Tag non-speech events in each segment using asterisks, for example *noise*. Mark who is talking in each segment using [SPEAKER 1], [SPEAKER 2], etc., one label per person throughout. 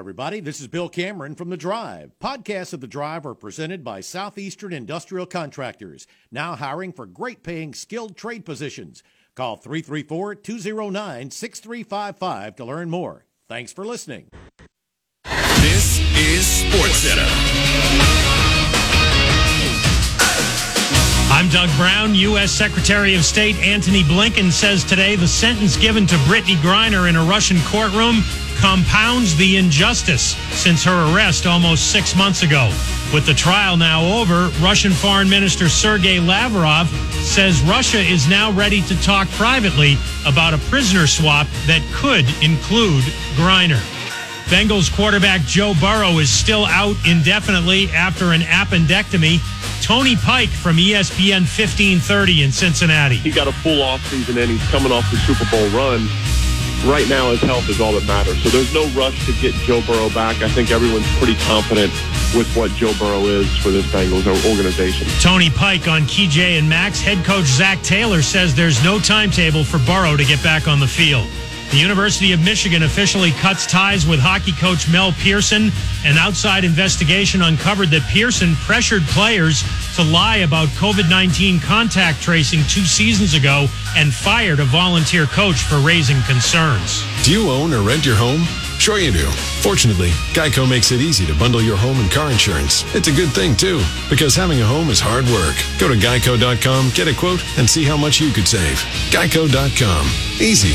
[SPEAKER 1] everybody. This is Bill Cameron from The Drive. Podcasts of The Drive are presented by Southeastern Industrial Contractors, now hiring for great paying skilled trade positions. Call 334 209 6355 to learn more. Thanks for listening.
[SPEAKER 2] This is Sports Center.
[SPEAKER 3] I'm Doug Brown. U.S. Secretary of State Antony Blinken says today the sentence given to Brittney Griner in a Russian courtroom compounds the injustice since her arrest almost six months ago. With the trial now over, Russian Foreign Minister Sergei Lavrov says Russia is now ready to talk privately about a prisoner swap that could include Griner. Bengals quarterback Joe Burrow is still out indefinitely after an appendectomy. Tony Pike from ESPN 1530 in Cincinnati.
[SPEAKER 4] He got a full off season and he's coming off the Super Bowl run. Right now, his health is all that matters. So there's no rush to get Joe Burrow back. I think everyone's pretty confident with what Joe Burrow is for this Bengals organization.
[SPEAKER 3] Tony Pike on KJ and Max. Head coach Zac Taylor says there's no timetable for Burrow to get back on the field. The University of Michigan officially cuts ties with hockey coach Mel Pearson. An outside investigation uncovered that Pearson pressured players to lie about COVID 19 contact tracing two seasons ago and fired a volunteer coach for raising concerns.
[SPEAKER 5] Do you own or rent your home? Sure you do. Fortunately, Geico makes it easy to bundle your home and car insurance. It's a good thing, too, because having a home is hard work. Go to geico.com, get a quote, and see how much you could save. Geico.com. Easy.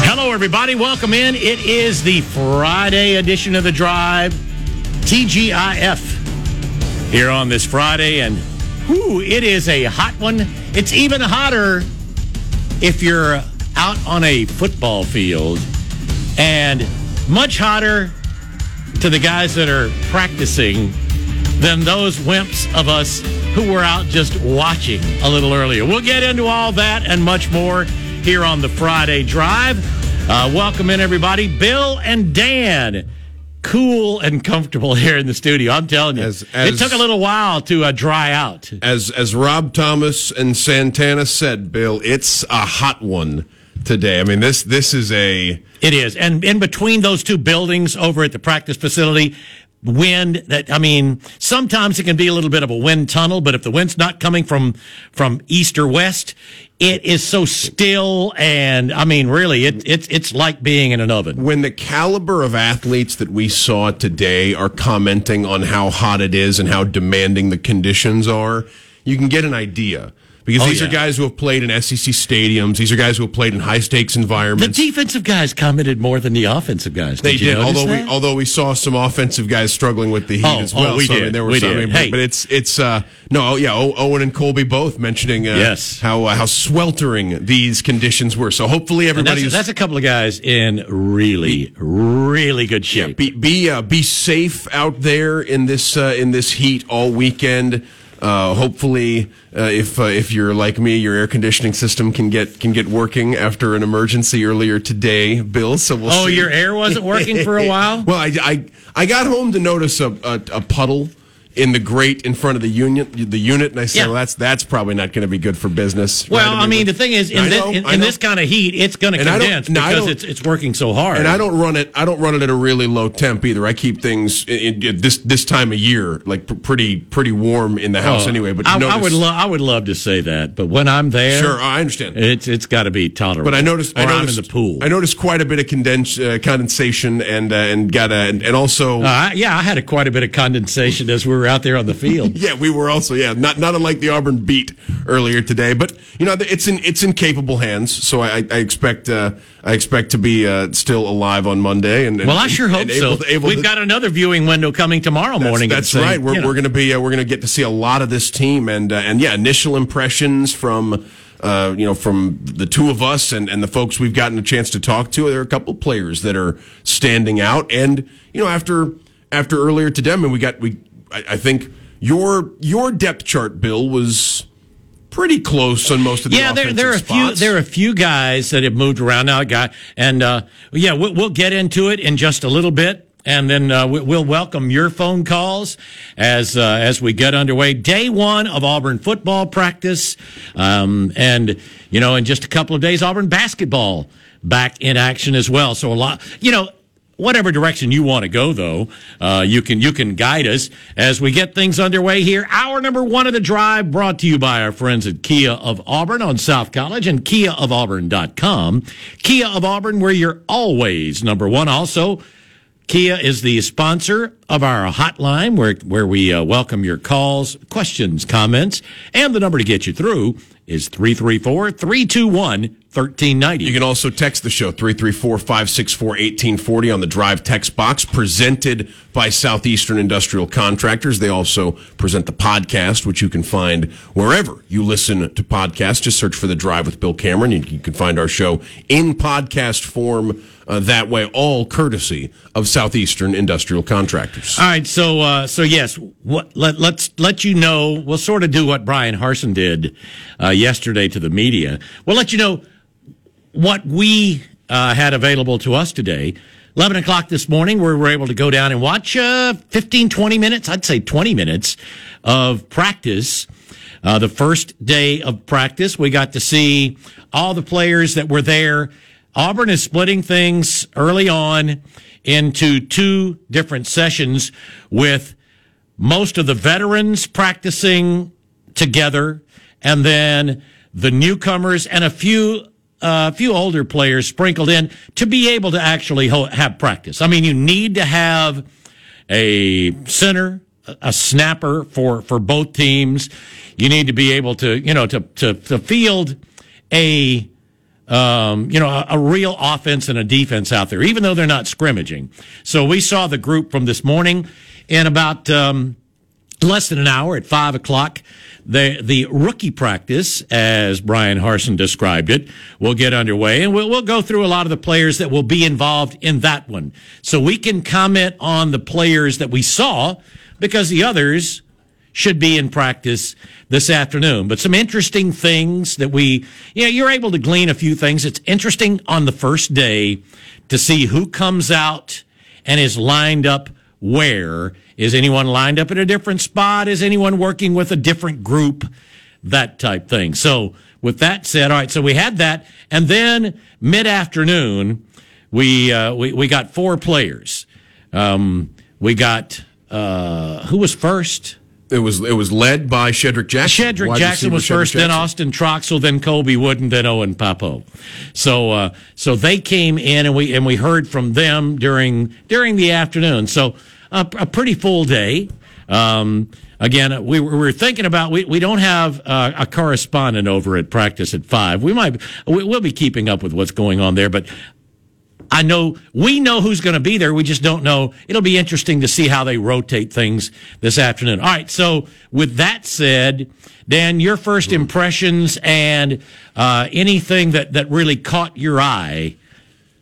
[SPEAKER 1] Hello, everybody. Welcome in. It is the Friday edition of The Drive, TGIF, here on this Friday. And whoo, it is a hot one. It's even hotter if you're out on a football field, and much hotter to the guys that are practicing than those wimps of us who were out just watching a little earlier. We'll get into all that and much more here on the Friday Drive. Uh, welcome in, everybody. Bill and Dan. Cool and comfortable *laughs* here in the studio. I'm telling you,
[SPEAKER 6] As- as-
[SPEAKER 1] it took a little while to uh, dry out.
[SPEAKER 6] As as Rob Thomas and Santana said, Bill, it's a hot one today. I mean this this is a
[SPEAKER 1] It is, and in between those two buildings over at the practice facility, wind. That I mean, sometimes it can be a little bit of a wind tunnel, but if the wind's not coming from from east or west, it is so still, and I mean, really, it, it's it's like being in an oven.
[SPEAKER 6] when the caliber of athletes that we saw today are commenting on how hot it is and how demanding the conditions are, you can get an idea. Because
[SPEAKER 1] Oh,
[SPEAKER 6] these are guys who have played in SEC stadiums. These are guys who have played in high stakes environments.
[SPEAKER 1] The defensive guys commented more than the offensive guys.
[SPEAKER 6] They
[SPEAKER 1] did, you
[SPEAKER 6] did, although
[SPEAKER 1] that?
[SPEAKER 6] we although we saw some offensive guys struggling with the heat
[SPEAKER 1] Oh,
[SPEAKER 6] as
[SPEAKER 1] oh,
[SPEAKER 6] well.
[SPEAKER 1] we
[SPEAKER 6] so, I mean,
[SPEAKER 1] did.
[SPEAKER 6] there were
[SPEAKER 1] We
[SPEAKER 6] some, I
[SPEAKER 1] did.
[SPEAKER 6] mean,
[SPEAKER 1] Hey.
[SPEAKER 6] but it's it's uh no yeah Owen and Colby both mentioning uh,
[SPEAKER 1] Yes.
[SPEAKER 6] how uh, how sweltering these conditions were. So hopefully everybody
[SPEAKER 1] that's, that's a couple of guys in really, really good shape.
[SPEAKER 6] be be uh, be safe out there in this uh, in this heat all weekend. Uh, hopefully, uh, if uh, if you're like me, your air conditioning system can get can get working after an emergency earlier today, Bill. So we'll see.
[SPEAKER 1] oh,
[SPEAKER 6] see.
[SPEAKER 1] your air wasn't working for a while. *laughs*
[SPEAKER 6] Well, I, I, I got home to notice a, a, a puddle in the grate in front of the unit, the unit, and I said,
[SPEAKER 1] Yeah.
[SPEAKER 6] "Well, that's that's probably not going to be good for business."
[SPEAKER 1] Well,
[SPEAKER 6] Right?
[SPEAKER 1] I mean, the thing is, in,
[SPEAKER 6] I
[SPEAKER 1] this,
[SPEAKER 6] know,
[SPEAKER 1] in, in this kind of heat, it's going to
[SPEAKER 6] And I don't-
[SPEAKER 1] condense because it's it's working so hard.
[SPEAKER 6] and I don't run it. I don't run it at a really low temp either. I keep things in, in this this time of year like pr- pretty pretty warm in the house
[SPEAKER 1] Oh,
[SPEAKER 6] anyway. But
[SPEAKER 1] I, I would lo- I would love to say that, but when I'm there,
[SPEAKER 6] sure, I understand.
[SPEAKER 1] it's it's got to be tolerable.
[SPEAKER 6] But I noticed, I
[SPEAKER 1] I'm
[SPEAKER 6] noticed
[SPEAKER 1] in the pool.
[SPEAKER 6] I noticed quite a bit of condens- uh, condensation and uh, and got a and, and also.
[SPEAKER 1] Uh, yeah, I had a, quite a bit of condensation as we were out there on the field. *laughs*
[SPEAKER 6] Yeah, we were also yeah, not not unlike the Auburn beat earlier today, but you know it's in it's in capable hands, so I, I expect uh, I expect to be uh, still alive on Monday. And, and
[SPEAKER 1] well, I sure hope
[SPEAKER 6] and
[SPEAKER 1] so.
[SPEAKER 6] able
[SPEAKER 1] We've
[SPEAKER 6] to-
[SPEAKER 1] got another viewing window coming tomorrow
[SPEAKER 6] that's,
[SPEAKER 1] morning.
[SPEAKER 6] That's
[SPEAKER 1] same-
[SPEAKER 6] right. We're,
[SPEAKER 1] you know.
[SPEAKER 6] we're going to be uh, we're going to get to see a lot of this team, and uh, and yeah, initial impressions from uh, you know, from the two of us and, and the folks we've gotten a chance to talk to, there are a couple of players that are standing out. And you know, after after earlier today, I mean, we got we. I, I think your your depth chart, Bill, was pretty close on most of the
[SPEAKER 1] yeah. There, there are a few. There are a few guys that have moved around now, guy, and uh, yeah, we'll, we'll get into it in just a little bit. And then uh, we- we'll welcome your phone calls as uh, as we get underway. Day one of Auburn football practice, um, and you know, in just a couple of days, Auburn basketball back in action as well. So a lot, you know, whatever direction you want to go, though, uh, you can you can guide us as we get things underway here. Hour number one of the drive, brought to you by our friends at Kia of Auburn on South College and KiaofAuburn.com. Kia of Auburn, where you're always number one. Also. Kia is the sponsor of our hotline where, where we uh, welcome your calls, questions, comments, and the number to get you through is 334 321 1390.
[SPEAKER 6] You can also text the show 334-564-1840 on the drive text box presented by Southeastern Industrial Contractors. They also present the podcast which you can find wherever you listen to podcasts. Just search for the drive with Bill Cameron. You can find our show in podcast form uh, that way all courtesy of Southeastern Industrial Contractors.
[SPEAKER 1] All right, so uh, so yes, what, let, let's let you know. We'll sort of do what Bryan Harsin did uh, yesterday to the media. We'll let you know what we uh, had available to us today. 11 o'clock this morning, we were able to go down and watch uh, 15, 20 minutes, I'd say 20 minutes of practice. Uh, the first day of practice, we got to see all the players that were there. Auburn is splitting things early on into two different sessions with most of the veterans practicing together and then the newcomers and a few uh, a few older players sprinkled in to be able to actually ho- have practice. I mean, you need to have a center, a- a snapper for for both teams. You need to be able to, you know, to to, to field a um, you know, a, a real offense and a defense out there, even though they're not scrimmaging. So we saw the group from this morning in about um, less than an hour at five o'clock. The the rookie practice, as Bryan Harsin described it, will get underway, and we'll we'll go through a lot of the players that will be involved in that one, so we can comment on the players that we saw because the others should be in practice this afternoon. But some interesting things that we, you know, you're able to glean a few things. It's interesting on the first day to see who comes out and is lined up where. Is anyone lined up at a different spot? Is anyone working with a different group? That type thing. So with that said, all right, so we had that. And then mid afternoon, we, uh, we, we got four players. Um, we got, uh, who was first?
[SPEAKER 6] It was it was led by Shedrick Jackson.
[SPEAKER 1] Shedrick Jackson was
[SPEAKER 6] Shedrick
[SPEAKER 1] first, then Austin Troxell, then Colby Wooden, then Owen Pappoe. So, uh, so they came in and we and we heard from them during during the afternoon. So, uh, a pretty full day. Um, again, we, were- we were thinking about we, we don't have uh, a correspondent over at practice at five. We might we, we'll be keeping up with what's going on there, but I know we know who's going to be there. We just don't know. It'll be interesting to see how they rotate things this afternoon. All right. So with that said, Dan, your first impressions and uh, anything that that really caught your eye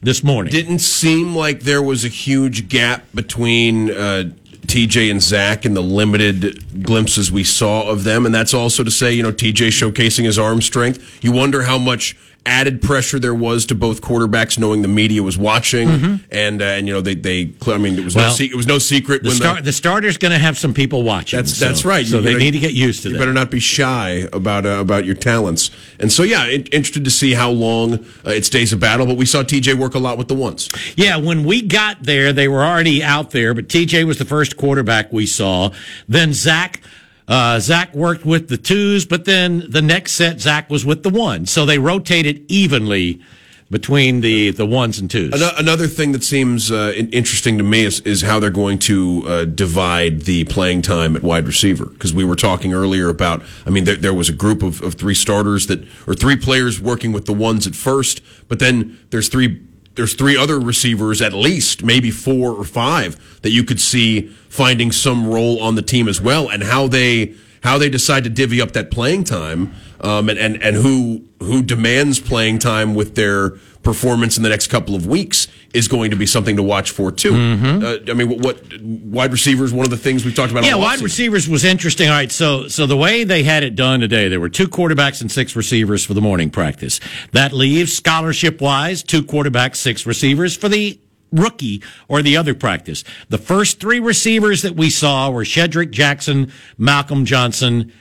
[SPEAKER 1] this morning.
[SPEAKER 6] didn't seem like there was a huge gap between uh, TJ and Zach and the limited glimpses we saw of them. And that's also to say, you know, TJ showcasing his arm strength. You wonder how much added pressure there was to both quarterbacks knowing the media was watching. And, uh, and you know, they, they, I mean, it was, no, se- it was no secret
[SPEAKER 1] the,
[SPEAKER 6] when
[SPEAKER 1] star, the starter's going to have some people watching.
[SPEAKER 6] That's
[SPEAKER 1] so-
[SPEAKER 6] that's right.
[SPEAKER 1] So
[SPEAKER 6] You
[SPEAKER 1] they
[SPEAKER 6] gotta-
[SPEAKER 1] need to get used to
[SPEAKER 6] you
[SPEAKER 1] that.
[SPEAKER 6] better not be shy about uh, about your talents. And so, yeah, in- interested to see how long uh, it stays a battle. But we saw TJ work a lot with the ones.
[SPEAKER 1] Yeah, when we got there, they were already out there, but TJ was the first quarterback we saw. Then Zach, uh, Zach worked with the twos, but then the next set, Zach was with the ones. So they rotated evenly between the, the ones and twos.
[SPEAKER 6] Another thing that seems uh, interesting to me is, is how they're going to uh, divide the playing time at wide receiver. Because we were talking earlier about, I mean, there, there was a group of, of three starters that, or three players working with the ones at first, but then there's three. There's three other receivers, at least, maybe four or five, that you could see finding some role on the team as well, and how they how they decide to divvy up that playing time um, and, and and who who demands playing time with their performance in the next couple of weeks is going to be something to watch for too. Uh, I mean, what, what wide receivers? One of the things we've talked about.
[SPEAKER 1] Yeah, wide receivers was interesting. All right, so so the way they had it done today, there were two quarterbacks and six receivers for the morning practice. That leaves scholarship wise two quarterbacks, six receivers for the rookie or the other practice. The first three receivers that we saw were Shedrick Jackson, Malcolm Johnson,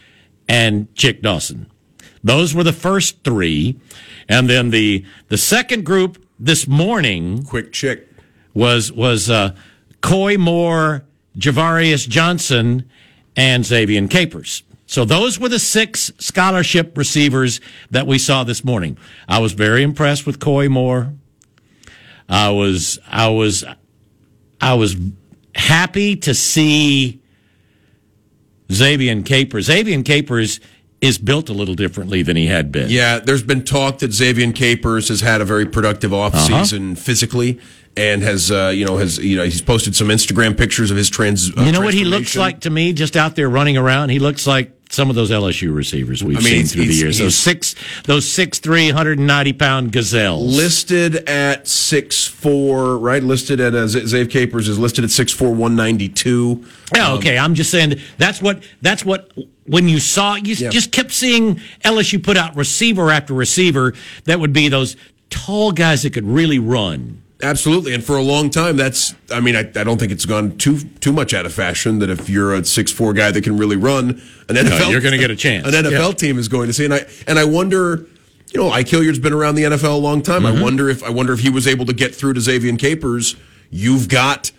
[SPEAKER 1] and Chick Dawson. Those were the first three, and then the the second group this morning
[SPEAKER 6] quick chick.
[SPEAKER 1] was was uh, Koy Moore, Ja'Varrius Johnson, and Ze'Vian Capers. So those were the six scholarship receivers that we saw this morning. I was very impressed with Koy Moore. I was I was I was happy to see Ze'Vian Capers. Ze'Vian Capers is built a little differently than he had been.
[SPEAKER 6] Yeah, there's been talk that Ze'Vian Capers has had a very productive offseason
[SPEAKER 1] Uh-huh.
[SPEAKER 6] physically and has uh, you know has you know he's posted some Instagram pictures of his trans. Uh,
[SPEAKER 1] You know what he looks like to me, just out there running around. He looks like some of those LSU receivers we've
[SPEAKER 6] I mean,
[SPEAKER 1] seen through the years. Those six, those six three, hundred and ninety pound gazelles.
[SPEAKER 6] listed at six four, right? Listed at uh, Zave Capers is listed at six four one ninety two.
[SPEAKER 1] Yeah, okay. I'm just saying that's what that's what when you saw you
[SPEAKER 6] Yeah.
[SPEAKER 1] just kept seeing LSU put out receiver after receiver that would be those tall guys that could really run.
[SPEAKER 6] Absolutely, and for a long time, that's. I mean, I, I don't think it's gone too too much out of fashion that if you're a six four guy that can really run, an NFL,
[SPEAKER 1] you're gonna get a *laughs* chance.
[SPEAKER 6] An NFL
[SPEAKER 1] Yeah.
[SPEAKER 6] team is going to see, and I and I wonder. You know, Ike Hilliard's been around the NFL a long time.
[SPEAKER 1] Mm-hmm.
[SPEAKER 6] I wonder if I wonder if he was able to get through to Ze'Vian Capers. You've got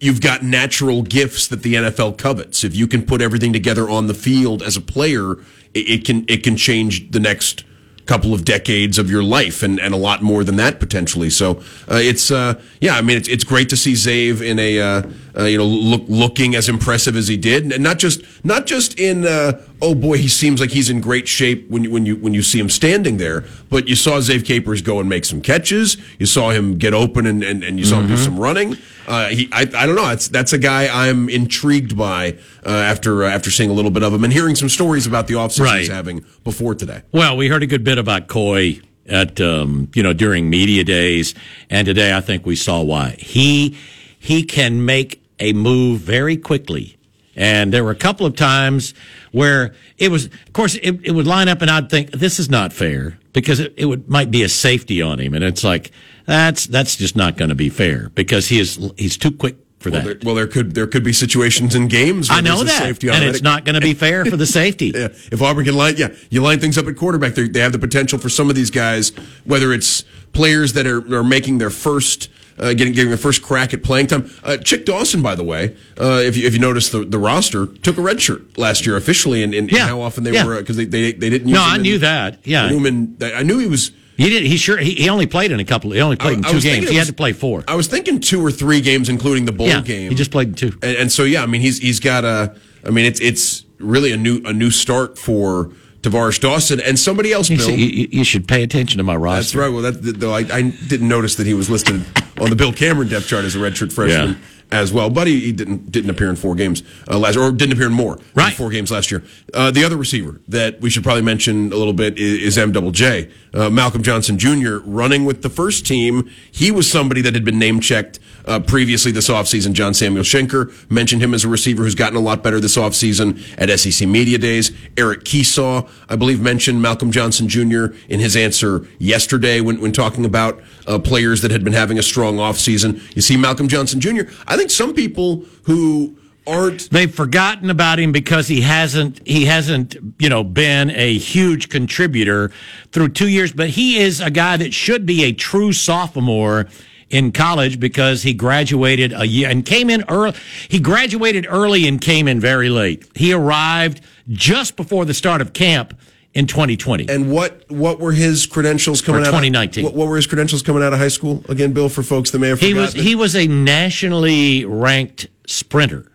[SPEAKER 6] you've got natural gifts that the NFL covets. If you can put everything together on the field as a player, it, it can it can change the next couple of decades of your life and, and a lot more than that potentially. So uh, it's uh, yeah, I mean it's it's great to see Zave in a uh, uh, you know look, looking as impressive as he did, and not just not just in uh, oh boy he seems like he's in great shape when you when you when you see him standing there, but you saw Zave Capers go and make some catches, you saw him get open and and, and you saw him do some running. Uh, he, I, I don't know. That's that's a guy I'm intrigued by uh, after uh, after seeing a little bit of him and hearing some stories about the offseason he's
[SPEAKER 1] Right.
[SPEAKER 6] having before today.
[SPEAKER 1] Well, we heard a good bit about Koy at um, you know during media days, and today I think we saw why he he can make a move very quickly. And there were a couple of times where it was, of course, it, it would line up, and I'd think this is not fair because it, it would might be a safety on him, and it's like that's that's just not going to be fair because he is he's too quick for
[SPEAKER 6] Well
[SPEAKER 1] that.
[SPEAKER 6] there, well, there could there could be situations in games. Where
[SPEAKER 1] I know that,
[SPEAKER 6] safety
[SPEAKER 1] and
[SPEAKER 6] automatic-
[SPEAKER 1] it's not going to be fair for the *laughs* safety.
[SPEAKER 6] Yeah, if Auburn can line, yeah, you line things up at quarterback. They they have the potential for some of these guys, whether it's players that are, are making their first. Uh, getting getting their first crack at playing time. Uh, Chick Dawson, by the way, uh, if you if you notice the, the roster, took a red shirt last year officially, and, and
[SPEAKER 1] Yeah,
[SPEAKER 6] how often they
[SPEAKER 1] yeah.
[SPEAKER 6] were because they, they they didn't. Use
[SPEAKER 1] No, I knew that. Yeah.
[SPEAKER 6] I knew, in, I knew he was.
[SPEAKER 1] He did. He sure. He, he only played in a couple. He only played in
[SPEAKER 6] I
[SPEAKER 1] two
[SPEAKER 6] was
[SPEAKER 1] games.
[SPEAKER 6] it
[SPEAKER 1] He had to play four.
[SPEAKER 6] I was thinking two or three games, including the bowl
[SPEAKER 1] yeah,
[SPEAKER 6] game.
[SPEAKER 1] he just played in two.
[SPEAKER 6] And, and so yeah, I mean he's he's got a. I mean it's it's really a new a new start for Tar'Varish Dawson and somebody else. Bill.
[SPEAKER 1] you, you should pay attention to my roster.
[SPEAKER 6] That's right. Well, that though I, I didn't notice that he was listed on the Bill Cameron depth chart as a redshirt freshman
[SPEAKER 1] Yeah.
[SPEAKER 6] As well. But he, he didn't didn't appear in four games uh, last, or didn't appear in more than
[SPEAKER 1] Right.
[SPEAKER 6] four games last year. Uh, the other receiver that we should probably mention a little bit is, is M Double J, uh, Malcolm Johnson Jr. running with the first team. He was somebody that had been name checked uh, previously this offseason. John Samuel Shenker mentioned him as a receiver who's gotten a lot better this offseason at SEC Media Days. Eric Kiesau, I believe, mentioned Malcolm Johnson Jr. in his answer yesterday when, when talking about uh, players that had been having a strong offseason. You see Malcolm Johnson Jr., I think some people who aren't
[SPEAKER 1] They've forgotten about him because he hasn't he hasn't you know been a huge contributor through two years, but he is a guy that should be a true sophomore in college because he graduated a year and came in early. He graduated early and came in very late. He arrived just before the start of camp in 2020.
[SPEAKER 6] And what what were his credentials coming
[SPEAKER 1] For
[SPEAKER 6] out?
[SPEAKER 1] 2019.
[SPEAKER 6] Of, what, what were his credentials coming out of high school again, Bill? For folks that may have forgotten.
[SPEAKER 1] he
[SPEAKER 6] was
[SPEAKER 1] he was a nationally ranked sprinter.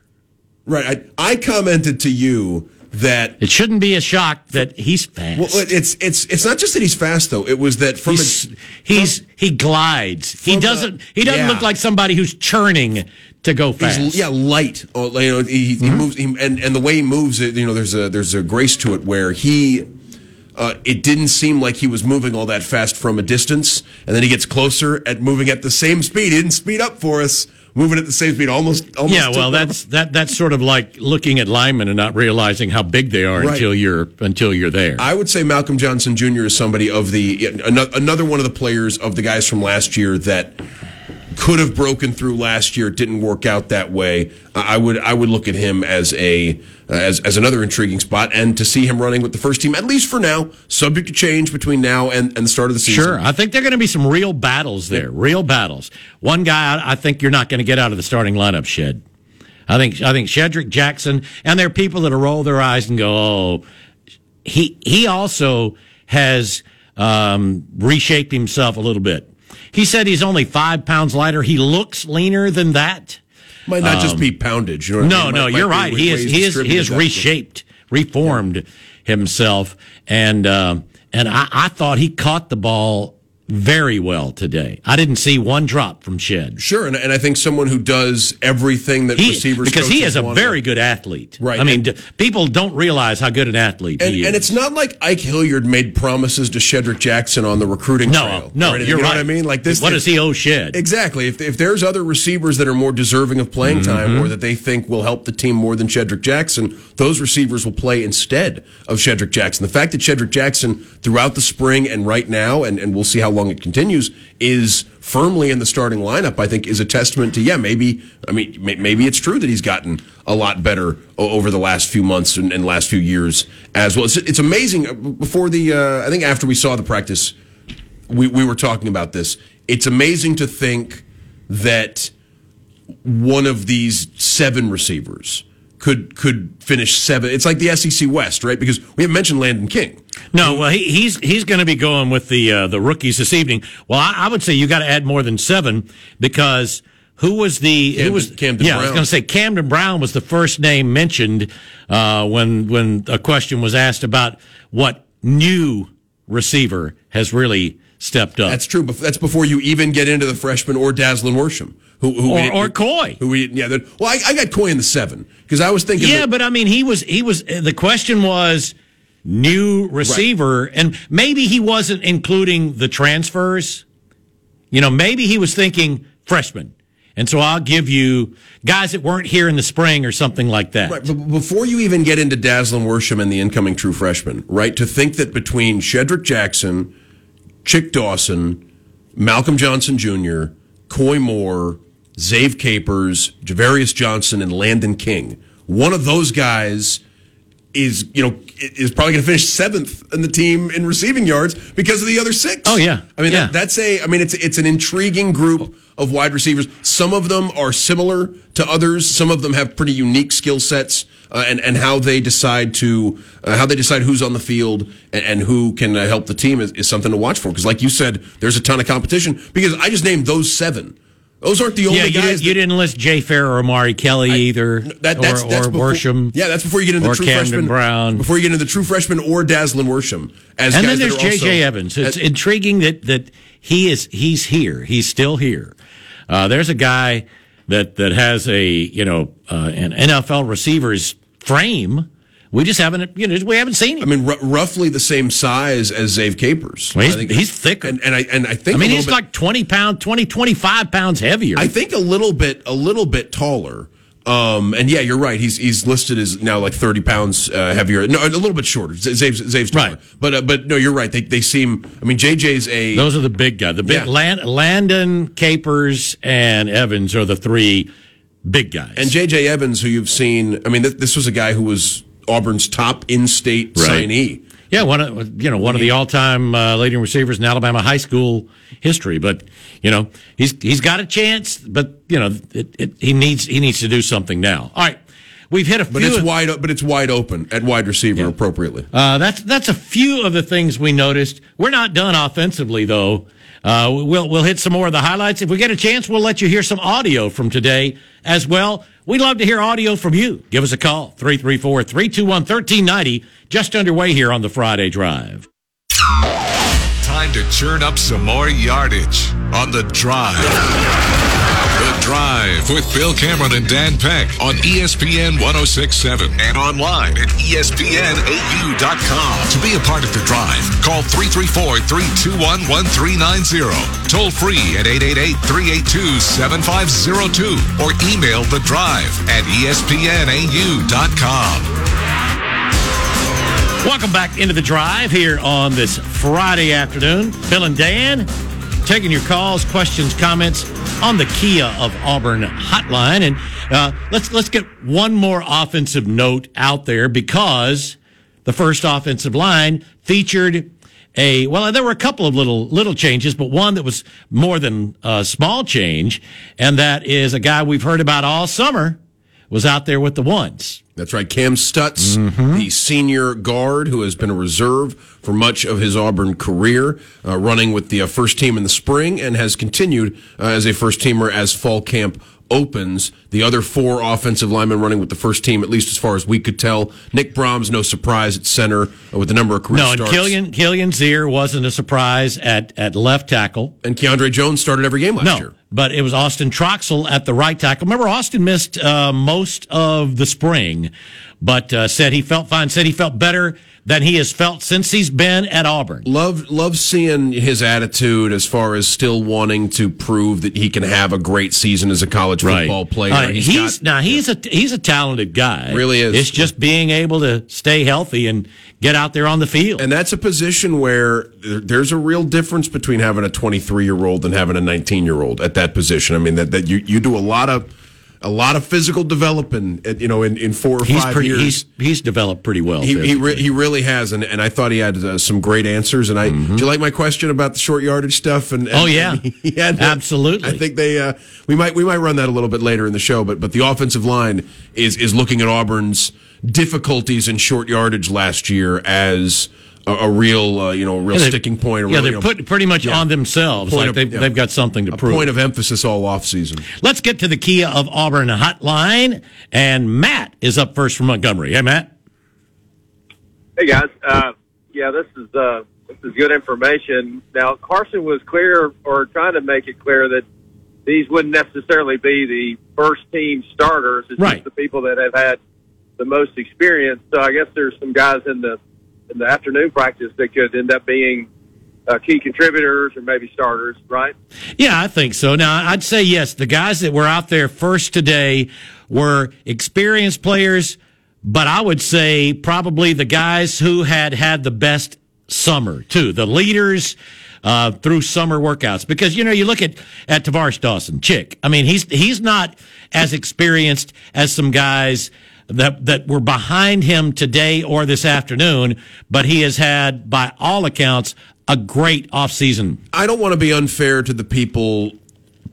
[SPEAKER 6] right. I, I commented to you that
[SPEAKER 1] It shouldn't be a shock that he's fast.
[SPEAKER 6] well, it's it's it's not just that he's fast though. It was that from
[SPEAKER 1] he's,
[SPEAKER 6] a,
[SPEAKER 1] he's he glides. He doesn't he doesn't
[SPEAKER 6] yeah.
[SPEAKER 1] look like somebody who's churning to go fast.
[SPEAKER 6] He's, yeah, light. Oh, You know, he, he
[SPEAKER 1] Mm-hmm.
[SPEAKER 6] moves, he, and and the way he moves, it you know, there's a there's a grace to it where he uh, it didn't seem like he was moving all that fast from a distance. And then he gets closer at moving at the same speed. He didn't speed up for us, moving at the same speed. Almost, almost.
[SPEAKER 1] Yeah, well, that's that that's sort of like looking at linemen and not realizing how big they are
[SPEAKER 6] Right.
[SPEAKER 1] until you're until you're there.
[SPEAKER 6] I would say Malcolm Johnson Jr. is somebody of the another one of the players of the guys from last year that could have broken through last year. Didn't work out that way. I would I would look at him as a as as another intriguing spot, and to see him running with the first team at least for now, subject to change between now and, and the start of the season.
[SPEAKER 1] Sure, I think there are going to be some real battles there. Real battles. One guy, I I think you're not going to get out of the starting lineup, Shed. I think I think Shedrick Jackson, and there are people that will roll their eyes and go, "Oh, he he also has um, reshaped himself a little bit." He said he's only five pounds lighter. He looks leaner than that.
[SPEAKER 6] Might not just be poundage. You know what I
[SPEAKER 1] No,
[SPEAKER 6] mean?
[SPEAKER 1] no,
[SPEAKER 6] Might-
[SPEAKER 1] you're right. He is he is he has reshaped, reformed himself, and um, and I, I thought he caught the ball very well today. I didn't see one drop from Shed.
[SPEAKER 6] Sure, and, and I think someone who does everything that
[SPEAKER 1] He,
[SPEAKER 6] receivers
[SPEAKER 1] because he is a very good athlete.
[SPEAKER 6] Right.
[SPEAKER 1] I mean, d- people don't realize how good an athlete
[SPEAKER 6] And,
[SPEAKER 1] he is.
[SPEAKER 6] and it's not like Ike Hilliard made promises to Shedrick Jackson on the recruiting
[SPEAKER 1] no,
[SPEAKER 6] trail.
[SPEAKER 1] no,
[SPEAKER 6] anything,
[SPEAKER 1] you're
[SPEAKER 6] you know
[SPEAKER 1] right.
[SPEAKER 6] what I mean? Like this.
[SPEAKER 1] What does he owe Shed?
[SPEAKER 6] Exactly. If, if there's other receivers that are more deserving of playing
[SPEAKER 1] Mm-hmm.
[SPEAKER 6] time or that they think will help the team more than Shedrick Jackson, those receivers will play instead of Shedrick Jackson. The fact that Shedrick Jackson throughout the spring and right now, and, and we'll see how long it continues, is firmly in the starting lineup, I think is a testament to, yeah, maybe, I mean, maybe it's true that he's gotten a lot better over the last few months and, and last few years as well. It's, it's amazing. uh, Before the, uh, I think after we saw the practice, we, we were talking about this. It's amazing to think that one of these seven receivers could could finish seven. It's like the SEC West, right? Because we haven't mentioned Landen King.
[SPEAKER 1] No, well, he, he's he's going to be going with the uh, the rookies this evening. Well, I, I would say you got to add more than seven because who was the who was
[SPEAKER 6] Camden
[SPEAKER 1] yeah? I was going to say Camden Brown was the first name mentioned uh, when when a question was asked about what new receiver has really stepped up.
[SPEAKER 6] That's true. That's before you even get into the freshman or Dazalin Worsham, who, who
[SPEAKER 1] Or- or Koy.
[SPEAKER 6] who we yeah. Well, I, I got Koy in the seven because I was thinking.
[SPEAKER 1] yeah,
[SPEAKER 6] that-
[SPEAKER 1] but I mean, he was he was the question was new receiver, and maybe he wasn't including the transfers. You know, maybe he was thinking freshman. And so I'll give you guys that weren't here in the spring or something like that.
[SPEAKER 6] Right, but before you even get into Dazalin Worsham and the incoming true freshman, right? To think that between Shedrick Jackson, Chick Dawson, Malcolm Johnson Jr., Koy Moore, Zave Capers, Ja'Varrius Johnson, and Landen King, one of those guys is you know is probably going to finish seventh in the team in receiving yards because of the other six.
[SPEAKER 1] Oh, yeah.
[SPEAKER 6] I mean
[SPEAKER 1] Yeah.
[SPEAKER 6] that, that's a I mean it's it's an intriguing group of wide receivers. Some of them are similar to others. Some of them have pretty unique skill sets uh, and and how they decide to uh, how they decide who's on the field and, and who can uh, help the team is, is something to watch for. Because like you said, there's a ton of competition. Because I just named those seven. Those aren't the only
[SPEAKER 1] yeah, you,
[SPEAKER 6] guys.
[SPEAKER 1] didn't, you didn't list Jay Fair or Omari Kelly either,
[SPEAKER 6] that, that's,
[SPEAKER 1] or,
[SPEAKER 6] that's
[SPEAKER 1] or
[SPEAKER 6] before,
[SPEAKER 1] Worsham.
[SPEAKER 6] Yeah, that's before you get into
[SPEAKER 1] or
[SPEAKER 6] the true
[SPEAKER 1] Camden
[SPEAKER 6] freshman.
[SPEAKER 1] Brown.
[SPEAKER 6] Before you get into the true freshman or Dazalin Worsham. As
[SPEAKER 1] and then there's J.J. Evans. It's
[SPEAKER 6] Uh,
[SPEAKER 1] intriguing that that he is he's here. He's still here. Uh, there's a guy that that has a you know uh, an NFL receiver's frame. We just haven't you know we haven't seen
[SPEAKER 6] I mean, r- roughly the same size as Zave Capers.
[SPEAKER 1] Well, he's-
[SPEAKER 6] I think-
[SPEAKER 1] he's thicker.
[SPEAKER 6] and, and I and I think
[SPEAKER 1] I mean, he's
[SPEAKER 6] bit-
[SPEAKER 1] like 20 pound, 20, 25 pounds heavier.
[SPEAKER 6] I think a little bit a little bit taller. Um, and yeah, you're right. He's he's listed as now like 30 pounds uh, heavier. No, a little bit shorter. Zave's, Zave's taller.
[SPEAKER 1] Right.
[SPEAKER 6] But uh, but no, you're right. They they seem. I mean, JJ's a
[SPEAKER 1] Those are the big guys. The big
[SPEAKER 6] Yeah.
[SPEAKER 1] Land, Landen, Capers, and Evans are the three big guys.
[SPEAKER 6] And J.J. Evans, who you've seen, I mean, th- this was a guy who was Auburn's top in-state
[SPEAKER 1] Right.
[SPEAKER 6] signee.
[SPEAKER 1] Yeah, one of you know one of the all-time uh, leading receivers in Alabama high school history. But you know he's he's got a chance, but you know it, it, he needs he needs to do something now. All right, we've hit a
[SPEAKER 6] But
[SPEAKER 1] few.
[SPEAKER 6] it's
[SPEAKER 1] of-
[SPEAKER 6] wide, but it's wide open at wide receiver appropriately.
[SPEAKER 1] uh, that's that's a few of the things we noticed. We're not done offensively though. Uh, we'll we'll hit some more of the highlights. If we get a chance, we'll let you hear some audio from today as well. We'd love to hear audio from you. Give us a call 334-321-1390. Just underway here on the Friday Drive.
[SPEAKER 2] Time to churn up some more yardage on the drive. The Drive with Bill Cameron and Dan Peck on ESPN 1067 and online at ESPNAU.com. To be a part of the drive, call 334 321 1390. Toll free at 888 382 7502 or email the drive at ESPNAU.com.
[SPEAKER 1] Welcome back into the drive here on this Friday afternoon. Bill and Dan taking your calls, questions, comments on the Kia of Auburn hotline, and uh, let's let's get one more offensive note out there because the first offensive line featured a well, there were a couple of little little changes, but one that was more than a small change, and that is a guy we've heard about all summer was out there with the ones.
[SPEAKER 6] That's right. Kam Stutts, the senior guard who has been a reserve for much of his Auburn career, uh, running with the uh, first team in the spring and has continued uh, as a first teamer as fall camp opens. The other four offensive linemen running with the first team, at least as far as we could tell. Nick Brahms, no surprise at center uh, with the number of career
[SPEAKER 1] No, and. Killian Kilian Zierer wasn't a surprise at at left tackle.
[SPEAKER 6] and Keiondre Jones started every game last
[SPEAKER 1] No,
[SPEAKER 6] year.
[SPEAKER 1] But it was Austin Troxell at the right tackle. Remember, Austin missed uh, most of the spring, but uh, said he felt fine. Said he felt better than he has felt since he's been at Auburn.
[SPEAKER 6] Love love seeing his attitude as far as still wanting to prove that he can have a great season as a college football player.
[SPEAKER 1] Uh, he's
[SPEAKER 6] got-
[SPEAKER 1] now he's a he's a talented guy.
[SPEAKER 6] Really is.
[SPEAKER 1] It's just being able to stay healthy and get out there on the field.
[SPEAKER 6] And that's a position where there's a real difference between having a 23 year old and having a 19 year old at that position. I mean, that, that you, you do a lot of a lot of physical development, you know, in, in four or
[SPEAKER 1] he's
[SPEAKER 6] five
[SPEAKER 1] pretty
[SPEAKER 6] years.
[SPEAKER 1] he's he's developed pretty well.
[SPEAKER 6] he, he, re- he really has, and, and I thought he had uh, some great answers. And I, do you like my question about the short yardage stuff? And, and
[SPEAKER 1] Mm-hmm. Oh, yeah. *laughs*
[SPEAKER 6] and
[SPEAKER 1] Absolutely.
[SPEAKER 6] I think they uh, we might we might run that a little bit later in the show. But but the offensive line is is looking at Auburn's difficulties in short yardage last year as a, a real uh, you know a real
[SPEAKER 1] they-
[SPEAKER 6] sticking point. A
[SPEAKER 1] yeah,
[SPEAKER 6] real,
[SPEAKER 1] they're
[SPEAKER 6] you know,
[SPEAKER 1] put pretty much
[SPEAKER 6] yeah.
[SPEAKER 1] on themselves.
[SPEAKER 6] Point
[SPEAKER 1] like
[SPEAKER 6] of-
[SPEAKER 1] they've,
[SPEAKER 6] yeah.
[SPEAKER 1] they've got something to
[SPEAKER 6] a
[SPEAKER 1] prove.
[SPEAKER 6] point of emphasis all off season.
[SPEAKER 1] Let's get to the Kia of Auburn hotline, and Matt is up first from Montgomery. Hey, Matt.
[SPEAKER 7] Hey guys, uh, yeah, this is uh, this is good information. Now Carson was clear, or trying to make it clear that these wouldn't necessarily be the first team starters. It's
[SPEAKER 1] Right.
[SPEAKER 7] just the people that have had the most experience. So I guess there's some guys in the in the afternoon practice that could end up being uh, key contributors or maybe starters, right?
[SPEAKER 1] Yeah, I think so. Now, I'd say yes. The guys that were out there first today were experienced players, but I would say probably the guys who had had the best summer too. The leaders uh, through summer workouts, because you know you look at at Tar'Varish Dawson, Chick. I mean, he's he's not as experienced as some guys that that were behind him today or this afternoon, but he has had, by all accounts, a great offseason.
[SPEAKER 6] I don't want to be unfair to the people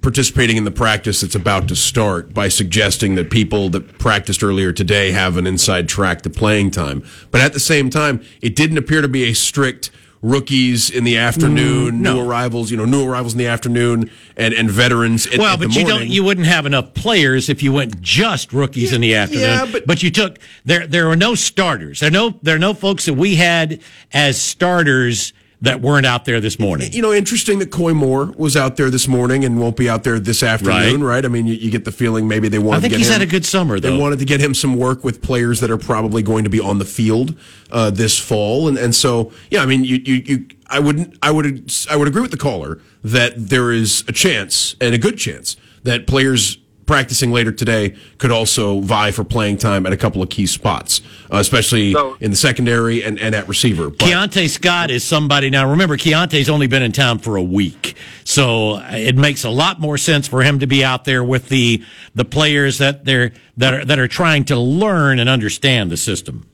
[SPEAKER 6] participating in the practice that's about to start by suggesting that people that practiced earlier today have an inside track to playing time. But at the same time, it didn't appear to be a strict rookies in the afternoon, mm,
[SPEAKER 1] no.
[SPEAKER 6] new arrivals, you know, new arrivals in the afternoon and, and veterans at,
[SPEAKER 1] Well,
[SPEAKER 6] at
[SPEAKER 1] but you
[SPEAKER 6] morning.
[SPEAKER 1] don't. You wouldn't have enough players if you went just rookies in the afternoon.
[SPEAKER 6] yeah, but-
[SPEAKER 1] you took there. There were no starters. There are no. There are no folks that we had as starters that weren't out there this morning.
[SPEAKER 6] you know, interesting that Koy Moore was out there this morning and won't be out there this afternoon, right? I mean, you, you get the feeling maybe they wanted
[SPEAKER 1] I think
[SPEAKER 6] to get
[SPEAKER 1] he's
[SPEAKER 6] him,
[SPEAKER 1] had a good summer,
[SPEAKER 6] They wanted to get him some work with players that are probably going to be on the field uh, this fall, and and so yeah, I mean, you you, you I wouldn't I would I would agree with the caller that there is a chance and a good chance that players practicing later today could also vie for playing time at a couple of key spots, uh, especially
[SPEAKER 7] So-
[SPEAKER 6] in the secondary and, and at receiver. But-
[SPEAKER 1] Keionte Scott is somebody now. Remember, Keionte's only been in town for a week, so it makes a lot more sense for him to be out there with the the players that they're that are that are trying to learn and understand the system.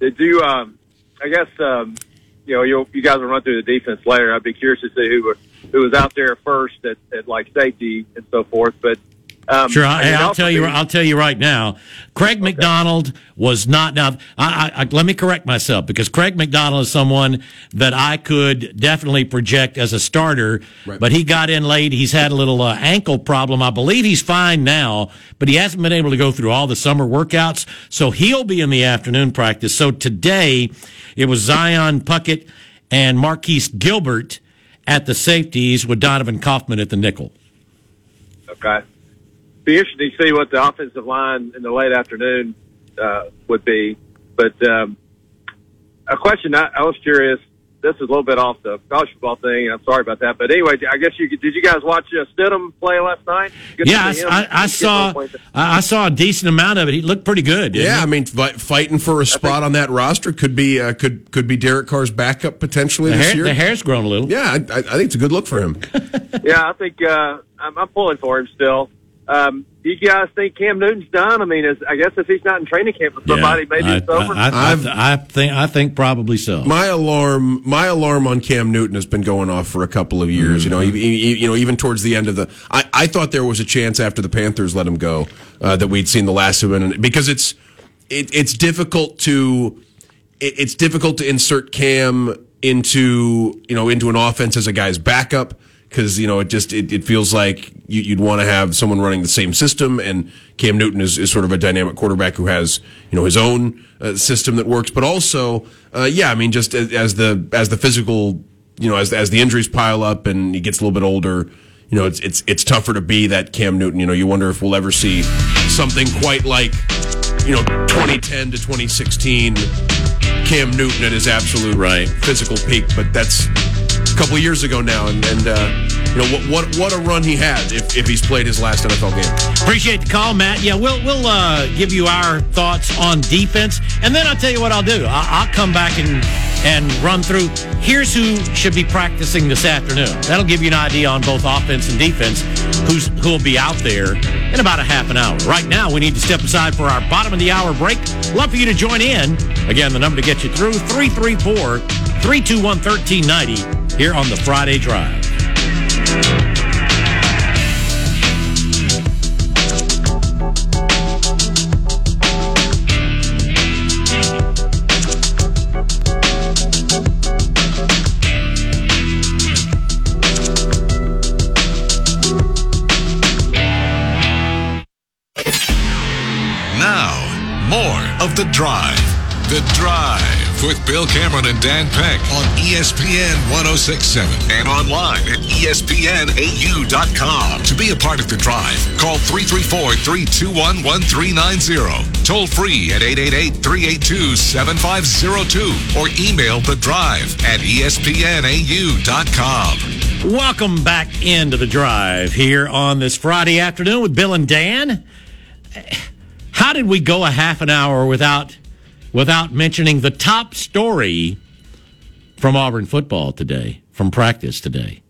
[SPEAKER 7] Did you? Um, I guess um, you know you you guys will run through the defense later. I'd be curious to see who were- who was out there first at, at like safety and so forth. But um,
[SPEAKER 1] Sure,
[SPEAKER 7] I
[SPEAKER 1] I,
[SPEAKER 7] mean,
[SPEAKER 1] I'll tell you.
[SPEAKER 7] be-
[SPEAKER 1] I'll tell you right now. Craig McDonald was not. Now, I, I, I, let me correct myself because Craig McDonald is someone that I could definitely project as a starter. But he got in late. He's had a little uh, ankle problem. I believe he's fine now, but he hasn't been able to go through all the summer workouts. So he'll be in the afternoon practice. So today it was Zion Puckett and Marquise Gilbert at the safeties with Donovan Kaufman at the nickel.
[SPEAKER 7] Okay. Be interesting to see what the offensive line in the late afternoon uh, would be. But um, a question I, I was curious. This is a little bit off the college football thing. I'm sorry about that. But anyway, I guess you did you guys watch uh, Stidham play last night? Good
[SPEAKER 1] Yeah. I, I, I saw
[SPEAKER 7] getting on point.
[SPEAKER 1] I I saw a decent amount of it. He looked pretty good. didn't
[SPEAKER 6] Yeah,
[SPEAKER 1] he?
[SPEAKER 6] I mean, fi- fighting for a spot on that roster could be uh, could could be Derek Carr's backup potentially this
[SPEAKER 1] hair,
[SPEAKER 6] year.
[SPEAKER 1] the hair's grown a little.
[SPEAKER 6] Yeah, I, I think it's a good look for him. *laughs*
[SPEAKER 7] Yeah, I think uh, I'm, I'm pulling for him still. Um, do you guys think Cam Newton's done? I mean, is, I guess if he's not in training camp with somebody, maybe
[SPEAKER 1] I,
[SPEAKER 7] it's over.
[SPEAKER 1] I, I,
[SPEAKER 6] I've-
[SPEAKER 1] I, I think I think probably so.
[SPEAKER 6] My alarm, my alarm on Cam Newton has been going off for a couple of years. You know,
[SPEAKER 1] Mm-hmm.
[SPEAKER 6] e- e- you know, even towards the end of the, I, I thought there was a chance after the Panthers let him go uh, that we'd seen the last of him, because it's it, it's difficult to it, it's difficult to insert Cam into you know into an offense as a guy's backup because you know it just it, it feels like you, you'd want to have someone running the same system and Cam Newton is, is sort of a dynamic quarterback who has you know his own uh, system that works but also uh, yeah I mean just as, as the as the physical you know as as the injuries pile up and he gets a little bit older you know it's it's it's tougher to be that Cam Newton you know you wonder if we'll ever see something quite like you know 2010 to 2016 Cam Newton at his absolute
[SPEAKER 1] Right.
[SPEAKER 6] physical peak, but that's couple years ago now, and, and uh, you know what, what what a run he had if, if he's played his last NFL game.
[SPEAKER 1] Appreciate the call, Matt. Yeah, we'll we'll uh, give you our thoughts on defense, and then I'll tell you what I'll do. I'll, I'll come back and and run through. Here's who should be practicing this afternoon. That'll give you an idea on both offense and defense. Who's who'll be out there in about a half an hour. Right now, we need to step aside for our bottom of the hour break. Love for you to join in. Again, the number to get you through 334 321 1390 here on the Friday Drive.
[SPEAKER 2] Now, more of The Drive. The Drive with Bill Cameron and Dan Peck on ESPN 1067 and online at ESPNAU.com. To be a part of The Drive, call 334 321 1390. Toll free at 888 382 7502 or email The Drive at ESPNAU.com.
[SPEAKER 1] Welcome back into the drive here on this Friday afternoon with Bill and Dan. How did we go a half an hour without without mentioning the top story from Auburn football today, from practice today?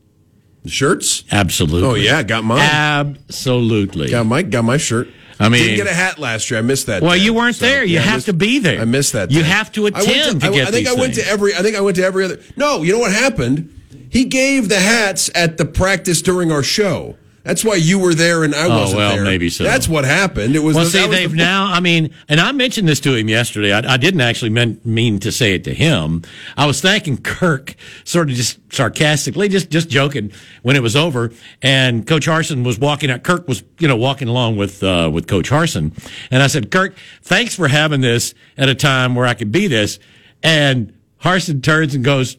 [SPEAKER 6] The shirts?
[SPEAKER 1] Absolutely.
[SPEAKER 6] Oh yeah, got mine.
[SPEAKER 1] Absolutely.
[SPEAKER 6] got my got my shirt.
[SPEAKER 1] I mean-
[SPEAKER 6] didn't get a hat last year. I missed that.
[SPEAKER 1] Well, you weren't
[SPEAKER 6] So,
[SPEAKER 1] there. You
[SPEAKER 6] yeah,
[SPEAKER 1] have
[SPEAKER 6] missed-
[SPEAKER 1] to be there.
[SPEAKER 6] I missed that.
[SPEAKER 1] You have to
[SPEAKER 6] attend I
[SPEAKER 1] attend to
[SPEAKER 6] I,
[SPEAKER 1] get
[SPEAKER 6] I think I went
[SPEAKER 1] things.
[SPEAKER 6] to every. I think I went to every other. No, you know what happened? He gave the hats at the practice during our show. That's why you were there and I
[SPEAKER 1] Oh,
[SPEAKER 6] wasn't
[SPEAKER 1] well,
[SPEAKER 6] there.
[SPEAKER 1] maybe so.
[SPEAKER 6] That's what happened. It was.
[SPEAKER 1] Well, see, they've
[SPEAKER 6] the-
[SPEAKER 1] now. I mean, and I mentioned this to him yesterday. I, I didn't actually mean, mean to say it to him. I was thanking Kirk, sort of just sarcastically, just just joking when it was over. And Coach Harsin was walking out. Kirk was, you know, walking along with uh, with Coach Harsin, and I said, Kirk, thanks for having this at a time where I could be this. And Harsin turns and goes,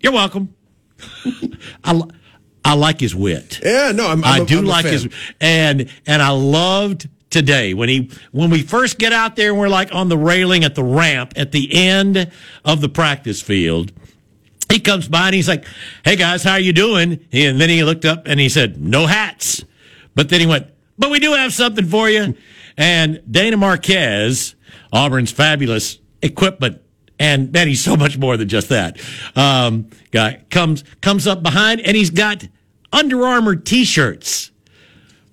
[SPEAKER 1] "You're welcome." *laughs* I, I like his wit.
[SPEAKER 6] Yeah, no, I'm,
[SPEAKER 1] I
[SPEAKER 6] I'm
[SPEAKER 1] do
[SPEAKER 6] I'm
[SPEAKER 1] like his and and I loved today when he when we first get out there and we're like on the railing at the ramp at the end of the practice field. He comes by and he's like, "Hey guys, how are you doing?" And then he looked up and he said, "No hats." But then he went, "But we do have something for you." And Dana Marquez, Auburn's fabulous equipment and man, he's so much more than just that. Um, guy comes comes up behind, and he's got Under Armour T-shirts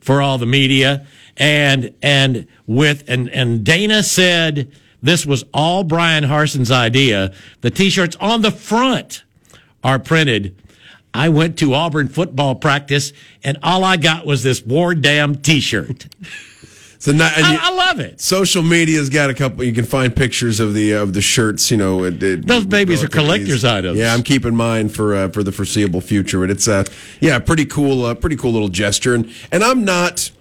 [SPEAKER 1] for all the media, and and with and and Dana said this was all Bryan Harsin's idea. The T-shirts on the front are printed. I went to Auburn football practice, and all I got was this war damn T-shirt. *laughs*
[SPEAKER 6] So not,
[SPEAKER 1] I,
[SPEAKER 6] you-
[SPEAKER 1] I love it.
[SPEAKER 6] social media's got a couple. You can find pictures of the of the shirts. You know, it, it-
[SPEAKER 1] Those babies are collector's
[SPEAKER 6] these.
[SPEAKER 1] items.
[SPEAKER 6] Yeah, I'm keeping mine for uh, for the foreseeable future. But it's uh, yeah, pretty cool, uh, pretty cool little gesture. And and I'm not.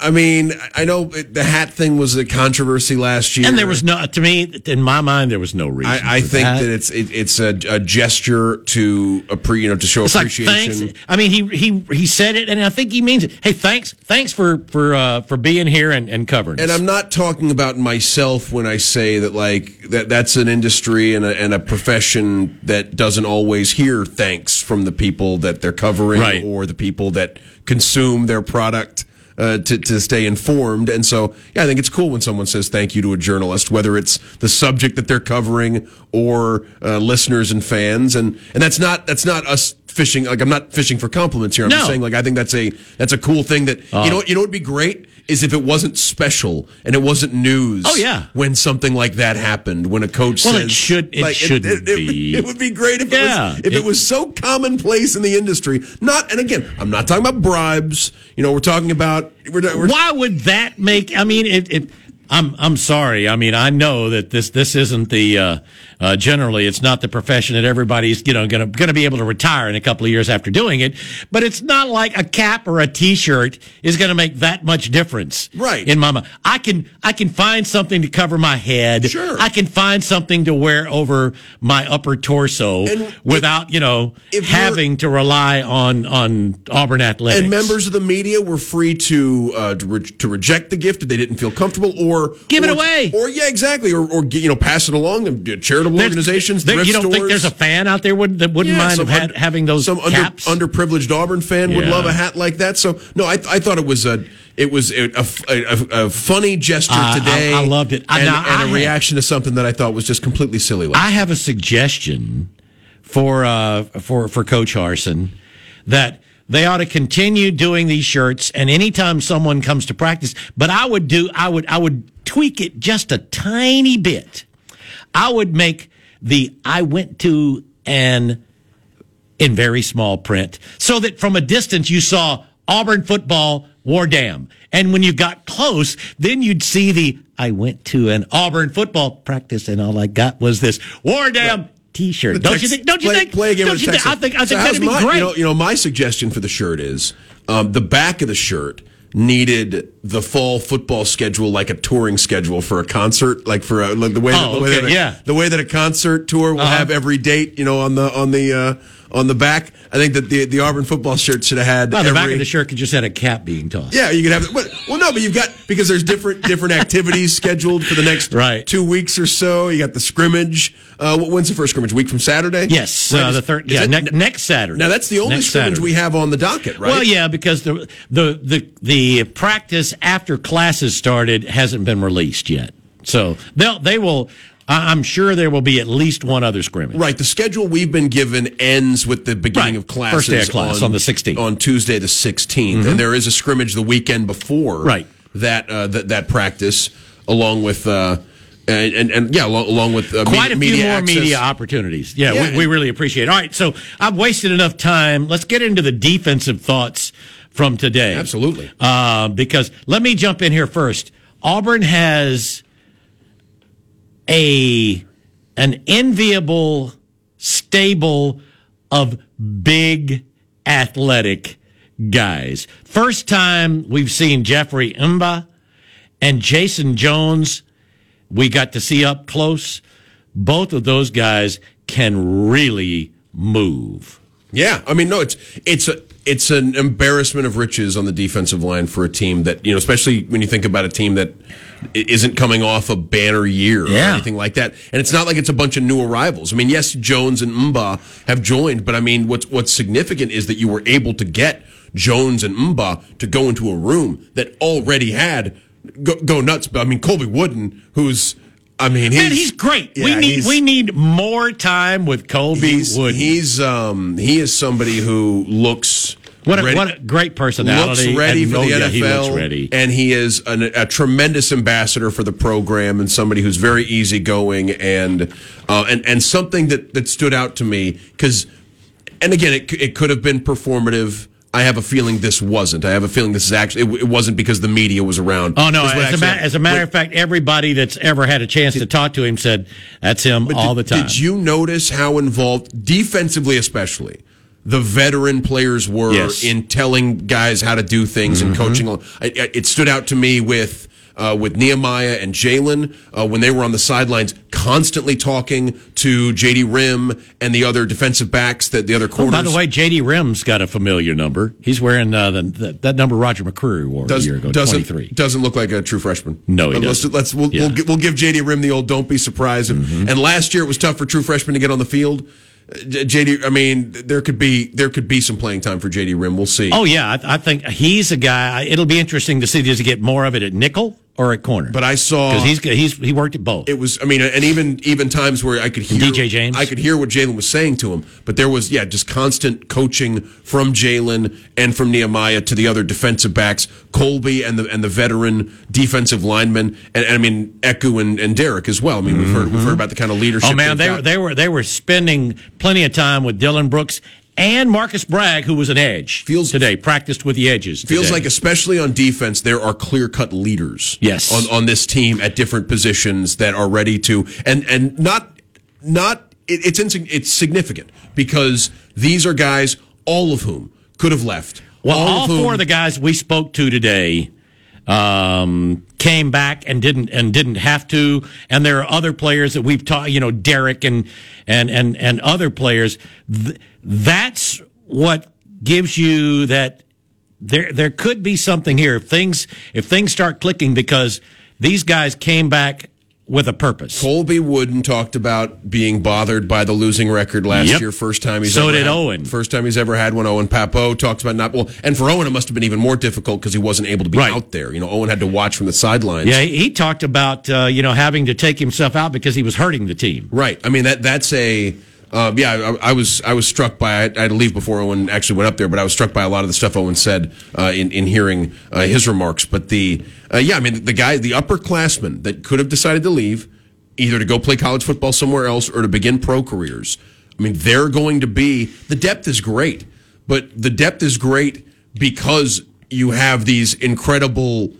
[SPEAKER 6] I mean, I know the hat thing was a controversy last year,
[SPEAKER 1] And there was no, to me, in my mind, there was no reason.
[SPEAKER 6] I, I think that, it's it, it's a, a gesture to appre- you know to show
[SPEAKER 1] It's like
[SPEAKER 6] appreciation.
[SPEAKER 1] thanks. I mean, he he he said it, and I think he means it. Hey, thanks, thanks for for uh, for being here and, and covering.
[SPEAKER 6] And
[SPEAKER 1] us.
[SPEAKER 6] I'm not talking about myself when I say that like that that's an industry and a, and a profession that doesn't always hear thanks from the people that they're covering
[SPEAKER 1] Right.
[SPEAKER 6] or the people that consume their product. Uh, to, to stay informed. And so, yeah, I think it's cool when someone says thank you to a journalist, whether it's the subject that they're covering or uh, listeners and fans. And, and that's not, that's not us fishing. Like, I'm not fishing for compliments here. I'm
[SPEAKER 1] No.
[SPEAKER 6] just saying, like, I think that's a, that's a cool thing that,
[SPEAKER 1] Uh.
[SPEAKER 6] you know you know would be great is if it wasn't special and it wasn't news.
[SPEAKER 1] Oh, yeah.
[SPEAKER 6] When something like that happened, when a coach
[SPEAKER 1] Well,
[SPEAKER 6] says,
[SPEAKER 1] it should- it shouldn't
[SPEAKER 6] it,
[SPEAKER 1] be.
[SPEAKER 6] It would be great if,
[SPEAKER 1] Yeah,
[SPEAKER 6] it was, if it,
[SPEAKER 1] it-
[SPEAKER 6] was so commonplace in the industry. Not, and again, I'm not talking about bribes. You know, we're talking about, we're, we're
[SPEAKER 1] Why would that make? I mean, it. it I'm I'm sorry. I mean, I know that this this isn't the uh, uh, generally it's not the profession that everybody's you know going to be able to retire in a couple of years after doing it. But it's not like a cap or a T-shirt is going to make that much difference,
[SPEAKER 6] Right.
[SPEAKER 1] In my mind, I can I can find something to cover my head.
[SPEAKER 6] Sure.
[SPEAKER 1] I can find something to wear over my upper torso
[SPEAKER 6] And
[SPEAKER 1] without you know
[SPEAKER 6] if
[SPEAKER 1] having to rely on on Auburn athletics.
[SPEAKER 6] and members of the media were free to uh, to, re- to reject the gift if they didn't feel comfortable, or
[SPEAKER 1] Give it away.
[SPEAKER 6] or yeah, exactly, or, or you know, pass it along to charitable
[SPEAKER 1] There's-
[SPEAKER 6] organizations,
[SPEAKER 1] there- you don't think there's a fan out there would, that wouldn't
[SPEAKER 6] Yeah,
[SPEAKER 1] mind
[SPEAKER 6] some
[SPEAKER 1] ha-
[SPEAKER 6] un-
[SPEAKER 1] having those
[SPEAKER 6] some under, underprivileged Auburn fan would love a hat like that. So no, I I thought it was a it was a, a, a- a funny gesture
[SPEAKER 1] Uh,
[SPEAKER 6] today.
[SPEAKER 1] I loved it. I-
[SPEAKER 6] and,
[SPEAKER 1] now,
[SPEAKER 6] and
[SPEAKER 1] I
[SPEAKER 6] a reaction to something that I thought was just completely silly. Last
[SPEAKER 1] I have a suggestion for uh, for for Coach Harsin that they ought to continue doing these shirts, and anytime someone comes to practice, but I would do I would I would tweak it just a tiny bit. I would make the I went to an in very small print so that from a distance you saw Auburn football War Dam. And when you got close, then you'd see the I went to an Auburn football practice and all I got was this War Dam t-shirt. Don't you think don't you
[SPEAKER 6] play,
[SPEAKER 1] think
[SPEAKER 6] play a game
[SPEAKER 1] don't
[SPEAKER 6] with
[SPEAKER 1] you think. I think I think
[SPEAKER 6] how's
[SPEAKER 1] that'd be
[SPEAKER 6] my,
[SPEAKER 1] great.
[SPEAKER 6] You know, you know, my suggestion for the shirt is um, the back of the shirt needed the fall football schedule like a touring schedule for a concert, like for a, like the way,
[SPEAKER 1] Oh,
[SPEAKER 6] the, way that a,
[SPEAKER 1] yeah.
[SPEAKER 6] the way that a concert tour will
[SPEAKER 1] Uh-huh.
[SPEAKER 6] have every date, you know, on the on the uh, on the back. I think that the the Auburn football shirt should have had
[SPEAKER 1] the
[SPEAKER 6] every,
[SPEAKER 1] back of the shirt could just had a cap being tossed.
[SPEAKER 6] Yeah, you could have. But, well, no, but you've got because there's different different *laughs* activities scheduled for the next
[SPEAKER 1] Right.
[SPEAKER 6] two weeks or so. You got the scrimmage. Uh, when's the first scrimmage? Week from Saturday.
[SPEAKER 1] Yes,
[SPEAKER 6] Right,
[SPEAKER 1] uh, the third. Yeah, ne- next Saturday.
[SPEAKER 6] now that's the only
[SPEAKER 1] Next
[SPEAKER 6] scrimmage
[SPEAKER 1] Saturday.
[SPEAKER 6] we have on the docket, right?
[SPEAKER 1] Well, yeah, because the the the the practice after classes started hasn't been released yet, so they'll they will. I- I'm sure there will be at least one other scrimmage.
[SPEAKER 6] Right. The schedule we've been given ends with the beginning
[SPEAKER 1] Right.
[SPEAKER 6] of classes.
[SPEAKER 1] First day of class on the 16th.
[SPEAKER 6] On Tuesday the 16th. And there is a scrimmage the weekend before
[SPEAKER 1] Right.
[SPEAKER 6] that, uh, that, that practice, along with, uh, and, and, and yeah, along, with uh,
[SPEAKER 1] Quite a few
[SPEAKER 6] media
[SPEAKER 1] more
[SPEAKER 6] access.
[SPEAKER 1] media opportunities. Yeah,
[SPEAKER 6] Yeah,
[SPEAKER 1] we, we really appreciate it. All right, so I've wasted enough time. Let's get into the defensive thoughts from today.
[SPEAKER 6] Absolutely.
[SPEAKER 1] Uh, because let me jump in here first. Auburn has a an enviable stable of big athletic guys. First time we've seen Jeffrey M'ba and Jayson Jones we got to see up close. Both of those guys can really move.
[SPEAKER 6] Yeah, I mean, no, it's it's a it's an embarrassment of riches on the defensive line for a team that you know, especially when you think about a team that isn't coming off a banner year or anything like that. And it's not like it's a bunch of new arrivals. I mean, yes, Jones and M'ba have joined, but I mean, what's what's significant is that you were able to get Jones and M'ba to go into a room that already had go, go nuts. But I mean, Colby Wooden, who's I mean, he's,
[SPEAKER 1] Man, he's great. we need we need more time with Colby
[SPEAKER 6] He's,
[SPEAKER 1] Wood.
[SPEAKER 6] he's um he is somebody who looks
[SPEAKER 1] what a,
[SPEAKER 6] ready,
[SPEAKER 1] what a great personality.
[SPEAKER 6] looks ready
[SPEAKER 1] And,
[SPEAKER 6] for
[SPEAKER 1] oh,
[SPEAKER 6] the
[SPEAKER 1] yeah,
[SPEAKER 6] NFL.
[SPEAKER 1] he looks ready.
[SPEAKER 6] and he is an, a tremendous ambassador for the program and somebody who's very easygoing and uh, and and something that that stood out to me because and again it it could have been performative. I have a feeling this wasn't. I have a feeling this is actually it, it wasn't because the media was around.
[SPEAKER 1] Oh no! As
[SPEAKER 6] would
[SPEAKER 1] a, ma- as a matter of fact, everybody that's ever had a chance to talk to him said that's him all
[SPEAKER 6] did,
[SPEAKER 1] the time.
[SPEAKER 6] Did you notice how involved, defensively especially, the veteran players were
[SPEAKER 1] Yes.
[SPEAKER 6] in telling guys how to do things and coaching. I- I- It stood out to me with uh, with Nehemiah and Jalen uh, when they were on the sidelines, constantly talking to JD Rhym and the other defensive backs, that the other
[SPEAKER 1] Oh, by the way, JD Rhym's got a familiar number. He's wearing uh, the, the, that number Roger McCreary wore
[SPEAKER 6] does,
[SPEAKER 1] a year ago,
[SPEAKER 6] doesn't
[SPEAKER 1] 23.
[SPEAKER 6] doesn't look like a true freshman.
[SPEAKER 1] No, he
[SPEAKER 6] But let's,
[SPEAKER 1] doesn't.
[SPEAKER 6] let's we'll,
[SPEAKER 1] Yeah.
[SPEAKER 6] we'll, we'll give JD Rhym the old "don't be surprised."
[SPEAKER 1] Mm-hmm.
[SPEAKER 6] And last year it was tough for true freshmen to get on the field. JD, I mean, there could be there could be some playing time for JD Rhym. We'll see.
[SPEAKER 1] Oh, yeah. I, I think he's a guy. It'll be interesting to see does he get more of it at nickel or at corner?
[SPEAKER 6] But I saw
[SPEAKER 1] Because he's, he's, he worked at both.
[SPEAKER 6] it was. I mean, and even even times where I could hear
[SPEAKER 1] DJ James?
[SPEAKER 6] I could hear what Jalen was saying to him. But there was yeah, just constant coaching from Jalen and from Nehemiah to the other defensive backs, Colby and the and the veteran defensive linemen, and, and I mean Eku and, and Derek as well. I mean, we've heard we've heard mm-hmm. about the kind of leadership.
[SPEAKER 1] Oh man, they
[SPEAKER 6] got.
[SPEAKER 1] they were they were spending plenty of time with Dylan Brooks and Marcus Bragg, who was an edge
[SPEAKER 6] Feels-
[SPEAKER 1] today, practiced with the edges.
[SPEAKER 6] Feels
[SPEAKER 1] today.
[SPEAKER 6] like, especially on defense, there are clear cut leaders.
[SPEAKER 1] Yes.
[SPEAKER 6] on on this team at different positions that are ready to and and not not it, it's it's significant because these are guys all of whom could have left.
[SPEAKER 1] well, all,
[SPEAKER 6] of whom-
[SPEAKER 1] four of the guys we spoke to today um, came back and didn't and didn't have to. And there are other players that we've taught, you know, Derek and and and and other players. Th- that's what gives you that there there could be something here if things if things start clicking because these guys came back with a purpose.
[SPEAKER 6] Colby Wooden talked about being bothered by the losing record last
[SPEAKER 1] Yep.
[SPEAKER 6] year. First time he's
[SPEAKER 1] So
[SPEAKER 6] ever
[SPEAKER 1] did
[SPEAKER 6] had-
[SPEAKER 1] Owen.
[SPEAKER 6] First time he's ever had one. Owen Pappoe talks about not well, and for Owen it must have been even more difficult because he wasn't able to be
[SPEAKER 1] Right.
[SPEAKER 6] out there. You know, Owen had to watch from the sidelines.
[SPEAKER 1] Yeah, he he talked about uh, you know having to take himself out because he was hurting the team.
[SPEAKER 6] Right. I mean that that's a um, yeah. I, I was I was struck by I had to leave before Owen actually went up there, but I was struck by a lot of the stuff Owen said uh, in in hearing uh, his remarks. But the uh, yeah, I mean the guy, the upperclassmen that could have decided to leave, either to go play college football somewhere else or to begin pro careers. I mean they're going to be the depth is great, but the depth is great because you have these incredible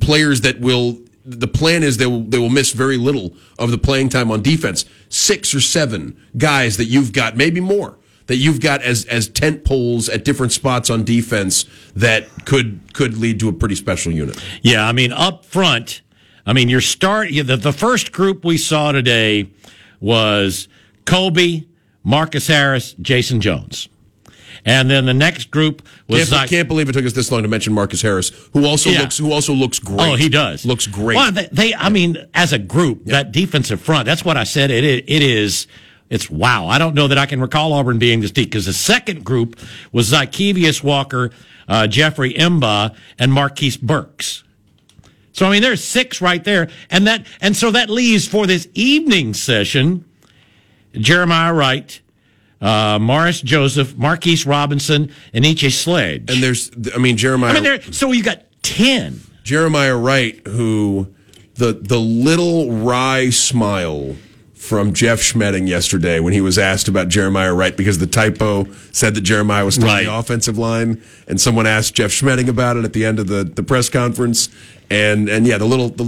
[SPEAKER 6] players that will the plan is they will they will miss very little of the playing time on defense. Six or seven guys that you've got, maybe more, that you've got as as tent poles at different spots on defense that could could lead to a pretty special unit.
[SPEAKER 1] Yeah, I mean up front, I mean your start the, the first group we saw today was Kobe, Marcus Harris, Jayson Jones. And then the next group was
[SPEAKER 6] Can't,
[SPEAKER 1] Zach-
[SPEAKER 6] can't believe it took us this long to mention Marcus Harris, who also
[SPEAKER 1] Yeah.
[SPEAKER 6] looks who also looks great.
[SPEAKER 1] Oh, he does.
[SPEAKER 6] looks great.
[SPEAKER 1] Well, they, they I mean, as a group, that defensive front, that's what I said. It, it, it is, it's wow. I don't know that I can recall Auburn being this deep because the second group was Zykeivous Walker, uh, Jeffrey M'ba, and Marquise Burks. So, I mean, there's six right there. And that, and so that leaves for this evening session, Jeremiah Wright, uh, Morris Joseph, Marquise Robinson, and Iche Sledge.
[SPEAKER 6] and there's, I mean, Jeremiah.
[SPEAKER 1] I mean, there, so you got 10.
[SPEAKER 6] Jeremiah Wright, who the the little wry smile from Jeff Schmedding yesterday when he was asked about Jeremiah Wright because the typo said that Jeremiah was still on
[SPEAKER 1] Right.
[SPEAKER 6] the offensive line, and someone asked Jeff Schmedding about it at the end of the, the press conference, and and yeah, the little the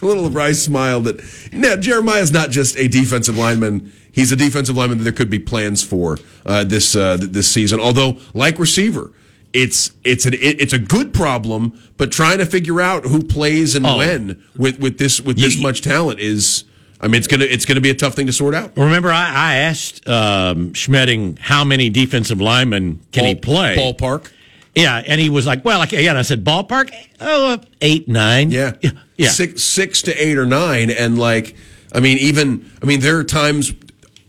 [SPEAKER 6] little, *laughs* wry smile that yeah, Jeremiah's not just a defensive lineman. He's a defensive lineman that there could be plans for uh, this uh, this season. Although, like receiver, it's it's an it, it's a good problem, but trying to figure out who plays and
[SPEAKER 1] Oh.
[SPEAKER 6] when with with this with this
[SPEAKER 1] You-
[SPEAKER 6] much talent is. I mean, it's gonna it's gonna be a tough thing to sort out.
[SPEAKER 1] Remember, I, I asked um, Schmedding how many defensive linemen can he play?
[SPEAKER 6] Ballpark.
[SPEAKER 1] Yeah, and he was like, "Well, like, yeah." And I said, "Ballpark? Oh, uh, eight, nine.
[SPEAKER 6] Yeah.
[SPEAKER 1] yeah."
[SPEAKER 6] Six six to eight or nine. And like I mean, even I mean, there are times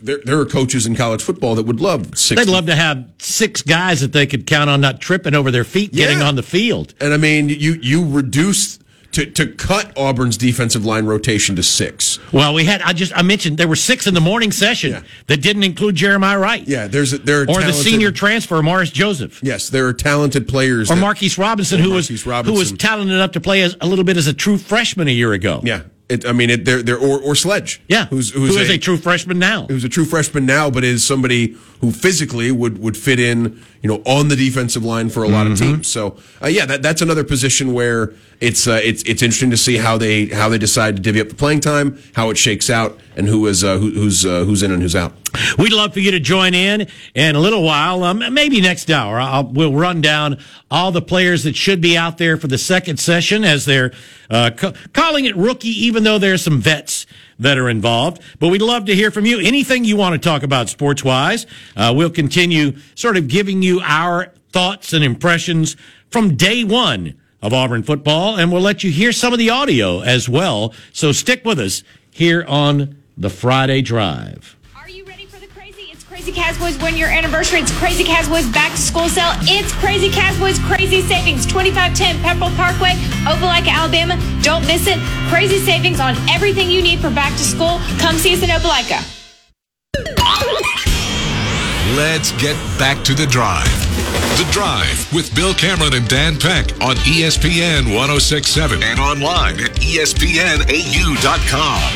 [SPEAKER 6] there there are coaches in college football that would love six.
[SPEAKER 1] They'd love to have six guys that they could count on not tripping over their feet getting on the field.
[SPEAKER 6] and I mean, you you reduce to to cut Auburn's defensive line rotation to six.
[SPEAKER 1] Well, we had I just I mentioned there were six in the morning session
[SPEAKER 6] Yeah.
[SPEAKER 1] that didn't include Jeremiah Wright.
[SPEAKER 6] Yeah, there's a, there are
[SPEAKER 1] or the senior transfer Morris Joseph.
[SPEAKER 6] Yes, there are talented players.
[SPEAKER 1] Or
[SPEAKER 6] that-
[SPEAKER 1] Marquise Robinson,
[SPEAKER 6] Or
[SPEAKER 1] who was
[SPEAKER 6] Marquise
[SPEAKER 1] who was talented enough to play as, a little bit as a true freshman a year ago.
[SPEAKER 6] Yeah, it, I mean, it, they're they're or, or Sledge.
[SPEAKER 1] yeah.
[SPEAKER 6] who's who's
[SPEAKER 1] Who is a, true freshman now?
[SPEAKER 6] who's a true freshman now, but is somebody who physically would, would fit in, you know, on the defensive line for a lot
[SPEAKER 1] Mm-hmm.
[SPEAKER 6] of teams. So, uh, yeah, that, that's another position where it's uh, it's it's interesting to see how they how they decide to divvy up the playing time, how it shakes out, and who is uh, who, who's uh, who's in and who's out.
[SPEAKER 1] We'd love for you to join in in a little while, um, maybe next hour. I'll, we'll run down all the players that should be out there for the second session as they're uh, ca- calling it rookie, even though there's some vets that are involved. But we'd love to hear from you. Anything you want to talk about sports wise, uh, we'll continue sort of giving you our thoughts and impressions from day one of Auburn football, and we'll let you hear some of the audio as well. So stick with us here on the Friday Drive.
[SPEAKER 8] Are you ready for the crazy? It's Crazy Cowboys one year anniversary. It's Crazy Cowboys back to school sale. It's Crazy Cowboys Crazy Savings 2510 Pepperell Parkway, Opelika, Alabama. Don't miss it. Crazy savings on everything you need for back to school. Come see us in Opelika.
[SPEAKER 2] Let's get back to the drive. The Drive with Bill Cameron and Dan Peck on ESPN 1067 and online at ESPNAU.com.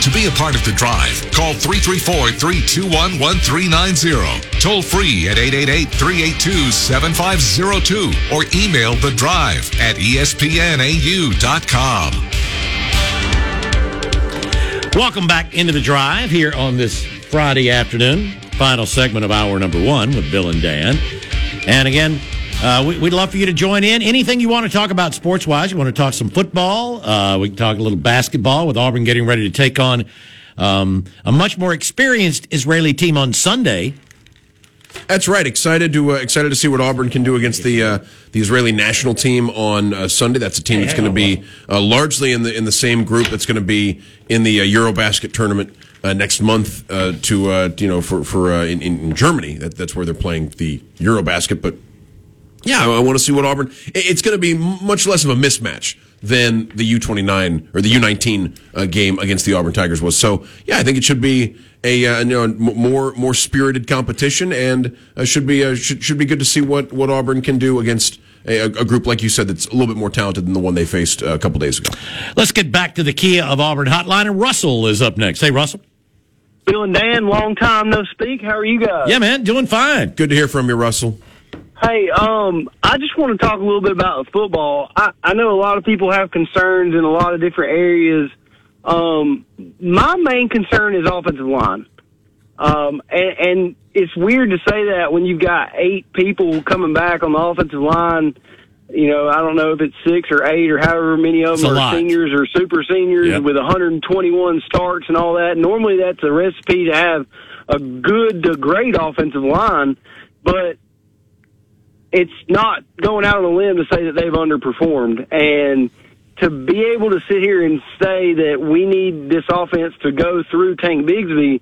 [SPEAKER 2] To be a part of the drive, call 334 321 1390. Toll free at 888 382 7502 or email the drive at ESPNAU.com.
[SPEAKER 1] Welcome back into the drive here on this Friday afternoon. Final segment of hour number one with Bill and Dan. And again, uh, we, would love for you to join in. Anything you want to talk about sports wise, you want to talk some football, uh, we can talk a little basketball with Auburn getting ready to take on um, a much more experienced Israeli team on Sunday.
[SPEAKER 6] That's right. Excited to uh, excited to see what Auburn can do against the uh, the Israeli national team on uh, Sunday. That's a team that's going to be uh, largely in the in the same group that's going to be in the uh, EuroBasket tournament uh, next month uh, to uh, you know for for uh, in, in Germany. That, that's where they're playing the EuroBasket. But yeah, I, want to see what Auburn. it- It's going to be much less of a mismatch than the U twenty nine or the U nineteen uh, game against the Auburn Tigers was. So yeah, I think it should be a uh, you know more more spirited competition, and should be should should be good to see what what Auburn can do against. A, a group like you said that's a little bit more talented than the one they faced a couple days ago.
[SPEAKER 1] Let's get back to the Kia of Auburn hotline, and Russell is up next. Hey, Russell.
[SPEAKER 9] Bill and Dan, long time no speak. How are you guys?
[SPEAKER 1] Yeah, man, doing fine.
[SPEAKER 6] Good to hear from you, Russell.
[SPEAKER 9] Hey, um, I just want to talk a little bit about football. I, I know a lot of people have concerns in a lot of different areas. Um, my main concern is offensive line. Um, and, and it's weird to say that when you've got eight people coming back on the offensive line. You know, I don't know if it's six or eight or however many of
[SPEAKER 1] It's
[SPEAKER 9] them are
[SPEAKER 1] lot.
[SPEAKER 9] seniors or super seniors
[SPEAKER 1] Yep.
[SPEAKER 9] with 121 starts and all that. Normally, that's a recipe to have a good to great offensive line, but it's not going out on a limb to say that they've underperformed. And to be able to sit here and say that we need this offense to go through Tank Bigsby,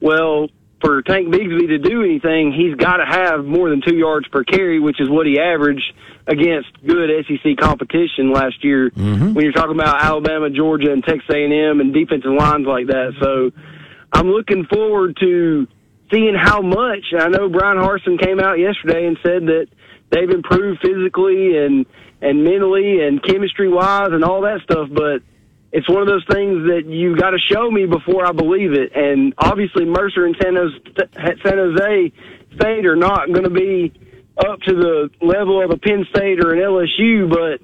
[SPEAKER 9] well, for Tank Bigsby to do anything, he's got to have more than two yards per carry, which is what he averaged against good SEC competition last year. Mm-hmm. When you're talking about Alabama, Georgia, and Texas A&M and defensive lines like that, so I'm looking forward to seeing how much. I know Bryan Harsin came out yesterday and said that they've improved physically and and mentally and chemistry wise and all that stuff, but it's one of those things that you got to show me before I believe it. And obviously, Mercer and San Jose, San Jose State are not going to be up to the level of a Penn State or an LSU, but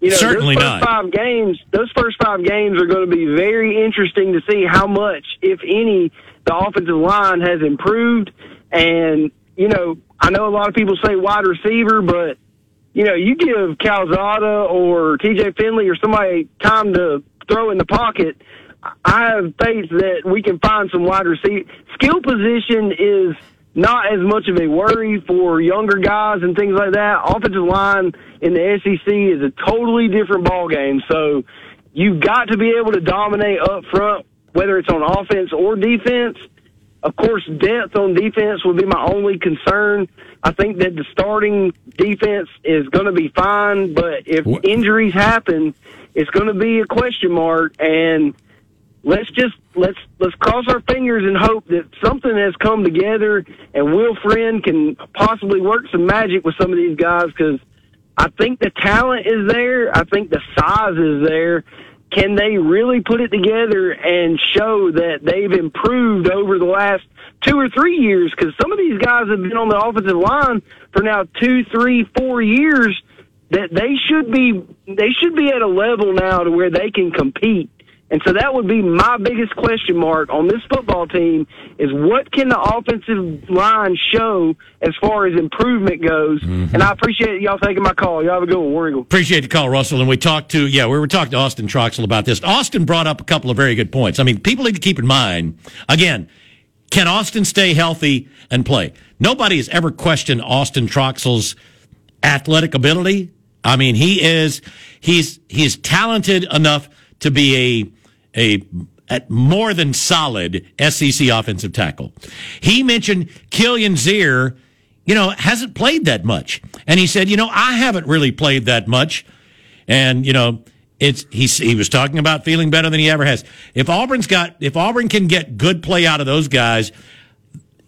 [SPEAKER 9] you know,
[SPEAKER 1] Certainly
[SPEAKER 9] those first
[SPEAKER 1] not.
[SPEAKER 9] five games, those first five games are going to be very interesting to see how much, if any, the offensive line has improved. And you know, I know a lot of people say wide receiver, but you know, you give Calzada or TJ Finley or somebody time to throw in the pocket. I have faith that we can find some wide receiver. Skill position is not as much of a worry for younger guys and things like that. Offensive line in the SEC is a totally different ball game. So you've got to be able to dominate up front, whether it's on offense or defense. Of course, depth on defense would be my only concern. I think that the starting defense is going to be fine, but if
[SPEAKER 1] What-
[SPEAKER 9] injuries happen, it's going to be a question mark. And let's just let's let's cross our fingers and hope that something has come together and Will Friend can possibly work some magic with some of these guys because I think the talent is there. I think the size is there. Can they really put it together and show that they've improved over the last two or three years? Because some of these guys have been on the offensive line for now two, three, four years. That they should be they should be at a level now to where they can compete And so that would be my biggest question mark on this football team is what can the offensive line show as far as improvement goes? Mm-hmm. And I appreciate y'all taking my call. Y'all have a good one. War Eagle.
[SPEAKER 1] Appreciate the call, Russell. And we talked to, yeah, we were talking to Austin Troxell about this. Austin brought up a couple of very good points. I mean, people need to keep in mind, again, can Austin stay healthy and play? Nobody has ever questioned Austin Troxell's athletic ability. I mean, he is, he's, he's talented enough to be a, a, at more than solid SEC offensive tackle. He mentioned Kilian Zierer, you know, hasn't played that much. And he said, you know, I haven't really played that much. And, you know, it's, he, he was talking about feeling better than he ever has. If Auburn's got, if Auburn can get good play out of those guys,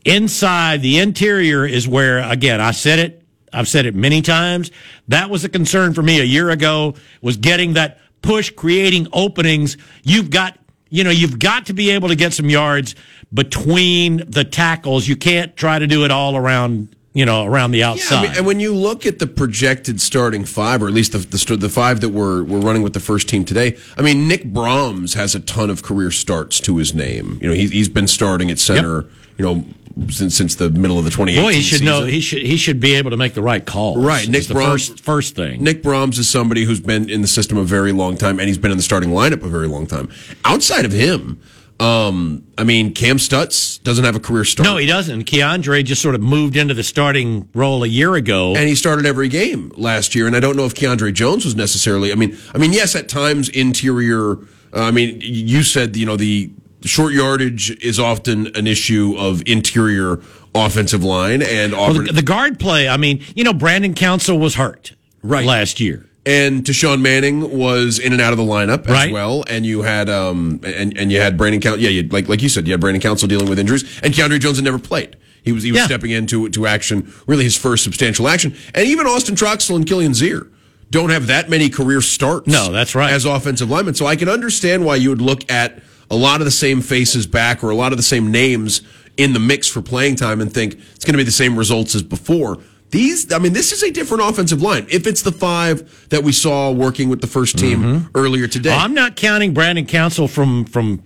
[SPEAKER 1] inside the interior is where, again, I said it, I've said it many times. That was a concern for me a year ago was getting that push, creating openings. You've got, you know, you've got to be able to get some yards between the tackles. You can't try to do it all around, you know, around the
[SPEAKER 6] Yeah, I
[SPEAKER 1] outside.
[SPEAKER 6] mean, and when you look at the projected starting five, or at least the the, the five that we're we're running with the first team today, I mean, Nick Brahms has a ton of career starts to his name. You know, he, he's been starting at center. You know, since since the middle of the 2018
[SPEAKER 1] Boy, he should
[SPEAKER 6] season.
[SPEAKER 1] know. He should. He should be able to make the right call.
[SPEAKER 6] Right, Nick
[SPEAKER 1] the
[SPEAKER 6] Brahms-
[SPEAKER 1] first first thing.
[SPEAKER 6] Nick Brahms is somebody who's been in the system a very long time, and he's been in the starting lineup a very long time. Outside of him, um, I mean, Kam Stutts doesn't have a career start.
[SPEAKER 1] no, he doesn't. Keiondre just sort of moved into the starting role a year ago.
[SPEAKER 6] and he started every game last year. And I don't know if Keiondre Jones was necessarily. I mean, I mean, yes, at times interior. Uh, I mean, you said you know the short yardage is often an issue of interior offensive line and
[SPEAKER 1] Well, the, the guard play. I mean, you know, Brandon Council was hurt
[SPEAKER 6] Right.
[SPEAKER 1] last year.
[SPEAKER 6] and Tashawn Manning was in and out of the lineup
[SPEAKER 1] Right.
[SPEAKER 6] as well. And you had um and and you had Brandon Council. Yeah, you, like like you said, you had Brandon Council dealing with injuries, and Keiondre Jones had never played. He was he was
[SPEAKER 1] Yeah.
[SPEAKER 6] stepping into to action, really his first substantial action. And even Austin Troxell and Kilian Zierer don't have that many career starts.
[SPEAKER 1] No, that's right.
[SPEAKER 6] As offensive linemen, so I can understand why you would look at a lot of the same faces back or a lot of the same names in the mix for playing time and think it's going to be the same results as before. These, I mean, this is a different offensive line. If it's the five that we saw working with the first team earlier today,
[SPEAKER 1] Well, I'm not counting Brandon Council from from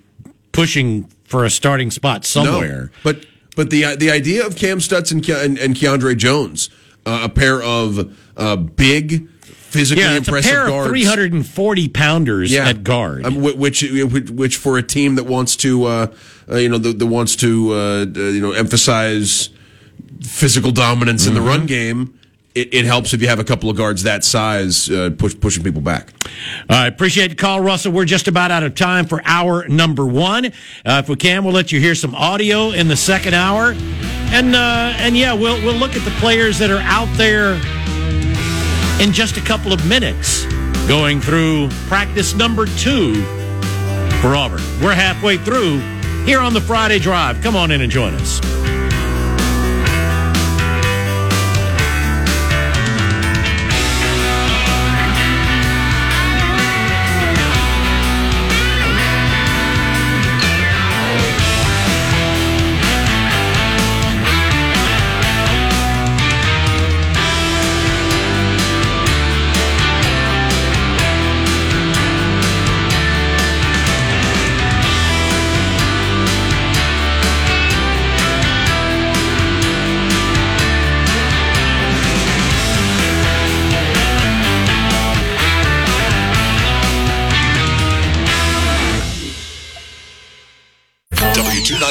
[SPEAKER 1] pushing for a starting spot somewhere.
[SPEAKER 6] No, but but the the idea of Kam Stutts and, Ke- and, and Keiondre Jones, uh, a pair of uh, big, physically
[SPEAKER 1] yeah, it's a
[SPEAKER 6] impressive
[SPEAKER 1] pair
[SPEAKER 6] guards.
[SPEAKER 1] of 340 pounders at guard.
[SPEAKER 6] Um, which which which for a team that wants to uh, uh, you know that, that wants to uh, uh, you know emphasize physical dominance in the
[SPEAKER 1] Mm-hmm.
[SPEAKER 6] run game. It, it helps if you have a couple of guards that size uh, push, pushing people back.
[SPEAKER 1] All right, appreciate the call, Russell. We're just about out of time for hour number one. Uh, if we can, we'll let you hear some audio in the second hour, and uh, and yeah, we'll we'll look at the players that are out there in just a couple of minutes, going through practice number two for Auburn. We're halfway through here on the Friday Drive. Come on in and join us.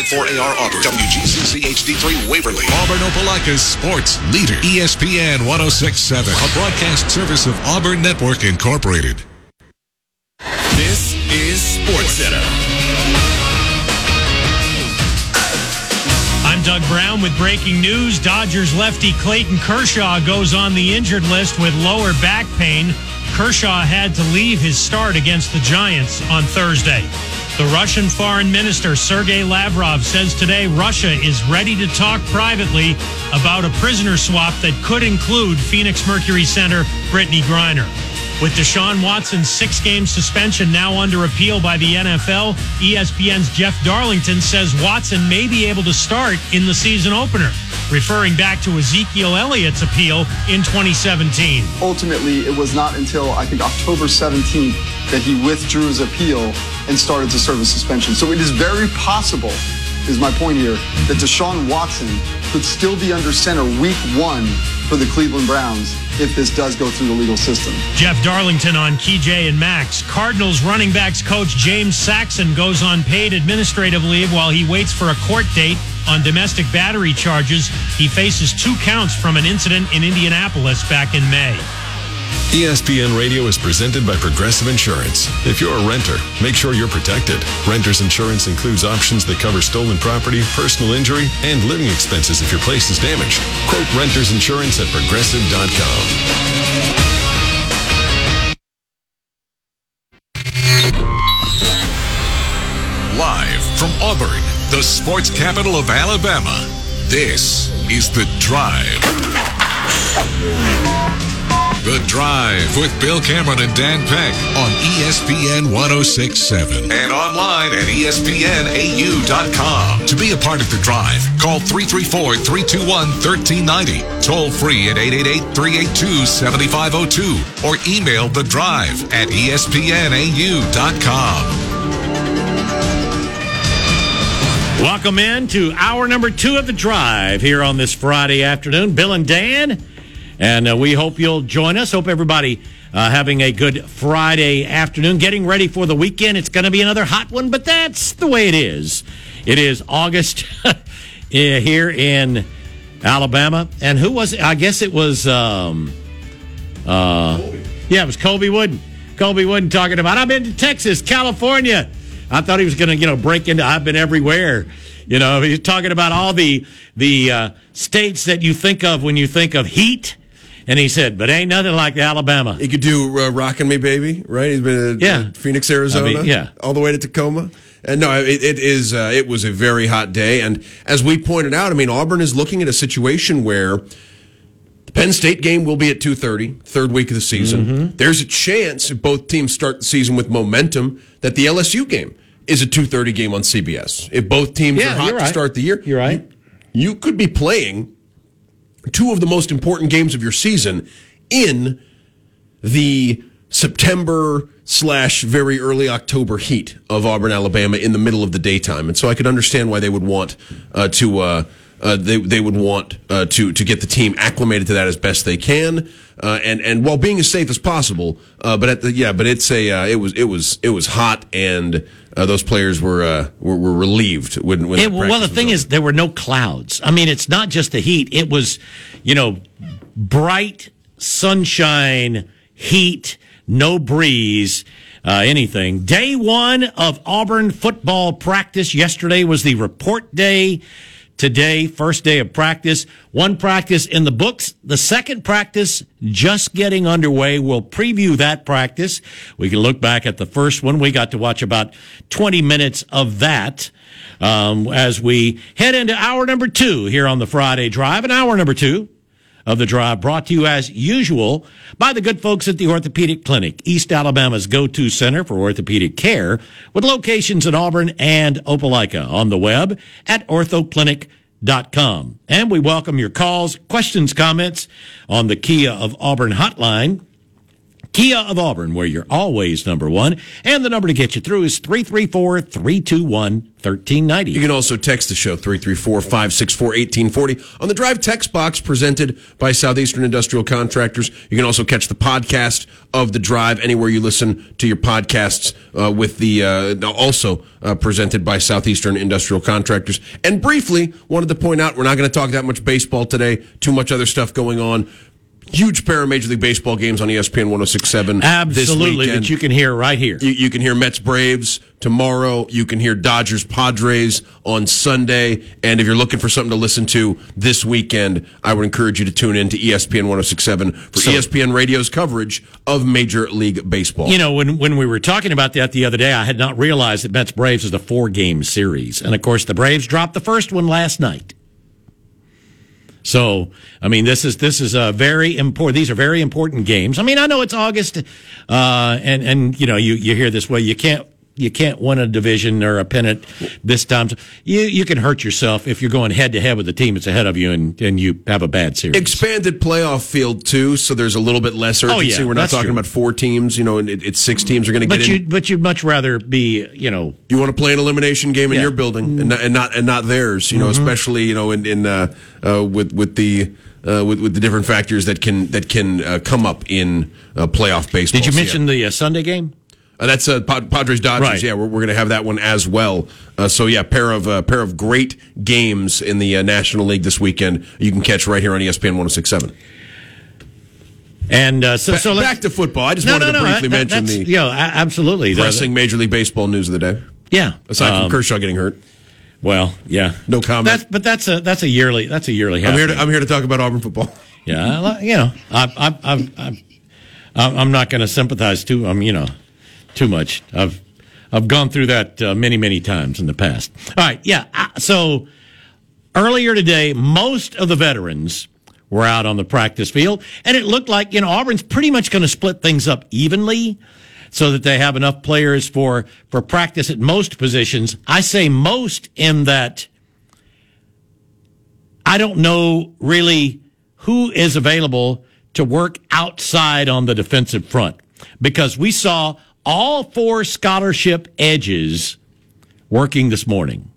[SPEAKER 2] W294AR Auburn, WGCC HD3 Waverly, Auburn Opelika's sports leader, ESPN 1067, a broadcast service of Auburn Network Incorporated.
[SPEAKER 10] This is Sports Center.
[SPEAKER 3] I'm Doug Brown with breaking news. Dodgers lefty Clayton Kershaw goes on the injured list with lower back pain. Kershaw had to leave his start against the Giants on Thursday. The Russian Foreign Minister Sergei Lavrov says today Russia is ready to talk privately about a prisoner swap that could include Phoenix Mercury center Brittney Griner. With Deshaun Watson's six game suspension now under appeal by the NFL, ESPN's Jeff Darlington says Watson may be able to start in the season opener, referring back to Ezekiel Elliott's appeal in 2017.
[SPEAKER 11] Ultimately, it was not until I think October 17th that he withdrew his appeal and started to serve a suspension. So it is very possible, is my point here, that Deshaun Watson could still be under center week one for the Cleveland Browns if this does go through the legal system.
[SPEAKER 3] Jeff Darlington on KJ and Max. Cardinals running backs coach James Saxon goes on paid administrative leave while he waits for a court date on domestic battery charges. He faces two counts from an incident in Indianapolis back in May.
[SPEAKER 5] ESPN Radio is presented by Progressive Insurance. If you're a renter, make sure you're protected. Renter's insurance includes options that cover stolen property, personal injury, and living expenses if your place is damaged. Quote renter's insurance at progressive.com.
[SPEAKER 2] Live from Auburn, the sports capital of Alabama, this is The Drive. The Drive with Bill Cameron and Dan Peck on ESPN 1067 and online at ESPNAU.com. To be a part of The Drive, call 334 321 1390, toll free at 888 382 7502, or email The Drive at ESPNAU.com.
[SPEAKER 1] Welcome in to hour number two of the drive here on this Friday afternoon. Bill and Dan, and uh, we hope you'll join us. Hope everybody uh, having a good Friday afternoon, getting ready for the weekend. It's going to be another hot one, but that's the way it is. It is August *laughs* here in Alabama, and who was it? I guess it was. Um, uh, yeah, it was Colby Wooden. Colby Wooden talking about. I've been to Texas, California. I thought he was going to, you know, break into. I've been everywhere. You know, he's talking about all the the uh, states that you think of when you think of heat. And he said, "But ain't nothing like Alabama."
[SPEAKER 6] He could do uh, "Rockin' Me, Baby," right? He's been to
[SPEAKER 1] Yeah.
[SPEAKER 6] Phoenix, Arizona,
[SPEAKER 1] I mean, yeah.
[SPEAKER 6] all the way to Tacoma. And no, it, it is. Uh, it was a very hot day, and as we pointed out, I mean, Auburn is looking at a situation where the Penn State game will be at 2.30, third week of the season.
[SPEAKER 1] Mm-hmm.
[SPEAKER 6] There's a chance if both teams start the season with momentum that the LSU game is a 2.30 game on CBS. If both teams
[SPEAKER 1] Yeah,
[SPEAKER 6] are hot
[SPEAKER 1] you're
[SPEAKER 6] to start the year,
[SPEAKER 1] You're right.
[SPEAKER 6] you could be playing two of the most important games of your season in the September slash very early October heat of Auburn, Alabama, in the middle of the daytime, and so I could understand why they would want uh, to. Uh, uh, they they would want uh, to to get the team acclimated to that as best they can, uh, and and while being as safe as possible. Uh, but at the yeah, but it's a uh, it was it was it was hot, and uh, those players were, uh, were were relieved when when
[SPEAKER 1] It,
[SPEAKER 6] the
[SPEAKER 1] well, the thing
[SPEAKER 6] over.
[SPEAKER 1] is, there were no clouds. I mean, it's not just the heat. It was, you know, bright sunshine, heat, no breeze, uh, anything. Day one of Auburn football practice. Yesterday was the report day. Today, first day of practice. One practice in the books. The second practice just getting underway. We'll preview that practice. We can look back at the first one. We got to watch about 20 minutes of that um, as we head into hour number two here on the Friday Drive. And hour number two of the drive brought to you as usual by the good folks at the Orthopedic Clinic, East Alabama's go-to center for orthopedic care with locations in Auburn and Opelika on the web at orthoclinic.com. And we welcome your calls, questions, comments on the Kia of Auburn hotline. Kia of Auburn, where you're always number one. And the number to get you through is 334 321 1390.
[SPEAKER 6] You can also text the show 334-564-1840 on the drive text box presented by Southeastern Industrial Contractors. You can also catch the podcast of the drive anywhere you listen to your podcasts uh, with the uh, also uh, presented by Southeastern Industrial Contractors. And briefly, wanted to point out we're not going to talk that much baseball today. Too much other stuff going on. Huge pair of Major League Baseball games on ESPN 1067 this
[SPEAKER 1] Absolutely, that you can hear right here.
[SPEAKER 6] You, you can hear Mets Braves tomorrow. You can hear Dodgers Padres on Sunday. And if you're looking for something to listen to this weekend, I would encourage you to tune in to ESPN 1067 for
[SPEAKER 1] So-
[SPEAKER 6] ESPN Radio's coverage of Major League Baseball.
[SPEAKER 1] You know, when when we were talking about that the other day, I had not realized that Mets Braves is a four game series, and of course the Braves dropped the first one last night. So, I mean, this is this is a very important. These are very important games. I mean, I know it's August, uh, and and you know, you you hear this way. You can't you can't win a division or a pennant this time. You you can hurt yourself if you're going head to head with the team that's ahead of you, and and you have a bad series.
[SPEAKER 6] Expanded playoff field too, so there's a little bit less urgency.
[SPEAKER 1] Oh, yeah,
[SPEAKER 6] We're not talking
[SPEAKER 1] true.
[SPEAKER 6] about four teams, you know, and it, it's six teams are going to
[SPEAKER 1] but
[SPEAKER 6] get
[SPEAKER 1] you
[SPEAKER 6] in.
[SPEAKER 1] but you'd much rather be you know
[SPEAKER 6] You want to play an elimination game in
[SPEAKER 1] Yeah.
[SPEAKER 6] your building and not and not, and not theirs, you know,
[SPEAKER 1] Mhm.
[SPEAKER 6] especially you know in in uh, uh, with with the. Uh, with, with the different factors that can that can uh, come up in uh, playoff baseball.
[SPEAKER 1] Did you
[SPEAKER 6] So, yeah.
[SPEAKER 1] mention the uh, Sunday game?
[SPEAKER 6] Uh, that's uh, Padres Dodgers.
[SPEAKER 1] Right.
[SPEAKER 6] Yeah, we're, we're going to have that one as well. Uh, so yeah, pair of uh, pair of great games in the uh, National League this weekend. You can catch right here on ESPN 1067.
[SPEAKER 1] And uh, so, so let's-
[SPEAKER 6] back to football. I just
[SPEAKER 1] No,
[SPEAKER 6] wanted
[SPEAKER 1] no,
[SPEAKER 6] to
[SPEAKER 1] no,
[SPEAKER 6] briefly
[SPEAKER 1] that-
[SPEAKER 6] mention the
[SPEAKER 1] yeah, absolutely
[SPEAKER 6] pressing Major League Baseball news of the day.
[SPEAKER 1] Yeah,
[SPEAKER 6] Aside from
[SPEAKER 1] Um,
[SPEAKER 6] Kershaw getting hurt.
[SPEAKER 1] Well, yeah,
[SPEAKER 6] no comment.
[SPEAKER 1] That's, but that's a that's a yearly that's a yearly.
[SPEAKER 6] I'm here to. I'm here to talk about Auburn football.
[SPEAKER 1] Yeah, you know, I, I, I, I, I'm I'm not going to sympathize too. I'm you know, too much. I've I've gone through that uh, many many times in the past. All right, yeah. I- So earlier today, most of the veterans were out on the practice field, and it looked like you know Auburn's pretty much going to split things up evenly. So that they have enough players for, for practice at most positions. I say most in that I don't know really who is available to work outside on the defensive front because we saw all four scholarship edges working this morning.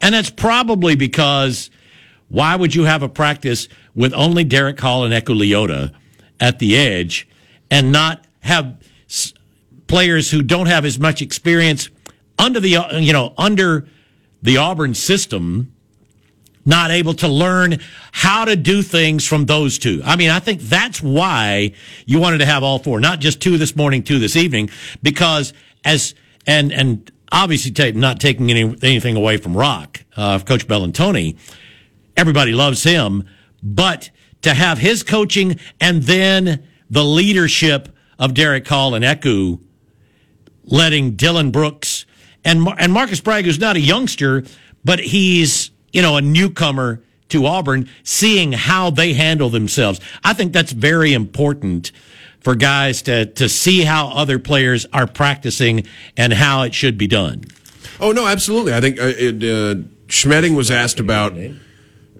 [SPEAKER 1] And that's probably because why would you have a practice with only Derek Hall and Eku Leota at the edge and not have players who don't have as much experience under the, uh, you know, under the Auburn system not able to learn how to do things from those two. I mean, I think that's why you wanted to have all four, not just two this morning, two this evening, because as and and obviously ta- not taking any, anything away from Roc, uh, Coach Bellantoni, everybody loves him, but to have his coaching and then the leadership of Derek Hall and Eku letting Dylan Brooks and and Marcus Bragg, who's not a youngster, but he's you know a newcomer to Auburn, seeing how they handle themselves. I think that's very important for guys to to see how other players are practicing and how it should be done.
[SPEAKER 6] Oh no, absolutely. I think uh, it, uh, Schmedding was asked about.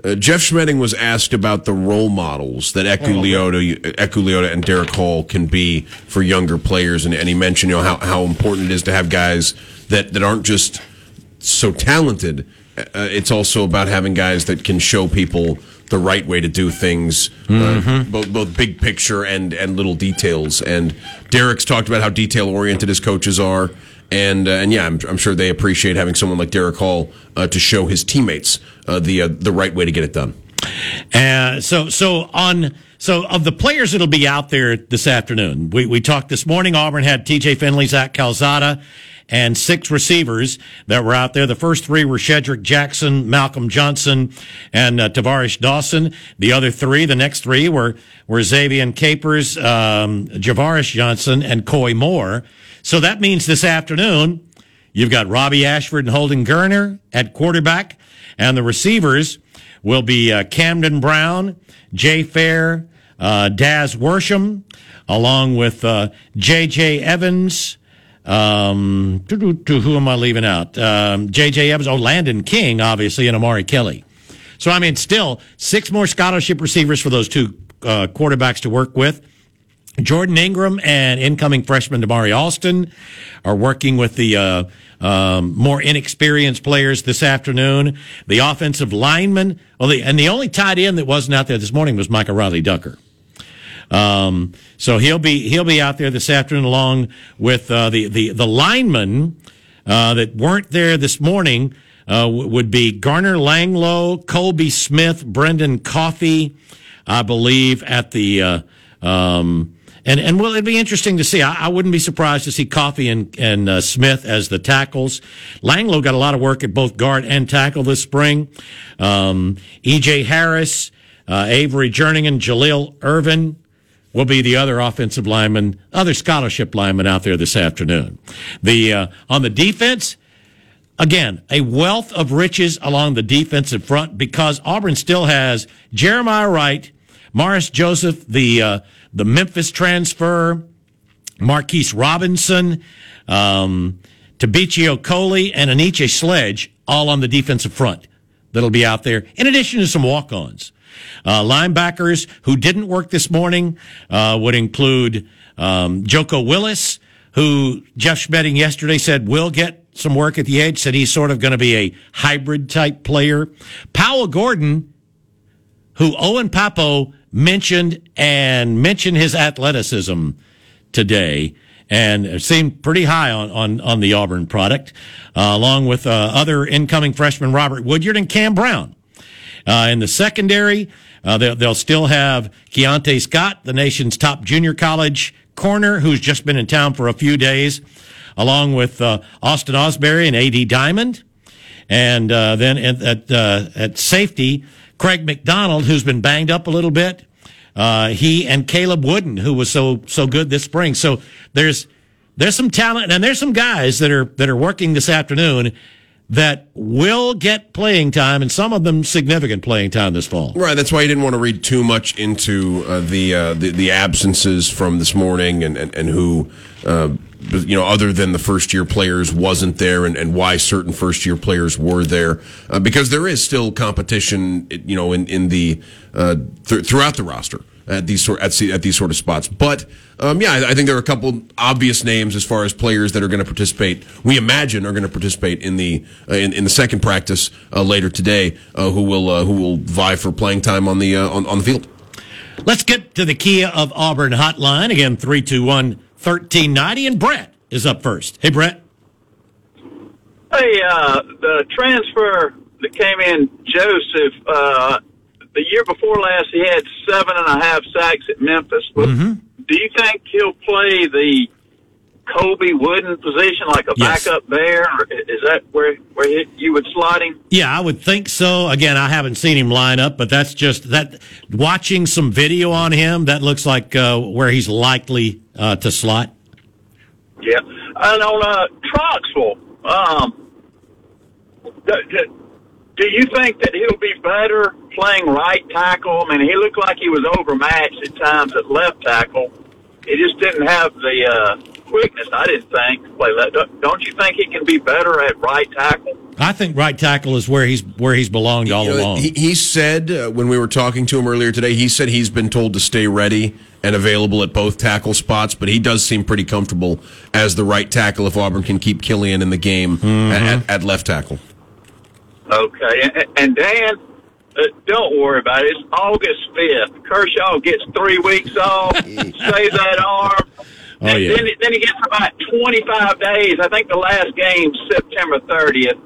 [SPEAKER 6] Uh, Jeff Schmedding was asked about the role models that Eku Leota, Eku Leota and Derek Hall can be for younger players, and, and he mentioned you know how, how important it is to have guys that, that aren't just so talented. Uh, it's also about having guys that can show people the right way to do things, uh, both both big picture and and little details. And Derek's talked about how detail oriented his coaches are. And uh, and yeah, I'm, I'm sure they appreciate having someone like Derek Hall uh, to show his teammates uh, the uh, the right way to get it done.
[SPEAKER 1] Uh, so so on so of the players that'll be out there this afternoon, we we talked this morning. Auburn had T.J. Finley, Zach Calzada, and six receivers that were out there. The first three were Shedrick Jackson, Malcolm Johnson, and uh, Dawson. The other three, the next three, were were Ze'Vian Capers, um, Johnson, and Koy Moore. So that means this afternoon. You've got Robbie Ashford and Holden Geriner at quarterback, and the receivers will be uh, Camden Brown, Jay Fair, uh, Daz Worsham, along with uh, J.J. Evans. Um, to, who am I leaving out? Um, J.J. Evans, oh, Landen King, obviously, and Omari Kelly. So, I mean, still six more scholarship receivers for those two uh, quarterbacks to work with. Jordan Ingram and incoming freshman Damari Alston are working with the uh, um, more inexperienced players this afternoon. The offensive lineman, well, the, and the only tight end that wasn't out there this morning was Micah Riley Ducker. Um, so he'll be he'll be out there this afternoon along with uh, the the the linemen uh, that weren't there this morning. Uh, would be Garner Langlow, Colby Smith, Brendan Coffey, I believe, at the uh, um, and and well, it'd be interesting to see. I, I wouldn't be surprised to see Coffey and and uh, Smith as the tackles. Langlow got a lot of work at both guard and tackle this spring. Um, E.J. Harris, uh, Avery Jernigan, Jaleel Irvin will be the other offensive lineman, other scholarship lineman out there this afternoon. The uh, on the defense, again, a wealth of riches along the defensive front because Auburn still has Jeremiah Wright, Morris Joseph, the uh, the Memphis transfer, Marquise Robinson, um, Tabichi Okoli, and Aniche Sledge, all on the defensive front that'll be out there, in addition to some walk ons. Uh, linebackers who didn't work this morning uh, would include um, Joko Willis, who Jeff Schmedding yesterday said will get some work at the edge, said he's sort of going to be a hybrid type player. Powell Gordon, who Owen Pappoe mentioned and mentioned his athleticism today and seemed pretty high on, on, on the Auburn product, uh, along with uh, other incoming freshmen Robert Woodyard and Cam Brown. Uh, in the secondary, uh, they'll, they'll, still have Keionte Scott, the nation's top junior college corner, who's just been in town for a few days, along with uh, Austin Osbury and A.D. Diamond. And uh, then at, at, uh, at, safety, Craig McDonald, who's been banged up a little bit. Uh, he and Caleb Wooden, who was so so good this spring. So there's there's some talent, and there's some guys that are that are working this afternoon that will get playing time, and some of them significant playing time this fall.
[SPEAKER 6] Right. That's why you didn't want to read too much into uh, the, uh, the, the absences from this morning and and, and who. Uh, you know, other than the first year players wasn't there and, and why certain first year players were there, uh, because there is still competition, you know, in, in the, uh, th- throughout the roster at these sort at, at these sort of spots. But um, yeah, I, I, think there are a couple obvious names as far as players that are going to participate. We imagine are going to participate in the uh, in, in, the second practice uh, later today, uh, who will uh, who will vie for playing time on the uh, on, on the field.
[SPEAKER 1] Let's get to the Kia of Auburn hotline again 321 1390 and Brett is up first. Hey Brett.
[SPEAKER 12] Hey, uh, the transfer that came in, Joseph, the year before last, he had seven and a half sacks at Memphis. Mm-hmm. Do you think he'll play the Colby Wooden position like a yes. backup there? Or is that where where you would slide him?
[SPEAKER 1] Yeah, I would think so. Again, I haven't seen him line up, but that's just that. Watching some video on him, that looks like uh, where he's likely uh, to slot.
[SPEAKER 12] Yeah, and on uh, Troxell, um, do you think that he'll be better playing right tackle? I mean, he looked like he was overmatched at times at left tackle. He just didn't have the uh, quickness, I didn't think, to play left. Don't you think he can be better at right tackle?
[SPEAKER 1] I think right tackle is where he's where he's belonged all you know, along.
[SPEAKER 6] He, he said uh, when we were talking to him earlier today, he said he's been told to stay ready and available at both tackle spots, but he does seem pretty comfortable as the right tackle if Auburn can keep Kilian in the game mm-hmm. at, at left tackle.
[SPEAKER 12] Okay, and, and Dan, uh, don't worry about it. It's August fifth. Kershaw gets three weeks off. *laughs* save that arm.
[SPEAKER 1] Oh, and yeah.
[SPEAKER 12] then, then he gets about 25 days. I think the last game's September 30th.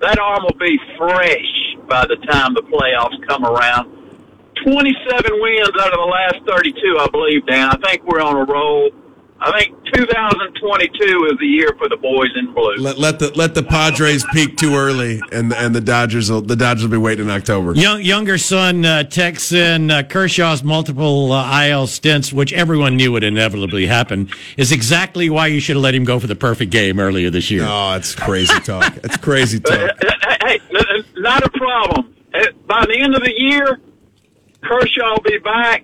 [SPEAKER 12] That arm will be fresh by the time the playoffs come around. 27 wins out of the last 32, I believe, Dan. I think we're on a roll. I think 2022 is the year for the boys in blue.
[SPEAKER 6] Let, let the let the Padres peak too early, and and the Dodgers will the Dodgers will be waiting in October.
[SPEAKER 1] Young, younger son uh, texts in uh, Kershaw's multiple uh, IL stints, which everyone knew would inevitably happen, is exactly why you should have let him go for the perfect game earlier this year.
[SPEAKER 6] Oh, it's crazy talk. it's crazy talk.
[SPEAKER 12] hey, not a problem. By the end of the year, Kershaw will be back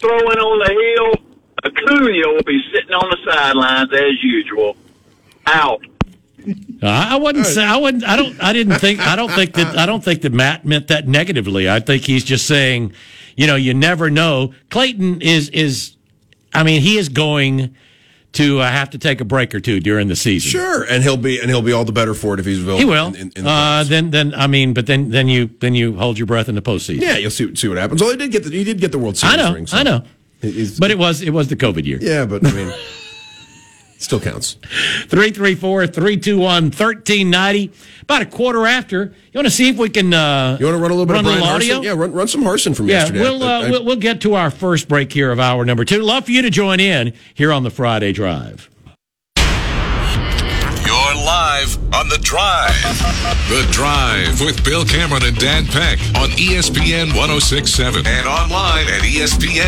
[SPEAKER 12] throwing on the hill Acuna will be sitting on the sidelines as usual, out.
[SPEAKER 1] I wouldn't say I wouldn't. I don't. I didn't think. I don't think that. I don't think that Matt meant that negatively. I think he's just saying, you know, you never know. Clayton is is. I mean, he is going to uh, have to take a break or two during the season.
[SPEAKER 6] Sure, and he'll be and he'll be all the better for it if he's available.
[SPEAKER 1] He will. In, in, in the uh, then then I mean, but then then you then you hold your breath in the postseason.
[SPEAKER 6] Yeah, you'll see see what happens. Well, he did get the he did get the World Series
[SPEAKER 1] I know.
[SPEAKER 6] ring. So.
[SPEAKER 1] I know but it was it was the COVID year.
[SPEAKER 6] Yeah, but I mean, *laughs* still counts.
[SPEAKER 1] 334 321 1390. About a quarter after. You want to see if we can. Uh,
[SPEAKER 6] you want to run a little bit of Bryan
[SPEAKER 1] audio?
[SPEAKER 6] Yeah, run, run some Harsin from
[SPEAKER 1] yeah,
[SPEAKER 6] yesterday.
[SPEAKER 1] We'll, uh, I, I, we'll, we'll get to our first break here of hour number two. Love for you to join in here on the Friday Drive.
[SPEAKER 2] Live on The Drive. The Drive with Bill Cameron and Dan Peck on ESPN 1067 and online at ESPNAU.com.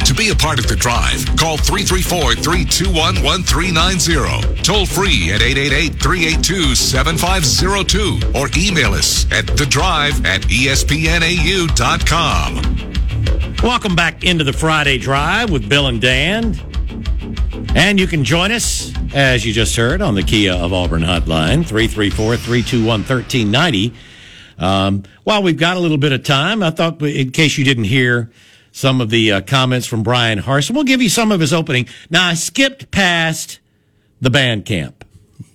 [SPEAKER 2] To be a part of The Drive, call 334 321 1390. Toll free at 888 382 7502 or email us at The Drive at ESPNAU.com.
[SPEAKER 1] Welcome back into the Friday Drive with Bill and Dan. And you can join us, as you just heard, on the Kia of Auburn hotline, 334 321 1390. Um, while we've got a little bit of time, I thought, in case you didn't hear some of the uh, comments from Bryan Harsin, we'll give you some of his opening. Now, I skipped past the band camp.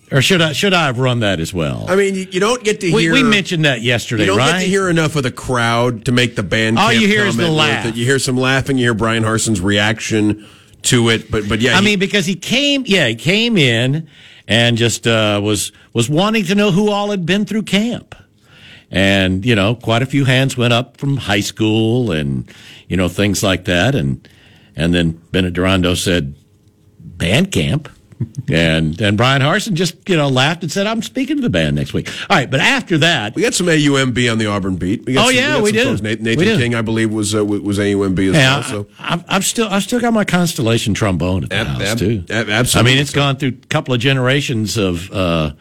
[SPEAKER 1] Or should I should I have run that as well?
[SPEAKER 6] I mean, you, you don't get to
[SPEAKER 1] we,
[SPEAKER 6] hear.
[SPEAKER 1] we mentioned that yesterday,
[SPEAKER 6] You don't
[SPEAKER 1] right?
[SPEAKER 6] get to hear enough of the crowd to make the band.
[SPEAKER 1] All
[SPEAKER 6] camp
[SPEAKER 1] you hear is the laugh.
[SPEAKER 6] You hear some laughing. You hear Bryan Harsin's reaction to it. But but yeah,
[SPEAKER 1] I
[SPEAKER 6] he-
[SPEAKER 1] mean, because he came, yeah, he came in and just uh, was was wanting to know who all had been through camp, and you know, quite a few hands went up from high school and you know things like that, and and then Bennett Durando said, "Band camp." And and Bryan Harsin just you know laughed and said, "I'm speaking to the band next week." All right, but after that,
[SPEAKER 6] we got some AUMB on the Auburn beat. We got
[SPEAKER 1] Oh,
[SPEAKER 6] some,
[SPEAKER 1] yeah, we
[SPEAKER 6] folks. Nathan, Nathan
[SPEAKER 1] We do.
[SPEAKER 6] King, I believe, was uh, was AUMB as
[SPEAKER 1] Yeah,
[SPEAKER 6] well. So
[SPEAKER 1] I, I've, I've still I've still got my Constellation trombone at the
[SPEAKER 6] Ab-
[SPEAKER 1] house
[SPEAKER 6] ab-
[SPEAKER 1] too.
[SPEAKER 6] ab- absolutely.
[SPEAKER 1] I mean, it's gone through a couple of generations of, uh,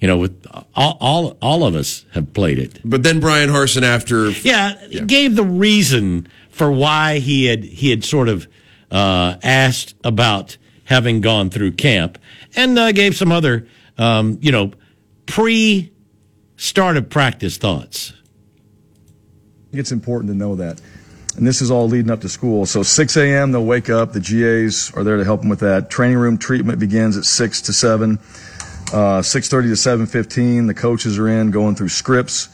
[SPEAKER 1] you know, with all, all all of us have played it.
[SPEAKER 6] But then Bryan Harsin, after
[SPEAKER 1] Yeah, gave the reason for why he had he had sort of uh, asked about having gone through camp, and uh, gave some other, um, you know, pre start of practice thoughts.
[SPEAKER 13] It's important to know that. And this is all leading up to school. So 6 a.m. they'll wake up. The GAs are there to help them with that. Training room treatment begins at 6 to 7. Uh, 6:30 to 7:15. The coaches are in going through scripts.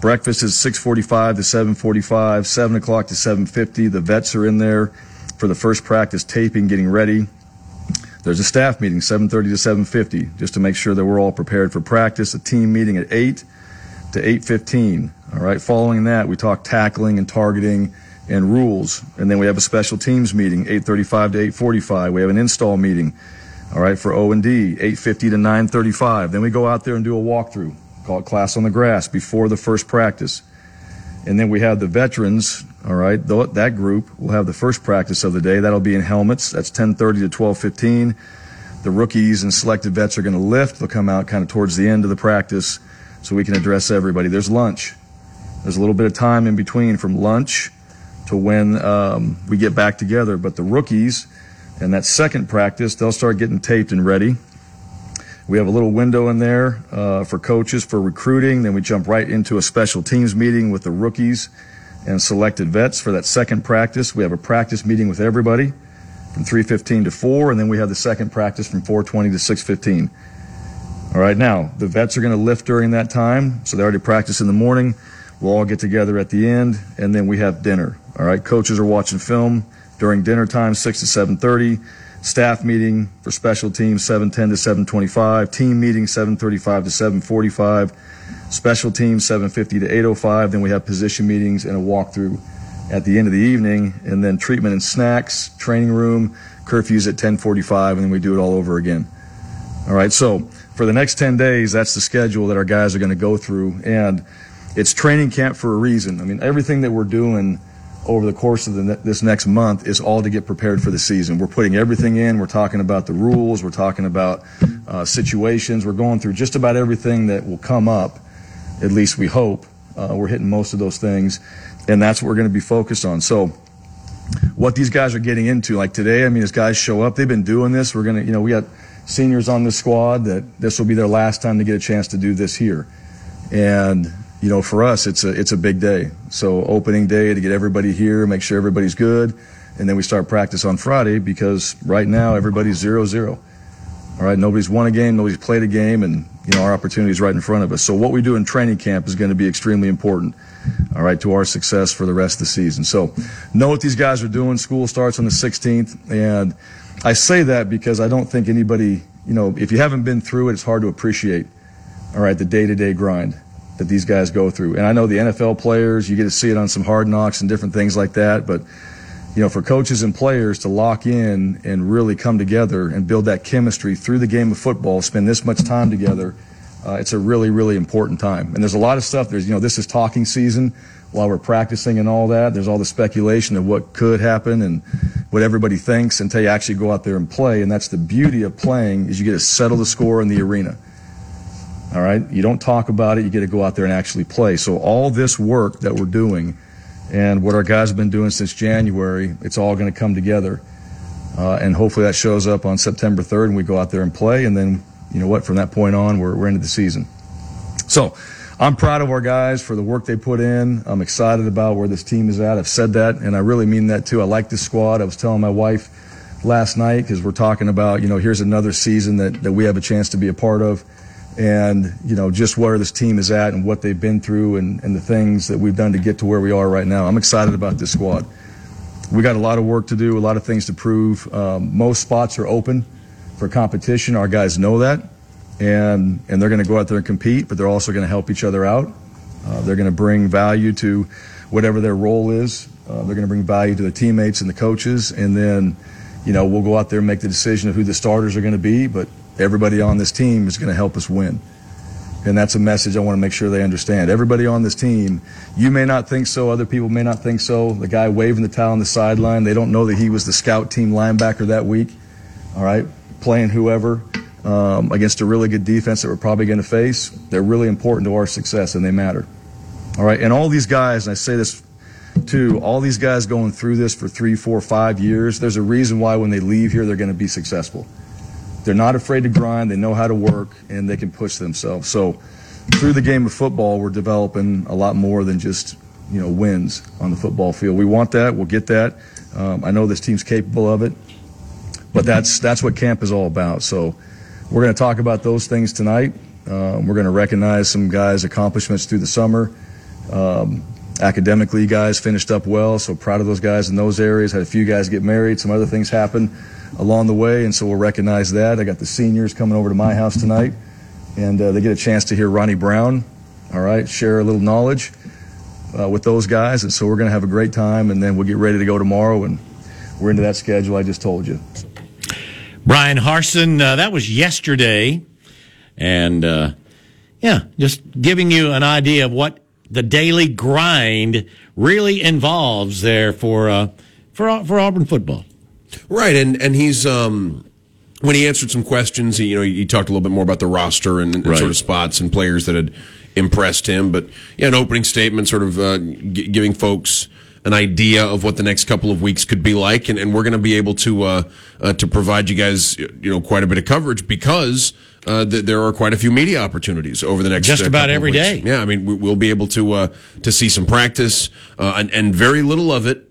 [SPEAKER 13] Breakfast is 6:45 to 7:45. 7 o'clock to 7:50. The vets are in there for the first practice taping, getting ready. There's a staff meeting 7:30 to 7:50 just to make sure that we're all prepared for practice. A team meeting at 8 to 8:15. All right. Following that, we talk tackling and targeting and rules, and then we have a special teams meeting 8:35 to 8:45. We have an install meeting. All right, for O and D, 8:50 to 9:35. Then we go out there and do a walkthrough, call it class on the grass before the first practice. And then we have the veterans, all right, that group will have the first practice of the day. That'll be in helmets. That's 10:30 to 12:15. The rookies and selected vets are going to lift. They'll come out kind of towards the end of the practice so we can address everybody. There's lunch. There's a little bit of time in between from lunch to when um, we get back together. But the rookies and that second practice, they'll start getting taped and ready. We have a little window in there uh, for coaches for recruiting. Then we jump right into a special teams meeting with the rookies and selected vets for that second practice. We have a practice meeting with everybody from 3:15 to 4, and then we have the second practice from 4:20 to 6:15. All right, now the vets are going to lift during that time, so they already practice in the morning. We'll all get together at the end, and then we have dinner. All right, coaches are watching film during dinner time, 6 to 7:30. Staff meeting for special teams, 7:10 to 7:25. Team meeting, 7:35 to 7:45. Special teams, 7:50 to 8:05. Then we have position meetings and a walkthrough at the end of the evening, and then treatment and snacks, training room, curfews at 10:45, and then we do it all over again. All right, so for the next 10 days, that's the schedule that our guys are going to go through. And it's training camp for a reason. I mean, everything that we're doing over the course of the, this next month is all to get prepared for the season. We're putting everything in. We're talking about the rules. We're talking about uh, situations. We're going through just about everything that will come up, at least we hope. Uh, we're hitting most of those things. And that's what we're going to be focused on. So, what these guys are getting into. Like today, I mean, as guys show up, they've been doing this. We're gonna, you know, we got seniors on the squad that this will be their last time to get a chance to do this here, and you know, for us, it's a it's a big day. So opening day to get everybody here, make sure everybody's good, and then we start practice on Friday because right now everybody's zero zero. All right, nobody's won a game, nobody's played a game, and you know our opportunity is right in front of us. So what we do in training camp is going to be extremely important. All right, to our success for the rest of the season. So know what these guys are doing. School starts on the 16th, and I say that because I don't think anybody, you know, if you haven't been through it, it's hard to appreciate. All right, the day-to-day grind that these guys go through. And I know the NFL players, you get to see it on some hard knocks and different things like that, but you know, for coaches and players to lock in and really come together and build that chemistry through the game of football, spend this much time together, uh, it's a really, really important time. And there's a lot of stuff. There's, you know, this is talking season while we're practicing and all that. There's all the speculation of what could happen and what everybody thinks until you actually go out there and play. And that's the beauty of playing is you get to settle the score in the arena. All right. You don't talk about it. You get to go out there and actually play. So all this work that we're doing and what our guys have been doing since January, it's all going to come together. Uh, and hopefully that shows up on September 3rd and we go out there and play. And then, you know what, from that point on, we're, we're into the season. So I'm proud of our guys for the work they put in. I'm excited about where this team is at. I've said that, and I really mean that too. I like this squad. I was telling my wife last night because we're talking about, you know, here's another season that, that we have a chance to be a part of and you know just where this team is at and what they've been through and, and the things that we've done to get to where we are right now. I'm excited about this squad. We got a lot of work to do, a lot of things to prove. Um, most spots are open for competition. Our guys know that, and and they're going to go out there and compete, but they're also going to help each other out. Uh, they're going to bring value to whatever their role is. Uh, they're going to bring value to the teammates and the coaches, and then you know we'll go out there and make the decision of who the starters are going to be, but everybody on this team is going to help us win. And that's a message I want to make sure they understand. Everybody on this team, you may not think so, other people may not think so. The guy waving the towel on the sideline, they don't know that he was the scout team linebacker that week, all right, playing whoever um, against a really good defense that we're probably going to face. They're really important to our success and they matter. All right, and all these guys, and I say this too, all these guys going through this for three, four, five years, there's a reason why when they leave here, they're going to be successful. They're not afraid to grind. They know how to work, and they can push themselves. So, through the game of football, we're developing a lot more than just you know wins on the football field. We want that. We'll get that. Um, I know this team's capable of it, but that's that's what camp is all about. So, we're going to talk about those things tonight. Um, we're going to recognize some guys' accomplishments through the summer. Um, academically, guys finished up well, so proud of those guys in those areas. Had a few guys get married. Some other things happen along the way, and so we'll recognize that. I got the seniors coming over to my house tonight, and uh, they get a chance to hear Ronnie Brown, all right, share a little knowledge uh, with those guys, and so we're going to have a great time, and then we'll get ready to go tomorrow, and we're into that schedule I just told you.
[SPEAKER 1] Bryan Harsin, uh, that was yesterday, and uh, yeah, just giving you an idea of what the daily grind really involves there for uh, for for Auburn football.
[SPEAKER 6] Right, and and he's um, when he answered some questions, he, you know, he talked a little bit more about the roster and, and right. sort of spots and players that had impressed him. But yeah, an opening statement, sort of uh, g- giving folks an idea of what the next couple of weeks could be like, and, and we're going to be able to uh, uh, to provide you guys, you know, quite a bit of coverage because. Uh, th- there are quite a few media opportunities over the next
[SPEAKER 1] just
[SPEAKER 6] uh,
[SPEAKER 1] about every day.
[SPEAKER 6] Yeah, I mean, we, will be able to uh, to see some practice, uh, and, and very little of it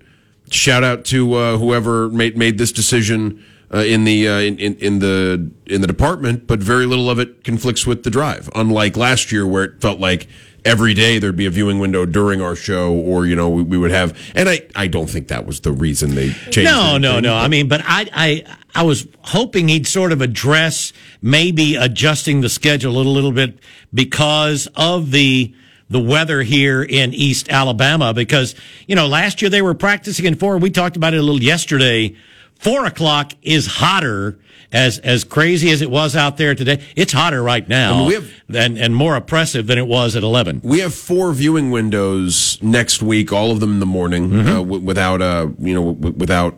[SPEAKER 6] shout out to uh, whoever made made this decision uh, in the uh, in, in the in the department, but very little of it conflicts with the drive. Unlike last year, where it felt like every day there'd be a viewing window during our show, or you know we, we would have. And I I don't think that was the reason they changed.
[SPEAKER 1] No,
[SPEAKER 6] anything.
[SPEAKER 1] no, no. I mean, but I I I was hoping he'd sort of address maybe adjusting the schedule a little, little bit because of the the weather here in East Alabama because, you know, last year they were practicing in four. We talked about it a little yesterday. Four o'clock is hotter as as crazy as it was out there today. It's hotter right now I mean, we have, and, and more oppressive than it was at 11.
[SPEAKER 6] We have four viewing windows next week, all of them in the morning, mm-hmm. uh, w- without, uh, you know, w- without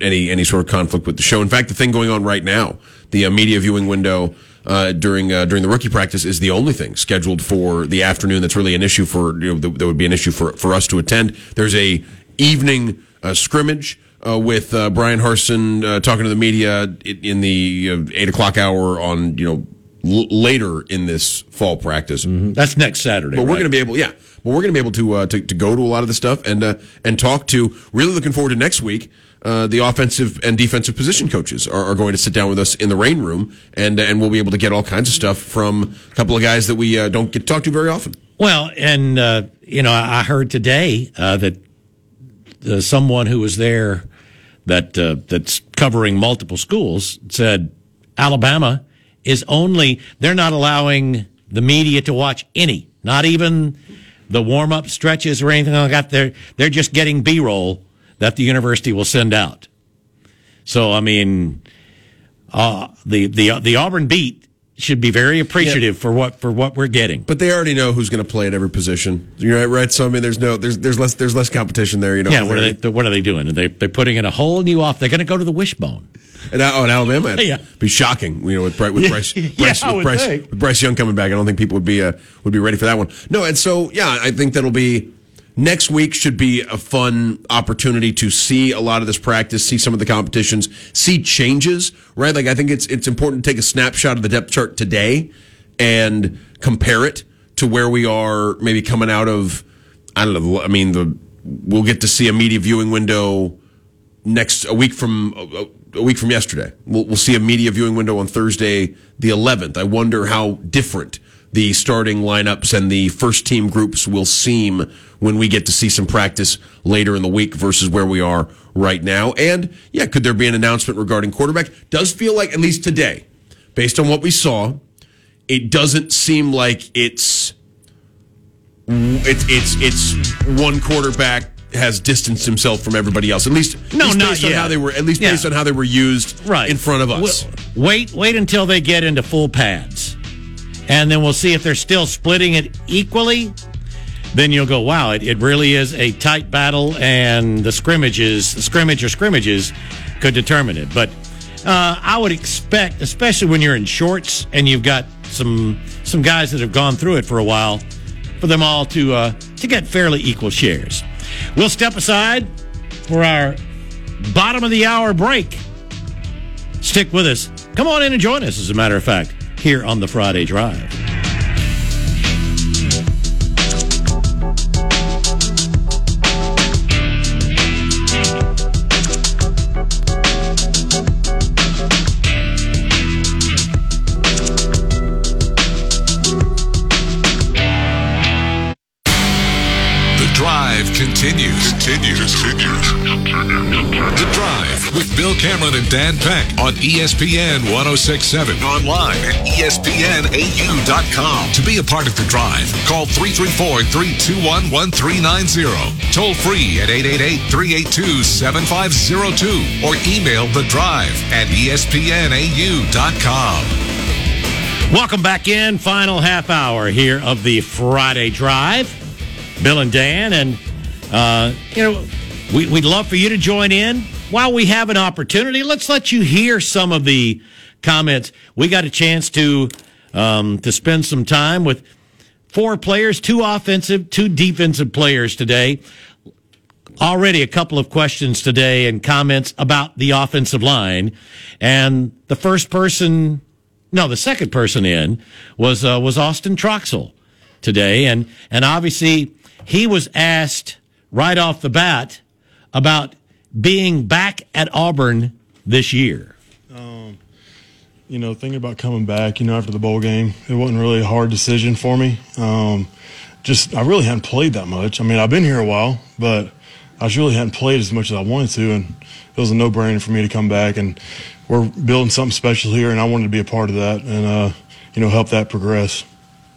[SPEAKER 6] any, any sort of conflict with the show. In fact, the thing going on right now, the uh, media viewing window, uh, during uh, during the rookie practice is the only thing scheduled for the afternoon that's really an issue for you know that, would be an issue for for us to attend. There's a evening uh, scrimmage. Uh, with uh, Bryan Harsin uh, talking to the media in the eight o'clock hour on you know l- later in this fall practice.
[SPEAKER 1] Mm-hmm. That's next Saturday.
[SPEAKER 6] But we're going to be able, yeah, but we're going to be able to, to to go to a lot of the stuff and and talk to. Really looking forward to next week uh, the offensive and defensive position coaches are, are, going to sit down with us in the rain room, and and we'll be able to get all kinds of stuff from a couple of guys that we uh, don't get to talk to very often.
[SPEAKER 1] Well, and uh, you know, I heard today uh, that uh, someone who was there that that's covering multiple schools said Alabama is only they're not allowing the media to watch any, not even the warm up stretches or anything like that. They're they're just getting B roll that the university will send out. So, I mean, uh, the, the, the Auburn beat should be very appreciative for what for what we're getting.
[SPEAKER 6] But they already know who's going to play at every position. You're right, right. So I mean, there's no there's there's less there's less competition there. You know.
[SPEAKER 1] Yeah. What are they What are they doing? Are they they're putting in a whole new off. They're going to go to the wishbone.
[SPEAKER 6] And, oh, in Alabama, it'd *laughs*
[SPEAKER 1] Yeah.
[SPEAKER 6] be shocking. You know, with, *laughs* Bryce- with Bryce,
[SPEAKER 1] yeah,
[SPEAKER 6] Bryce, with Bryce, with Bryce Young coming back, I don't think people would be uh, would be ready for that one. No, and so yeah, I think that'll be next week. Should be a fun opportunity to see a lot of this practice, see some of the competitions, see changes. Right, like I think it's it's important to take a snapshot of the depth chart today and compare it to where we are, maybe coming out of. I don't know. I mean, the we'll get to see a media viewing window next a week from a, week from yesterday. We'll, we'll see a media viewing window on Thursday, the 11th. I wonder how different the starting lineups and the first team groups will seem when we get to see some practice later in the week versus where we are right now. And yeah, could there be an announcement regarding quarterback? Does feel like at least today, based on what we saw, it doesn't seem like it's it's it's it's one quarterback has distanced himself from everybody else. At least, at
[SPEAKER 1] No,
[SPEAKER 6] least
[SPEAKER 1] not
[SPEAKER 6] based on
[SPEAKER 1] yet.
[SPEAKER 6] how they were. At least
[SPEAKER 1] Yeah.
[SPEAKER 6] based on how they were used
[SPEAKER 1] right
[SPEAKER 6] in front of us.
[SPEAKER 1] Wa- Wait, wait until they get into full pads, and then we'll see if they're still splitting it equally. Then you'll go, wow, it, it really is a tight battle, and the scrimmages, scrimmage or scrimmages, could determine it. But uh, I would expect, especially when you're in shorts and you've got some some guys that have gone through it for a while, for them all to uh, to get fairly equal shares. We'll step aside for our bottom of the hour break. Stick with us. Come on in and join us, as a matter of fact, here on the Friday Drive.
[SPEAKER 2] Bill Cameron and Dan Peck on ESPN 1067. Online at ESPNAU.com. To be a part of the drive, call 334 321 1390. Toll free at 888 382 7502 or email the drive at ESPNAU.com.
[SPEAKER 1] Welcome back in. Final half hour here of the Friday Drive. Bill and Dan, and uh, you know, we, we'd love for you to join in while we have an opportunity. Let's let you hear some of the comments. We got a chance to um, to spend some time with four players, two offensive, two defensive players today. Already a couple of questions today and comments about the offensive line, and the first person no, the second person in was uh, was Austin Troxell today, and and obviously he was asked right off the bat about being back at Auburn this year.
[SPEAKER 14] Um, you know, thinking about coming back, you know, after the bowl game, it wasn't really a hard decision for me. Um, just, I really hadn't played that much. I mean, I've been here a while, but I really hadn't played as much as I wanted to, and it was a no brainer for me to come back. And we're building something special here, and I wanted to be a part of that and, uh, you know, help that progress.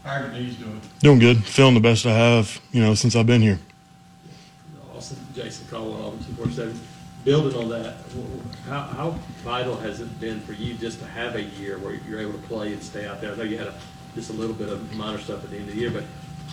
[SPEAKER 15] How are your knees doing?
[SPEAKER 14] Doing good, feeling the best I have, you know, since I've been here.
[SPEAKER 15] Austin, Jason Cole Auburn 247. Building on that, wh- how, how vital has it been for you just to have a year where you're able to play and stay out there? I know you had a, just a little bit of minor stuff at the end of the year, but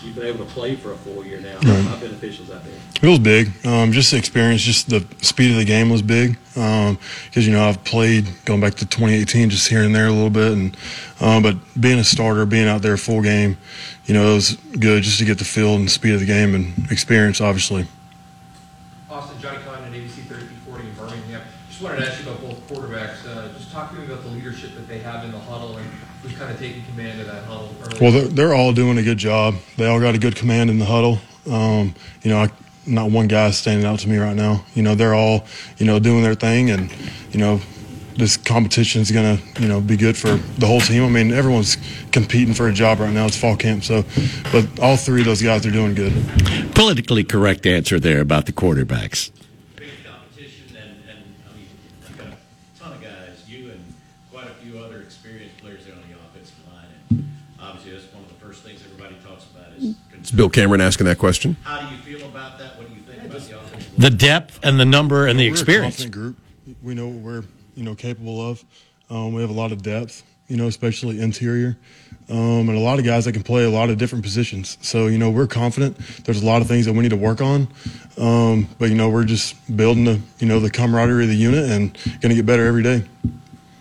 [SPEAKER 15] you've been able to play for a full year now. How beneficial is that been?
[SPEAKER 14] It was big. Um, just the experience, just the speed of the game was big. Because you know I've played going back to 2018, just here and there a little bit, and um, but being a starter, being out there full game, you know it was good just to get the feel and speed of the game and experience, obviously.
[SPEAKER 16] Austin, Johnny Condon, ABC 1340 in Birmingham. Just wanted to ask you about both quarterbacks. Uh, just talk to me about the leadership that they have in the huddle and who's kind of taking command of that huddle. Early.
[SPEAKER 14] Well, they're, they're all doing a good job. They all got a good command in the huddle. Um, you know, I, not one guy is standing out to me right now. You know, they're all, you know, doing their thing, and you know, this competition is gonna, you know, be good for the whole team. I mean, everyone's competing for a job right now. It's fall camp, so, but all three of those guys are doing good.
[SPEAKER 1] Politically correct answer there about the quarterbacks.
[SPEAKER 17] ton of guys, you and quite a few other experienced players there on the offensive line. And obviously, that's one of the first things everybody talks about is
[SPEAKER 6] It's Bill Cameron asking that question.
[SPEAKER 17] how do you feel about that? What do you think
[SPEAKER 1] The depth and the number and the
[SPEAKER 14] We're
[SPEAKER 1] experience.
[SPEAKER 14] confident group. We know what we're you know capable of. Um, we have a lot of depth, you know, especially interior, um, and a lot of guys that can play a lot of different positions. So you know we're confident. There's a lot of things that we need to work on, um, but you know we're just building the you know the camaraderie of the unit and going to get better every day.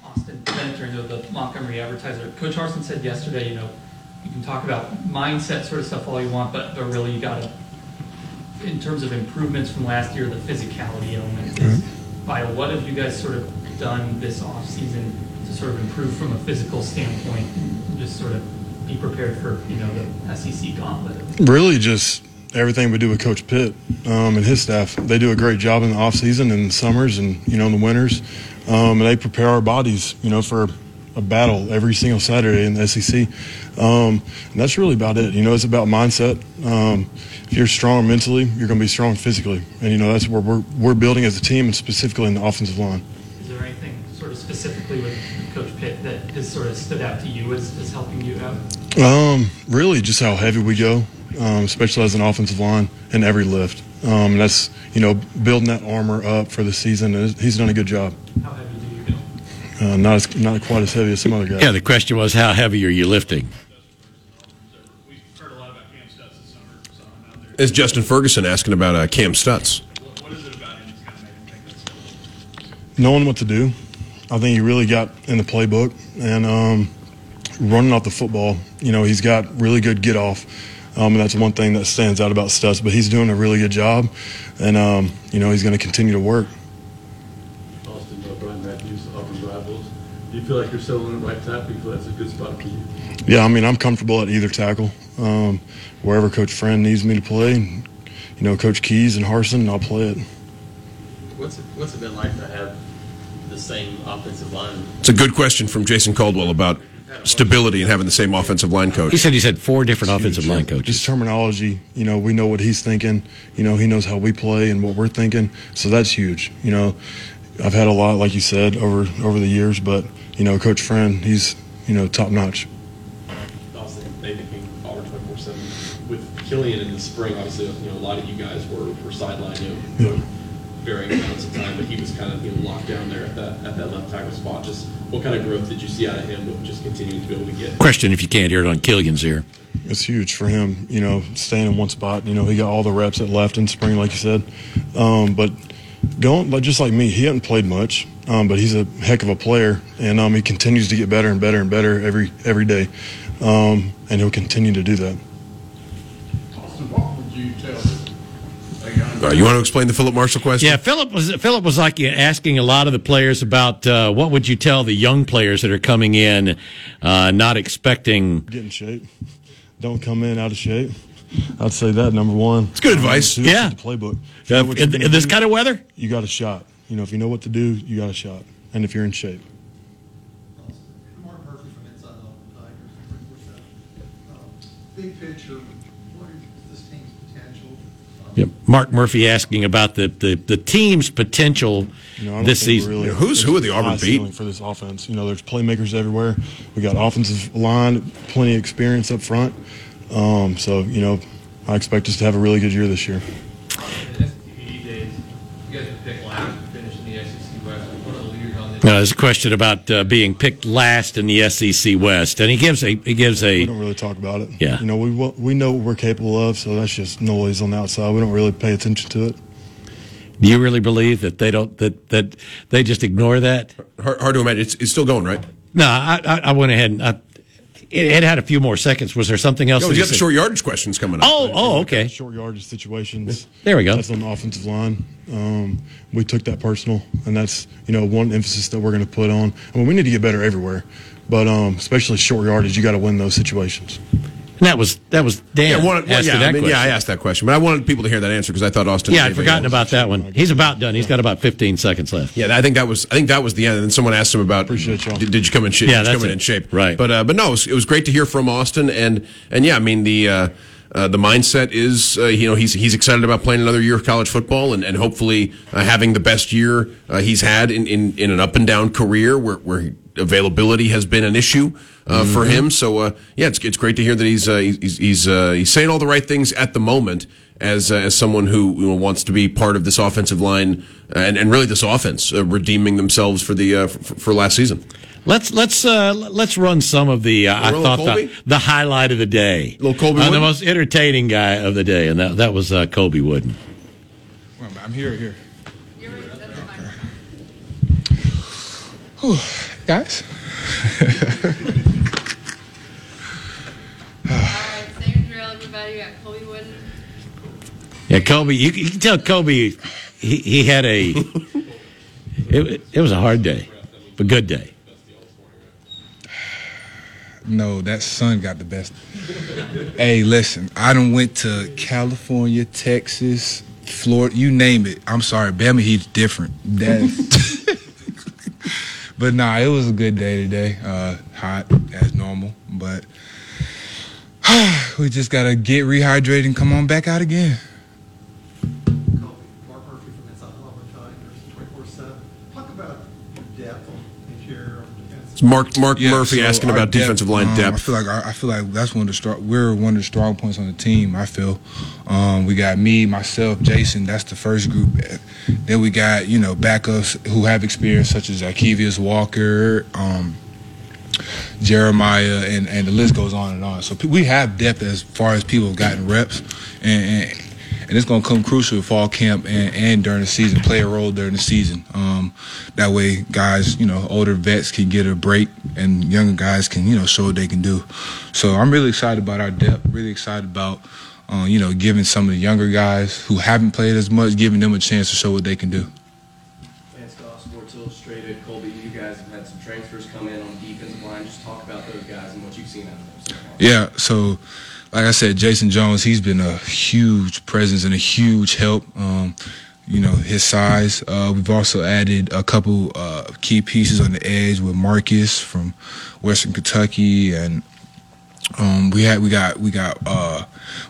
[SPEAKER 18] Austin Benner, of the Montgomery Advertiser. Coach Harsin said yesterday, you know, you can talk about mindset sort of stuff all you want, but, but really you got to, in terms of improvements from last year, the physicality element is vital. What have you guys sort of done this off season to sort of improve from a physical standpoint, and just sort of be prepared for you know the SEC gauntlet?
[SPEAKER 14] Really, just everything we do with Coach Pitt um, and his staff. They do a great job in the off season and summers and you know in the winters, um, and they prepare our bodies, you know, for a battle every single Saturday in the SEC. Um, and that's really about it. You know, it's about mindset. Um, if you're strong mentally, you're going to be strong physically, and you know that's where we're we're building as a team and specifically in the offensive line.
[SPEAKER 18] Is there anything sort of specifically with Coach Pitt that has sort of stood out to you as, as helping you out?
[SPEAKER 14] Um, really, just how heavy we go, um, especially as an offensive line in every lift. Um, and that's you know building that armor up for the season. He's done a good job.
[SPEAKER 18] How heavy do you go?
[SPEAKER 14] Uh, not as, not quite as heavy as some other guys.
[SPEAKER 1] Yeah, the question was, how heavy are you lifting?
[SPEAKER 6] Is Justin Ferguson asking about uh, Kam Stutts?
[SPEAKER 14] knowing what to do. I think he really got in the playbook and um, running off the football. You know, he's got really good get off. Um, and that's one thing that stands out about Stutz, but he's doing a really good job. And, um, you know, he's going to continue to work.
[SPEAKER 15] Feel like you're settling at right tackle? You feel that's a good spot for you?
[SPEAKER 14] Yeah, I mean, I'm comfortable at either tackle. Um, wherever Coach Friend needs me to play, you know, Coach Keys and Harsin, I'll play it.
[SPEAKER 15] What's it, what's it been like to have the same offensive line?
[SPEAKER 6] It's a good question from Jason Caldwell about stability and having the same offensive line coach.
[SPEAKER 1] He said he's had four different offensive line coaches.
[SPEAKER 14] Just terminology, you know, we know what he's thinking. You know, he knows how we play and what we're thinking. So that's huge. You know, I've had a lot, like you said, over over the years, but you know, Coach Friend, he's you know top notch.
[SPEAKER 15] Austin, Nathan King, Auburn 24 7. With Kilian in the spring, obviously, you know, a lot of you guys were, were sidelined, you know, for varying amounts of time, but he was kind of, you know, locked down there at that, at that left tackle spot. Just what kind of growth did you see out of him with just continuing to be able to get?
[SPEAKER 1] Question if you can't hear it on Kilian's ear.
[SPEAKER 14] It's huge for him, you know, staying in one spot. You know, he got all the reps at left in spring, like you said. Um, but going, like just like me, he hasn't played much, um, but he's a heck of a player, and um, he continues to get better and better and better every every day, um, and he'll continue to do that.
[SPEAKER 19] Austin, what would you tell
[SPEAKER 6] Uh, you want to explain the Philip Marshall question?
[SPEAKER 1] Yeah, Philip was Philip was like asking a lot of the players about uh, what would you tell the young players that are coming in, uh, not expecting.
[SPEAKER 14] Get in shape. Don't come in out of shape. I'd say that number one. It's
[SPEAKER 6] good advice.
[SPEAKER 14] Two,
[SPEAKER 1] Yeah.
[SPEAKER 14] The playbook.
[SPEAKER 1] Uh,
[SPEAKER 14] you know what
[SPEAKER 1] in- in this kind of weather?
[SPEAKER 14] you got a shot. You know, if you know what to do, you got a shot. And if you're in shape.
[SPEAKER 11] Mark Murphy from Inside the Tigers. Um, Big picture, what is this team's potential?
[SPEAKER 1] Yep. Mark Murphy asking about the, the, the team's potential
[SPEAKER 14] You know,
[SPEAKER 1] this season.
[SPEAKER 14] we're really-
[SPEAKER 6] who's- who are the
[SPEAKER 14] there's
[SPEAKER 6] Auburn beat?
[SPEAKER 14] for this offense? You know, there's playmakers everywhere. We got offensive line, plenty of experience up front. Um, so you know, I expect us to have a really good year this year.
[SPEAKER 16] In STP days, you guys were picked last to finish in the SEC West. One of the leaders on this.
[SPEAKER 1] Uh, there's a question about uh, being picked last in the SEC West, and he gives a he gives a.
[SPEAKER 14] We don't really talk about it.
[SPEAKER 1] Yeah.
[SPEAKER 14] You know, we we know what we're capable of, so that's just noise on the outside. We don't really pay attention to it.
[SPEAKER 1] Do you really believe that they don't that that they just ignore that?
[SPEAKER 6] Hard, hard to imagine. It's, it's still going, right?
[SPEAKER 1] No, I I, I went ahead and I, it, it had a few more seconds. Was there something else?
[SPEAKER 6] No,
[SPEAKER 1] that
[SPEAKER 6] you got the short yardage questions coming up.
[SPEAKER 1] Oh, oh, okay.
[SPEAKER 14] Short yardage situations.
[SPEAKER 1] There we go.
[SPEAKER 14] That's on the offensive line. Um, we took that personal, and that's you know one emphasis that we're going to put on. I mean, we need to get better everywhere, but um, especially short yardage, you got to win those situations.
[SPEAKER 1] And that was that was Dan.
[SPEAKER 6] Yeah, one, well, yeah,
[SPEAKER 1] that
[SPEAKER 6] I mean, yeah, I asked that question, but I wanted people to hear that answer because I thought Austin.
[SPEAKER 1] Yeah, I'd
[SPEAKER 6] a-
[SPEAKER 1] forgotten about that one. He's about done. He's got about 15 seconds left.
[SPEAKER 6] Yeah, I think that was I think that was the end. And then someone asked him about
[SPEAKER 14] Appreciate y'all.
[SPEAKER 6] Did, did you come in shape?
[SPEAKER 1] Yeah,
[SPEAKER 6] Did you
[SPEAKER 1] that's
[SPEAKER 6] come in,
[SPEAKER 1] it.
[SPEAKER 6] in shape.
[SPEAKER 1] Right.
[SPEAKER 6] But uh, but no, it was, it was great to hear from Austin, and and yeah, I mean the. Uh, uh, the mindset is, uh, you know, he's he's excited about playing another year of college football and, and hopefully uh, having the best year uh, he's had in, in, in an up and down career where, where availability has been an issue uh, for him. So uh, yeah, it's it's great to hear that he's uh, he's he's uh, he's saying all the right things at the moment, as uh, as someone who you know, wants to be part of this offensive line and, and really this offense uh, redeeming themselves for the uh, for, for last season.
[SPEAKER 1] Let's let's uh, let's run some of the. Uh, I thought the, the highlight of the day,
[SPEAKER 6] Little Colby
[SPEAKER 1] uh, the most entertaining guy of the day, and that that was uh, Colby Wooden.
[SPEAKER 20] Well, I'm here, here. Whew, guys. *laughs*
[SPEAKER 21] Same drill, everybody. We Colby Wooden.
[SPEAKER 1] Yeah, Colby. You, can- you can tell Colby he, he had a. *laughs* it, it was a hard day, but good day.
[SPEAKER 20] No, that son got the best. hey, listen, I done went to California, Texas, Florida, you name it. I'm sorry, Bama Heat's different. That's *laughs* *laughs* but nah, it was a good day today. Uh, hot as normal, but *sighs* we just gotta get rehydrated and come on back out again.
[SPEAKER 22] Mark Murphy from Inside Love Tigers, 24/7. Talk about depth on interior on defense.
[SPEAKER 6] It's Mark
[SPEAKER 20] Yeah,
[SPEAKER 6] Murphy
[SPEAKER 20] so
[SPEAKER 6] asking about
[SPEAKER 20] depth,
[SPEAKER 6] defensive line
[SPEAKER 20] um, I
[SPEAKER 6] depth.
[SPEAKER 20] feel like I, I feel like that's one of the strong. We're one of the strong points on the team. I feel. Um, we got me, myself, Jayson. That's the first group. Then we got you know backups who have experience, such as Zykeivous Walker, um, Jeremiah, and and the list goes on and on. So we have depth as far as people have gotten reps, and. and and it's going to come crucial fall camp and, and during the season, play a role during the season. Um, that way, guys, you know, older vets can get a break and younger guys can, you know, show what they can do. So I'm really excited about our depth, really excited about, uh, you know, giving some of the younger guys who haven't played as much, giving them a chance to show what they can do.
[SPEAKER 23] Lance Goss, Sports Illustrated, Colby, you guys have had some transfers come in on the defensive line. Just talk about those guys and what you've seen out of them so far.
[SPEAKER 20] Yeah, so like I said, Jayson Jones, he's been a huge presence and a huge help. Um, you know, his size. Uh, we've also added a couple uh, key pieces on the edge with Marcus from Western Kentucky, and um, we had we got we got uh,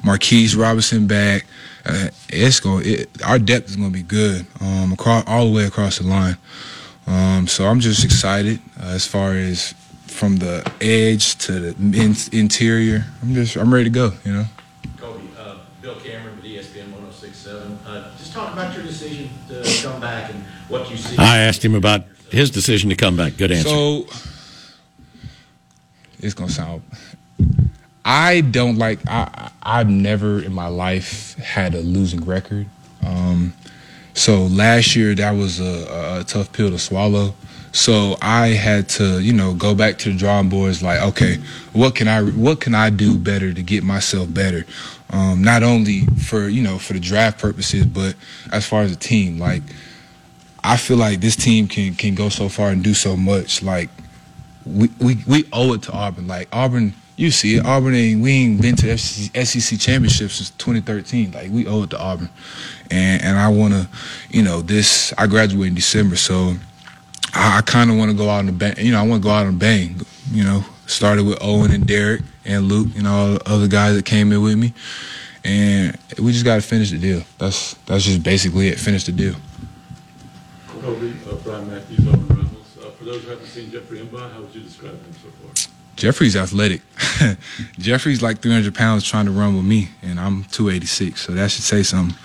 [SPEAKER 20] Marquise Robinson back. Uh, it's going it, our depth is going to be good um, across all the way across the line. Um, so I'm just excited uh, as far as from the edge to the in- interior. I'm just I'm ready to go. You know.
[SPEAKER 17] Colby, uh, Bill Cameron with ESPN 1067. Uh, just talk about your decision to come back and what you see.
[SPEAKER 1] I asked him about his decision to come back. Good answer.
[SPEAKER 20] So it's gonna sound. I don't like. I I've never in my life had a losing record. Um, so last year that was a, a tough pill to swallow. So I had to, you know, go back to the drawing boards. Like, okay, what can I what can I do better to get myself better? Um, not only for you know for the draft purposes, but as far as a team. Like, I feel like this team can can go so far and do so much. Like, we we, we owe it to Auburn. Like Auburn, you see it. Auburn ain't we ain't been to the SEC, SEC championship since 2013. Like we owe it to Auburn, and and I want to, you know, this. I graduate in December, so I, I kind of want to go out on a bang. You know, I want to go out on a bang. You know, started with Owen and Derek and Luke and all the other guys that came in with me, and we just got to finish the deal. That's that's just basically it. Finish the deal.
[SPEAKER 15] Colby, uh, Brian Matthews, Auburn Rebels. Uh, for those who haven't seen Jeffrey how would you describe him so far?
[SPEAKER 20] Jeffrey's athletic. *laughs* Jeffrey's like 300 pounds trying to run with me, and I'm 286, so that should say something.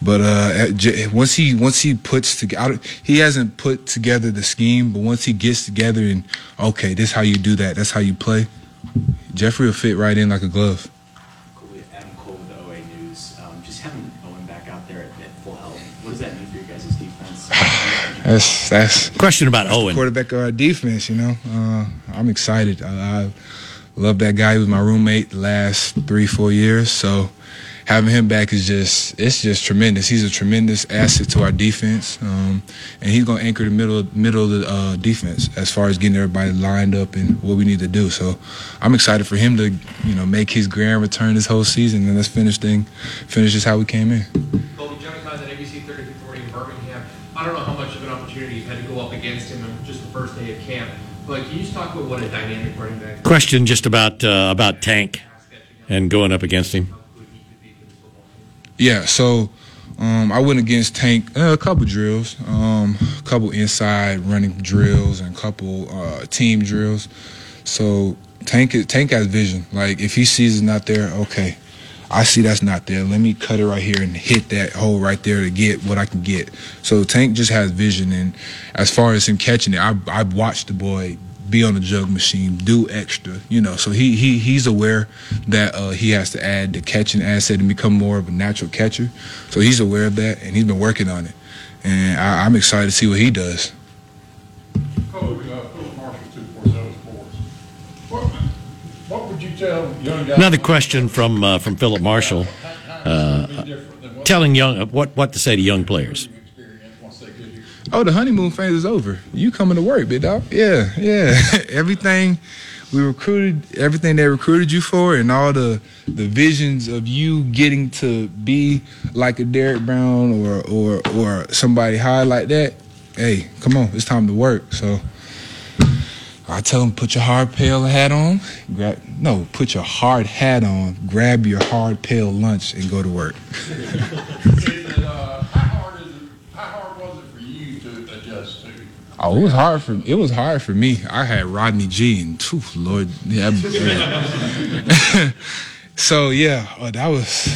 [SPEAKER 20] But uh, once he once he puts together, he hasn't put together the scheme. But once he gets together and okay, this how you do that. That's how you play. Jeffrey will fit right in like a glove.
[SPEAKER 24] Cool. Adam Cole with the OA News. Um, just having Owen back out there at, at full health, what does that mean for your guys' defense? *sighs*
[SPEAKER 20] That's that's
[SPEAKER 1] question about
[SPEAKER 20] that's
[SPEAKER 1] Owen.
[SPEAKER 20] quarterback of our defense. You know, uh, I'm excited. I, I love that guy. He was my roommate the last three four years. So having him back is just it's just tremendous. He's a tremendous asset to our defense, um, and he's gonna anchor the middle middle of the uh, defense as far as getting everybody lined up and what we need to do. So I'm excited for him to you know make his grand return this whole season, and let's finish thing finish this how we came in.
[SPEAKER 16] Colby, Johnny Collins at ABC 3340 in Birmingham. I don't know how much of an opportunity you've had to go up against him on just the first day of camp, but can you just talk about what a dynamic running back
[SPEAKER 1] Question just about uh, about Tank and going up against him.
[SPEAKER 20] Yeah, so um, I went against Tank uh, a couple drills, um, a couple inside running drills, and a couple uh, team drills. So Tank Tank has vision. Like if he sees it not there, okay, I see that's not there. Let me cut it right here and hit that hole right there to get what I can get. So Tank just has vision, and as far as him catching it, I I watched the boy be on the jug machine, do extra, you know. So he he he's aware that uh, he has to add the catching asset and become more of a natural catcher. So he's aware of that, and he's been working on it. And I, I'm excited to see what he does.
[SPEAKER 19] Coach, uh, Philip Marshall, two four seven sports. What, what would you tell young guys?
[SPEAKER 1] Another question from uh, from Philip Marshall, uh, telling young what what to say to young players.
[SPEAKER 20] Oh, the honeymoon phase is over. You coming to work, big dog? Yeah, yeah. *laughs* everything we recruited, everything they recruited you for, and all the the visions of you getting to be like a Derrick Brown or or or somebody high like that. Hey, come on, it's time to work. So I tell them put your hard pail hat on. Grab no, put your hard hat on. Grab your hard pail lunch and go to work. *laughs*
[SPEAKER 19] And, uh, how hard is it, how hard was it for you to adjust to?
[SPEAKER 20] Oh, it was hard for it was hard for me. I had Rodney G and phew, Lord, yeah. yeah. *laughs* so yeah, uh, that was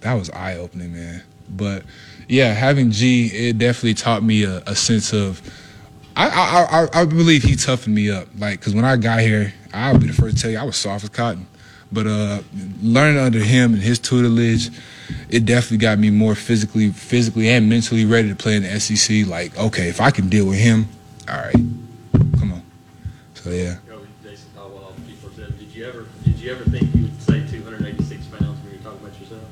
[SPEAKER 20] that was eye opening, man. But yeah, having G, it definitely taught me a, a sense of. I, I I I believe he toughened me up, like because when I got here, I'll be the first to tell you I was soft as cotton. But uh, learning under him and his tutelage, it definitely got me more physically, physically and mentally ready to play in the SEC. Like, okay, if I can deal with him, all right, come on. So yeah.
[SPEAKER 15] Coach Jason Caldwell, Did you ever did you ever think you would say 286 pounds when you were talking about yourself?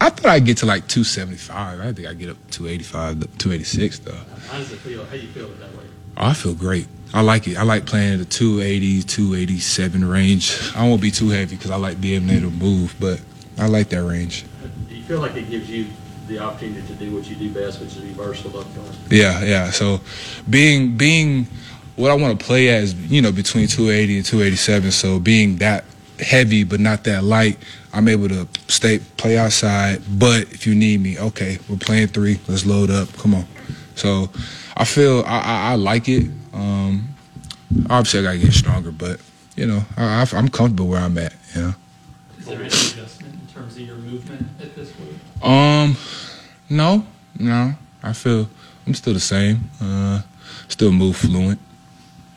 [SPEAKER 20] I thought I'd get to like 275. I think I'd get up to 285, 286 though.
[SPEAKER 15] How does it feel? How you feel that way?
[SPEAKER 20] Oh, I feel great. I like it. I like playing at the 280, 287 range. I won't be too heavy because I like being able to move, but I like that range.
[SPEAKER 15] Do you feel like it gives you the opportunity to do what you do best, which is be versatile up front?
[SPEAKER 20] Yeah, yeah. So being being what I want to play as, you know, between 280 and 287. So being that heavy but not that light, I'm able to stay play outside. But if you need me, okay, we're playing three. Let's load up. Come on. So I feel I, I, I like it. Um, obviously, I gotta get stronger, but you know, I, I, I'm comfortable where I'm at. You know.
[SPEAKER 18] Is there any adjustment in terms of your movement at this weight?
[SPEAKER 20] Um, no, no. I feel I'm still the same. Uh, still move fluent,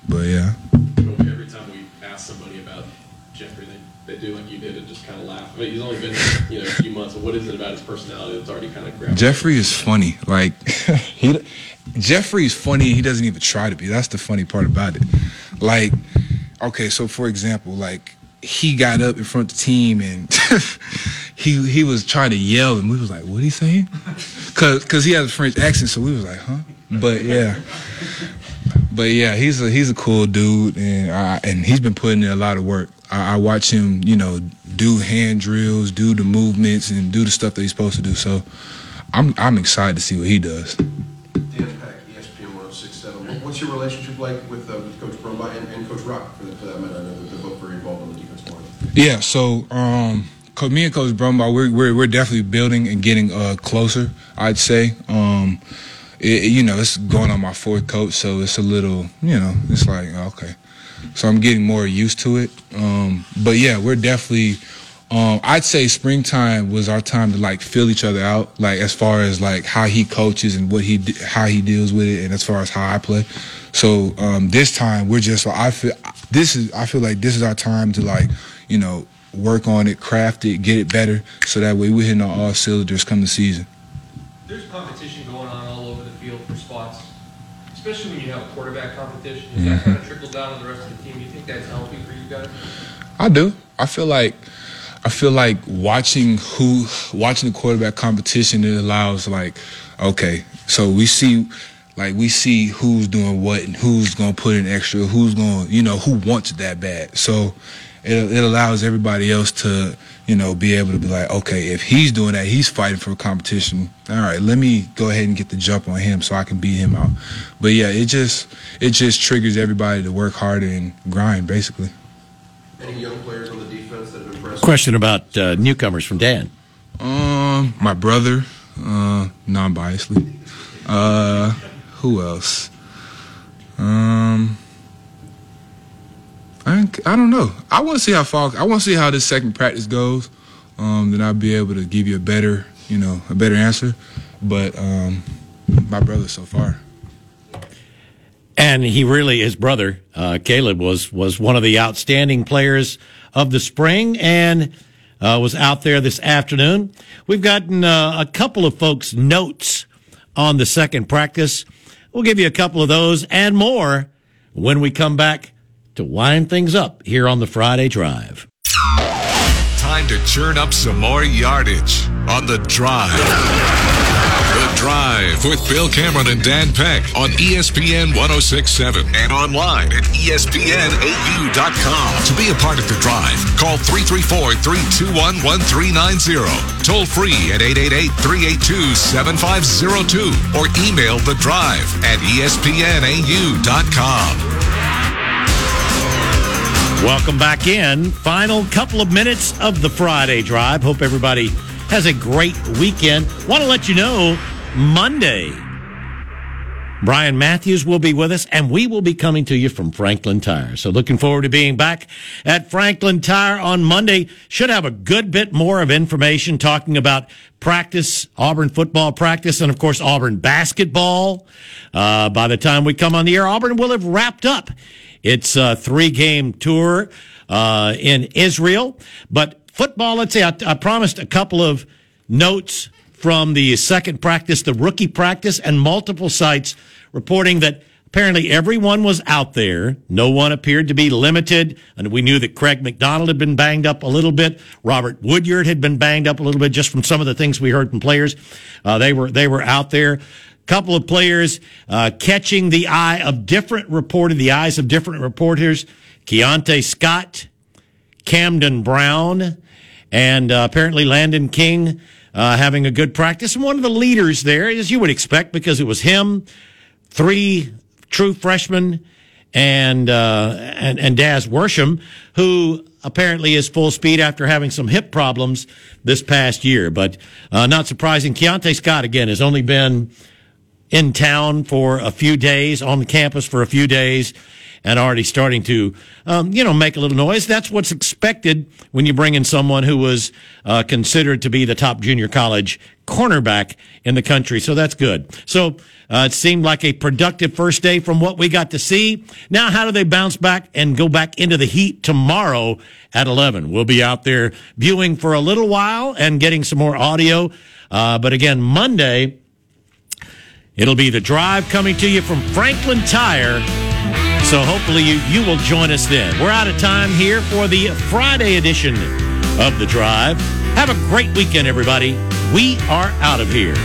[SPEAKER 20] but yeah.
[SPEAKER 25] Every time we ask somebody about Jeffrey, they, they do like you did and just kind of laugh. I mean, he's only been you know a few months. But what is it about his personality that's already kind of grabbed?
[SPEAKER 20] Jeffrey is funny. Like *laughs* he, Jeffrey is funny. He doesn't even try to be. That's the funny part about it. Like, okay, so for example, like he got up in front of the team and *laughs* he he was trying to yell and we was like, what he saying? Cause cause he has a French accent, so we was like, huh? But yeah. But yeah, he's a he's a cool dude, and I, and he's been putting in a lot of work. I, I watch him, you know, do hand drills, do the movements, and do the stuff that he's supposed to do. So, I'm I'm excited to see what he does.
[SPEAKER 26] Dan Peck, ESPN 1067. What's your relationship like with, uh, with Coach Brumbaugh and, and Coach Roc, for, the, for that matter? I know that they're both very involved on the defensive line.
[SPEAKER 20] Yeah, so um, me and Coach Brumbaugh, we're, we're we're definitely building and getting uh, closer. I'd say, um, it, you know, it's going on my fourth coach, so it's a little, you know, it's like okay, so I'm getting more used to it. Um, but yeah, we're definitely. Um, I'd say springtime was our time to like feel each other out, like as far as like how he coaches and what he how he deals with it, and as far as how I play. So um, this time we're just I feel this is I feel like this is our time to like you know work on it, craft it, get it better, so that way we're hitting on all cylinders come the season.
[SPEAKER 16] There's competition going on all over the field for spots, especially when you have a quarterback competition. Does
[SPEAKER 20] Mhm.
[SPEAKER 16] that kind of trickle down to the rest of the team? Do you think that's healthy for you guys?
[SPEAKER 20] I do. I feel like I feel like watching who watching the quarterback competition it allows like okay, so we see like we see who's doing what and who's gonna put in extra, who's gonna you know who wants it that bad. So it it allows everybody else to you know be able to be like okay, if he's doing that, he's fighting for a competition. All right, let me go ahead and get the jump on him so I can beat him out. But yeah, it just it just triggers everybody to work harder and grind basically.
[SPEAKER 26] Any young players on the defense that have impressed
[SPEAKER 1] Question about uh, newcomers from Dan.
[SPEAKER 20] Um, my brother, uh, non-biasedly. Uh, who else? Um, I, don't know. I want to see how far. I want to see how this second practice goes. um, then I'll be able to give you a better, you know, a better answer. But um, my brother so far.
[SPEAKER 1] And he really, his brother uh, Caleb was was one of the outstanding players of the spring, and uh, was out there this afternoon. We've gotten uh, a couple of folks' notes on the second practice. We'll give you a couple of those and more when we come back to wind things up here on the Friday Drive.
[SPEAKER 2] Time to churn up some more yardage on the drive. The Drive with Bill Cameron and Dan Peck on ESPN 1067 and online at ESPNAU.com. To be a part of The Drive, call 334 321 1390. Toll free at 888 382 7502 or email The Drive at ESPNAU.com.
[SPEAKER 1] Welcome back in. Final couple of minutes of the Friday drive. Hope everybody has a great weekend. Want to let you know Monday, Brian Matthews will be with us, and we will be coming to you from Franklin Tire. So looking forward to being back at Franklin Tire on Monday. Should have a good bit more of information talking about practice, Auburn football practice, and of course Auburn basketball. Uh, by the time we come on the air, Auburn will have wrapped up its a three game tour uh, in Israel. But football, let's say I, I promised a couple of notes from the second practice, the rookie practice, and multiple sites reporting that apparently everyone was out there. No one appeared to be limited. And we knew that Craig McDonald had been banged up a little bit. Robert Woodyard had been banged up a little bit just from some of the things we heard from players. Uh, they were, they were out there. Couple of players uh, catching the eye of different reported, the eyes of different reporters. Keionte Scott, Camden Brown, and uh, apparently Landen King uh, having a good practice. And one of the leaders there, as you would expect, because it was him, three true freshmen, and uh, and and Daz Worsham, who apparently is full speed after having some hip problems this past year. But uh, not surprising, Keionte Scott again has only been in town for a few days, on campus for a few days, and already starting to, um, you know, make a little noise. That's what's expected when you bring in someone who was uh, considered to be the top junior college cornerback in the country. So that's good. So uh, it seemed like a productive first day from what we got to see. Now, how do they bounce back and go back into the heat tomorrow at 11? We'll be out there viewing for a little while and getting some more audio. Uh, but again, Monday, It'll be the drive coming to you from Franklin Tire. So hopefully you, you will join us then. We're out of time here for the Friday edition of the drive. Have a great weekend, everybody. We are out of here.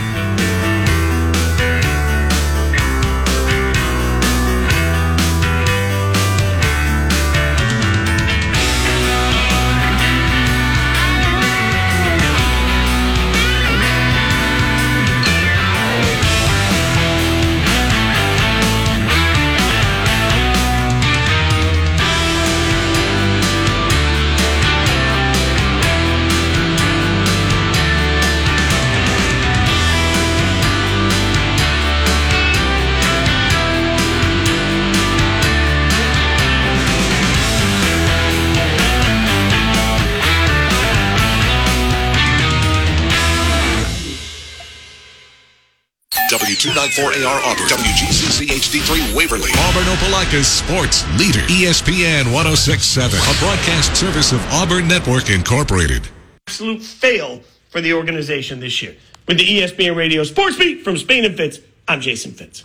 [SPEAKER 2] W294AR Auburn, WGCC HD3 Waverly, Auburn Opelika's sports leader, ESPN 1067, a broadcast service of Auburn Network Incorporated.
[SPEAKER 27] absolute fail for the organization this year. With the ESPN Radio Sports Beat from Spain and Fitz, I'm Jason Fitz.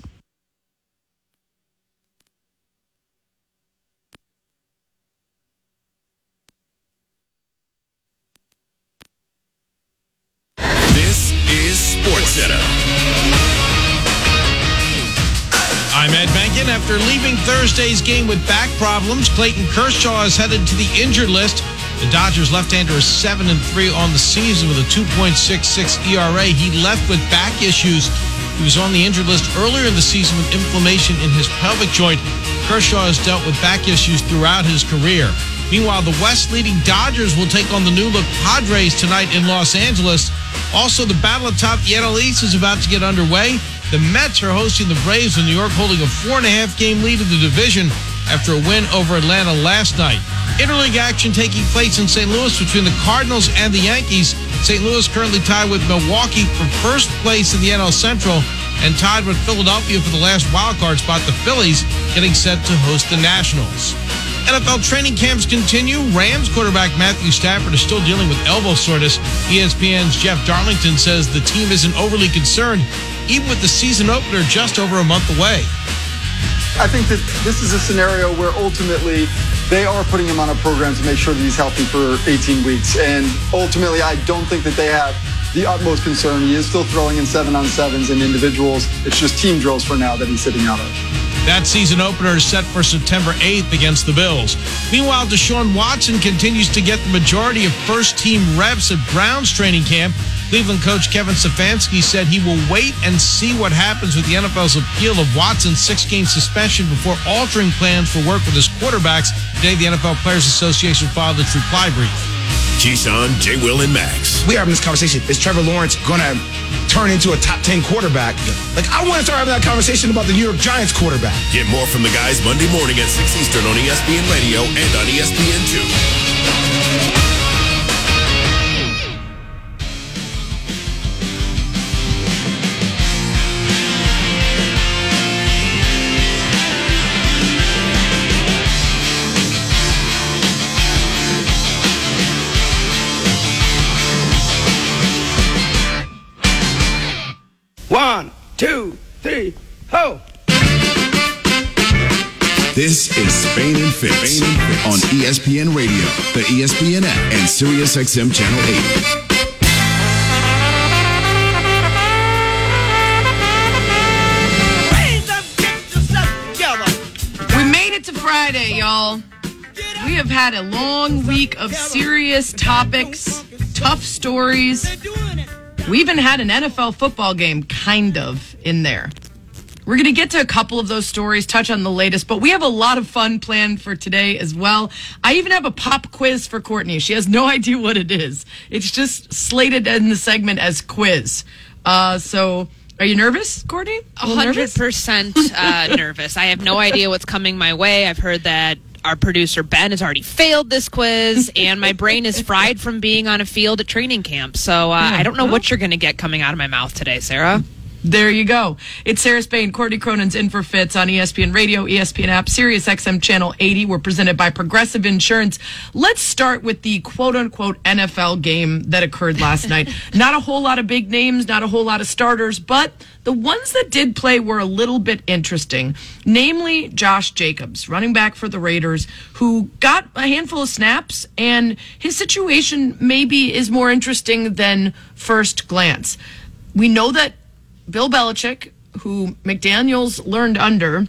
[SPEAKER 2] This is Sports
[SPEAKER 28] After leaving Thursday's game with back problems, Clayton Kershaw is headed to the injured list. The Dodgers left-hander is 7 and 3 on the season with a 2.66 ERA. He left with back issues. He was on the injured list earlier in the season with inflammation in his pelvic joint. Kershaw has dealt with back issues throughout his career. Meanwhile, the West leading Dodgers will take on the new look Padres tonight in Los Angeles. Also, the battle atop the NL East is about to get underway. The Mets are hosting the Braves in New York, holding a four and a half game lead in the division. after a win over Atlanta last night. Interleague action taking place in St. Louis between the Cardinals and the Yankees. St. Louis currently tied with Milwaukee for first place in the NL Central and tied with Philadelphia for the last wildcard spot. The Phillies getting set to host the Nationals. NFL training camps continue. Rams quarterback Matthew Stafford is still dealing with elbow soreness. ESPN's Jeff Darlington says the team isn't overly concerned, even with the season opener just over a month away.
[SPEAKER 11] I think that this is a scenario where ultimately they are putting him on a program to make sure that he's healthy for 18 weeks. And ultimately, I don't think that they have the utmost concern. He is still throwing in seven on sevens and individuals. It's just team drills for now that he's sitting out of.
[SPEAKER 28] That season opener is set for September 8th against the Bills. Meanwhile, Deshaun Watson continues to get the majority of first team reps at Browns training camp. Cleveland coach Kevin Stefanski said he will wait and see what happens with the NFL's appeal of Watson's six game suspension before altering plans for work with his quarterbacks. Today, the NFL Players Association filed its reply brief.
[SPEAKER 29] Keyshawn, J. Will, and Max.
[SPEAKER 30] We are having this conversation. Is Trevor Lawrence going to turn into a top 10 quarterback? Like, I want to start having that conversation about the New York Giants quarterback.
[SPEAKER 29] Get more from the guys Monday morning at 6 Eastern on ESPN Radio and on ESPN2. This is Spain and Fitz, on ESPN Radio, the ESPN app, and SiriusXM Channel 80.
[SPEAKER 31] We made it to Friday, y'all. We have had a long week of serious topics, tough stories. We even had an NFL football game, kind of, in there. We're going to get to a couple of those stories, touch on the latest, but we have a lot of fun planned for today as well. I even have a pop quiz for Courtney. She has no *laughs* idea what it is. It's just slated in the segment as quiz. Uh, so, are you nervous, Courtney? A
[SPEAKER 32] Hundred percent uh, *laughs* nervous. I have no idea what's coming my way. I've heard that our producer Ben has already failed this quiz, and my brain is fried from being on a field at training camp. So uh, I don't know what you're going to get coming out of my mouth today, Sarah.
[SPEAKER 31] There you go. It's Sarah Spain, Courtney Cronin's in for Fitz on ESPN Radio, ESPN app, Sirius XM Channel 80. We're presented by Progressive Insurance. Let's start with the quote unquote NFL game that occurred last night. *laughs* Not a whole lot of big names, not a whole lot of starters, but the ones that did play were a little bit interesting. Namely, Josh Jacobs, running back for the Raiders, who got a handful of snaps, and his situation maybe is more interesting than first glance. We know that Bill Belichick, who McDaniels learned under,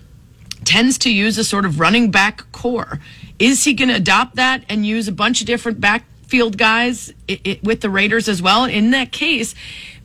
[SPEAKER 31] tends to use a sort of running back corps. Is he going to adopt that and use a bunch of different backfield guys i i with the Raiders as well? In that case,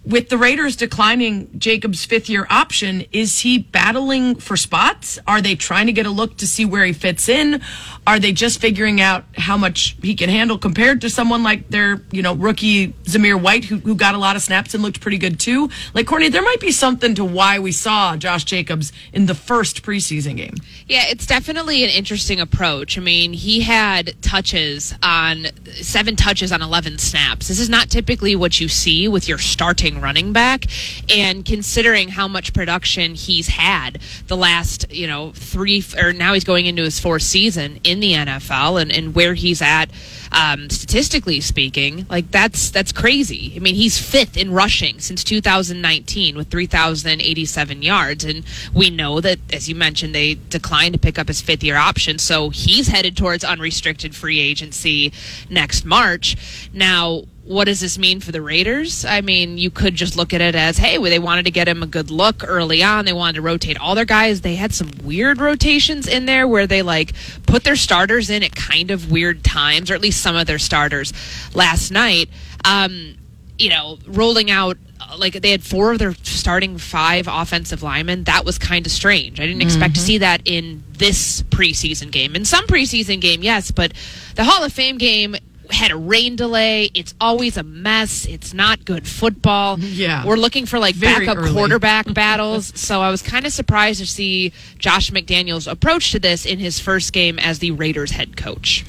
[SPEAKER 31] with the Raiders declining Jacob's fifth year option, is he battling for spots? Are they trying to get a look to see where he fits in? Are they just figuring out how much he can handle compared to someone like their, you know, rookie Zamir White, who, who got a lot of snaps and looked pretty good too? Like, Courtney, there might be something to why we saw Josh Jacobs in the first preseason game.
[SPEAKER 32] Yeah, it's definitely an interesting approach. I mean, he had touches on seven touches on 11 snaps. This is not typically what you see with your starting running back. And considering how much production he's had the last, you know, three, or now he's going into his fourth season in the NFL and, and where he's at, um, statistically speaking, like that's that's crazy. I mean, he's fifth in rushing since 2019 with 3,087 yards, and we know that, as you mentioned, they declined to pick up his fifth year option, so he's headed towards unrestricted free agency next March. Now. What does this mean for the Raiders? I mean, you could just look at it as, hey, well, they wanted to get him a good look early on. They wanted to rotate all their guys. They had some weird rotations in there where they like put their starters in at kind of weird times, or at least some of their starters last night. Um, you know, rolling out uh, like they had four of their starting five offensive linemen. That was kind of strange. I didn't expect to
[SPEAKER 31] Mhm.
[SPEAKER 32] see that in this preseason game. In some preseason game, yes, but the Hall of Fame game had a rain delay. It's always a mess. It's not good football.
[SPEAKER 31] Yeah.
[SPEAKER 32] We're looking for like
[SPEAKER 31] Very
[SPEAKER 32] backup
[SPEAKER 31] early.
[SPEAKER 32] quarterback *laughs* battles. So I was kind of surprised to see Josh McDaniels' approach to this in his first game as the Raiders head coach.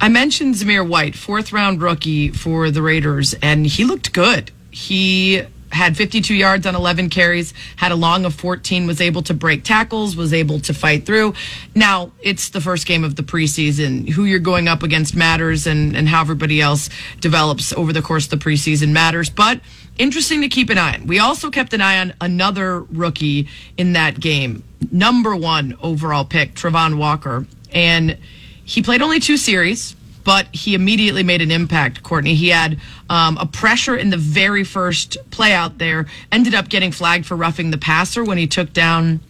[SPEAKER 31] I mentioned Zamir White, fourth round rookie for the Raiders, and he looked good. He had 52 yards on 11 carries, had a long of 14, was able to break tackles, was able to fight through. Now, it's the first game of the preseason. Who you're going up against matters, and, and how everybody else develops over the course of the preseason matters. But interesting to keep an eye on. We also kept an eye on another rookie in that game, number one overall pick, Travon Walker. And he played only two series, but he immediately made an impact, Courtney. He had um, a pressure in the very first play out there, ended up getting flagged for roughing the passer when he took down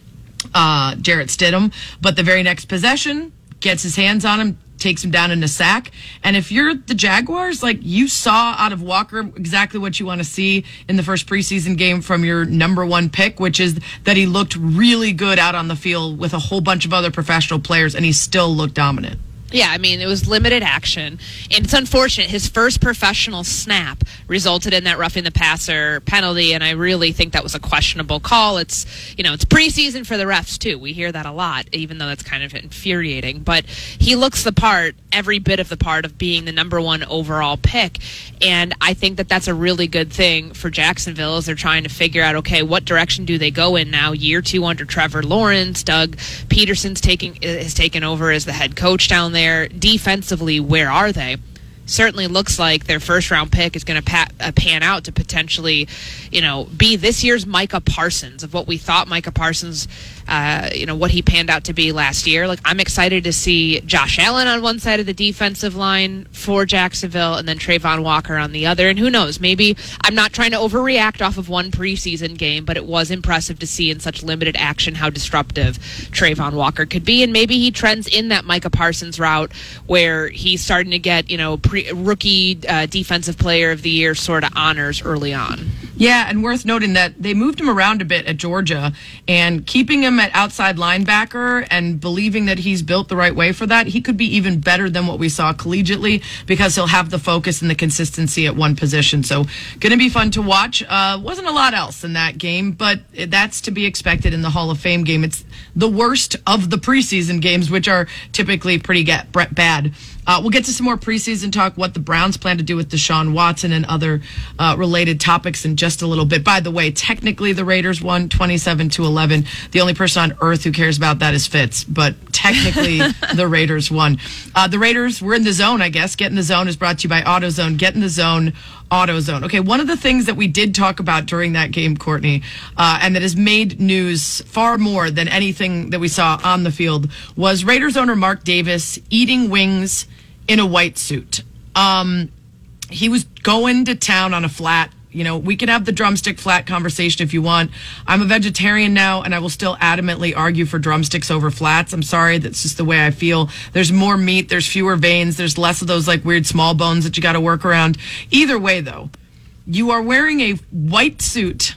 [SPEAKER 31] uh, Jarrett Stidham. But the very next possession, gets his hands on him, takes him down in a sack. And if you're the Jaguars, like you saw out of Walker exactly what you want to see in the first preseason game from your number one pick, which is that he looked really good out on the field with a whole bunch of other professional players and he still looked dominant.
[SPEAKER 32] Yeah, I mean, it was limited action. And it's unfortunate. His first professional snap resulted in that roughing the passer penalty. And I really think that was a questionable call. It's, you know, it's preseason for the refs, too. We hear that a lot, even though that's kind of infuriating. But he looks the part, every bit of the part of being the number one overall pick. And I think that that's a really good thing for Jacksonville as they're trying to figure out, okay, what direction do they go in now? Year two under Trevor Lawrence, Doug Pederson's taking has taken over as the head coach down there. Defensively, where are they? Certainly looks like their first round pick is going to pa- uh, pan out to potentially, you know, be this year's Micah Parsons of what we thought Micah Parsons, uh, you know, what he panned out to be last year. Like I'm excited to see Josh Allen on one side of the defensive line for Jacksonville, and then Travon Walker on the other. And who knows? Maybe I'm not trying to overreact off of one preseason game, but it was impressive to see in such limited action how disruptive Travon Walker could be, and maybe he trends in that Micah Parsons route where he's starting to get you know pre- rookie uh, defensive player of the year sort of honors early on.
[SPEAKER 31] Yeah, and worth noting that they moved him around a bit at Georgia and keeping him at outside linebacker and believing that he's built the right way for that, he could be even better than what we saw collegiately because he'll have the focus and the consistency at one position. So, going to be fun to watch. Uh, wasn't a lot else in that game, but that's to be expected in the Hall of Fame game. It's the worst of the preseason games, which are typically pretty get, bad. Uh, we'll get to some more preseason talk, what the Browns plan to do with Deshaun Watson and other uh, related topics in just a little bit. By the way, technically the Raiders won 27 to 11. The only person on earth who cares about that is Fitz, but technically *laughs* the Raiders won. Uh, the Raiders were in the zone, I guess. Get in the zone is brought to you by AutoZone. Get in the zone. AutoZone. Okay, one of the things that we did talk about during that game, Courtney, uh, and that has made news far more than anything that we saw on the field was Raiders owner Mark Davis eating wings in a white suit. Um, he was going to town on a flat. You know, we can have the drumstick flat conversation if you want. I'm a vegetarian now, and I will still adamantly argue for drumsticks over flats. I'm sorry, that's just the way I feel. There's more meat, there's fewer veins, there's less of those like weird small bones that you got to work around. Either way, though, you are wearing a white suit.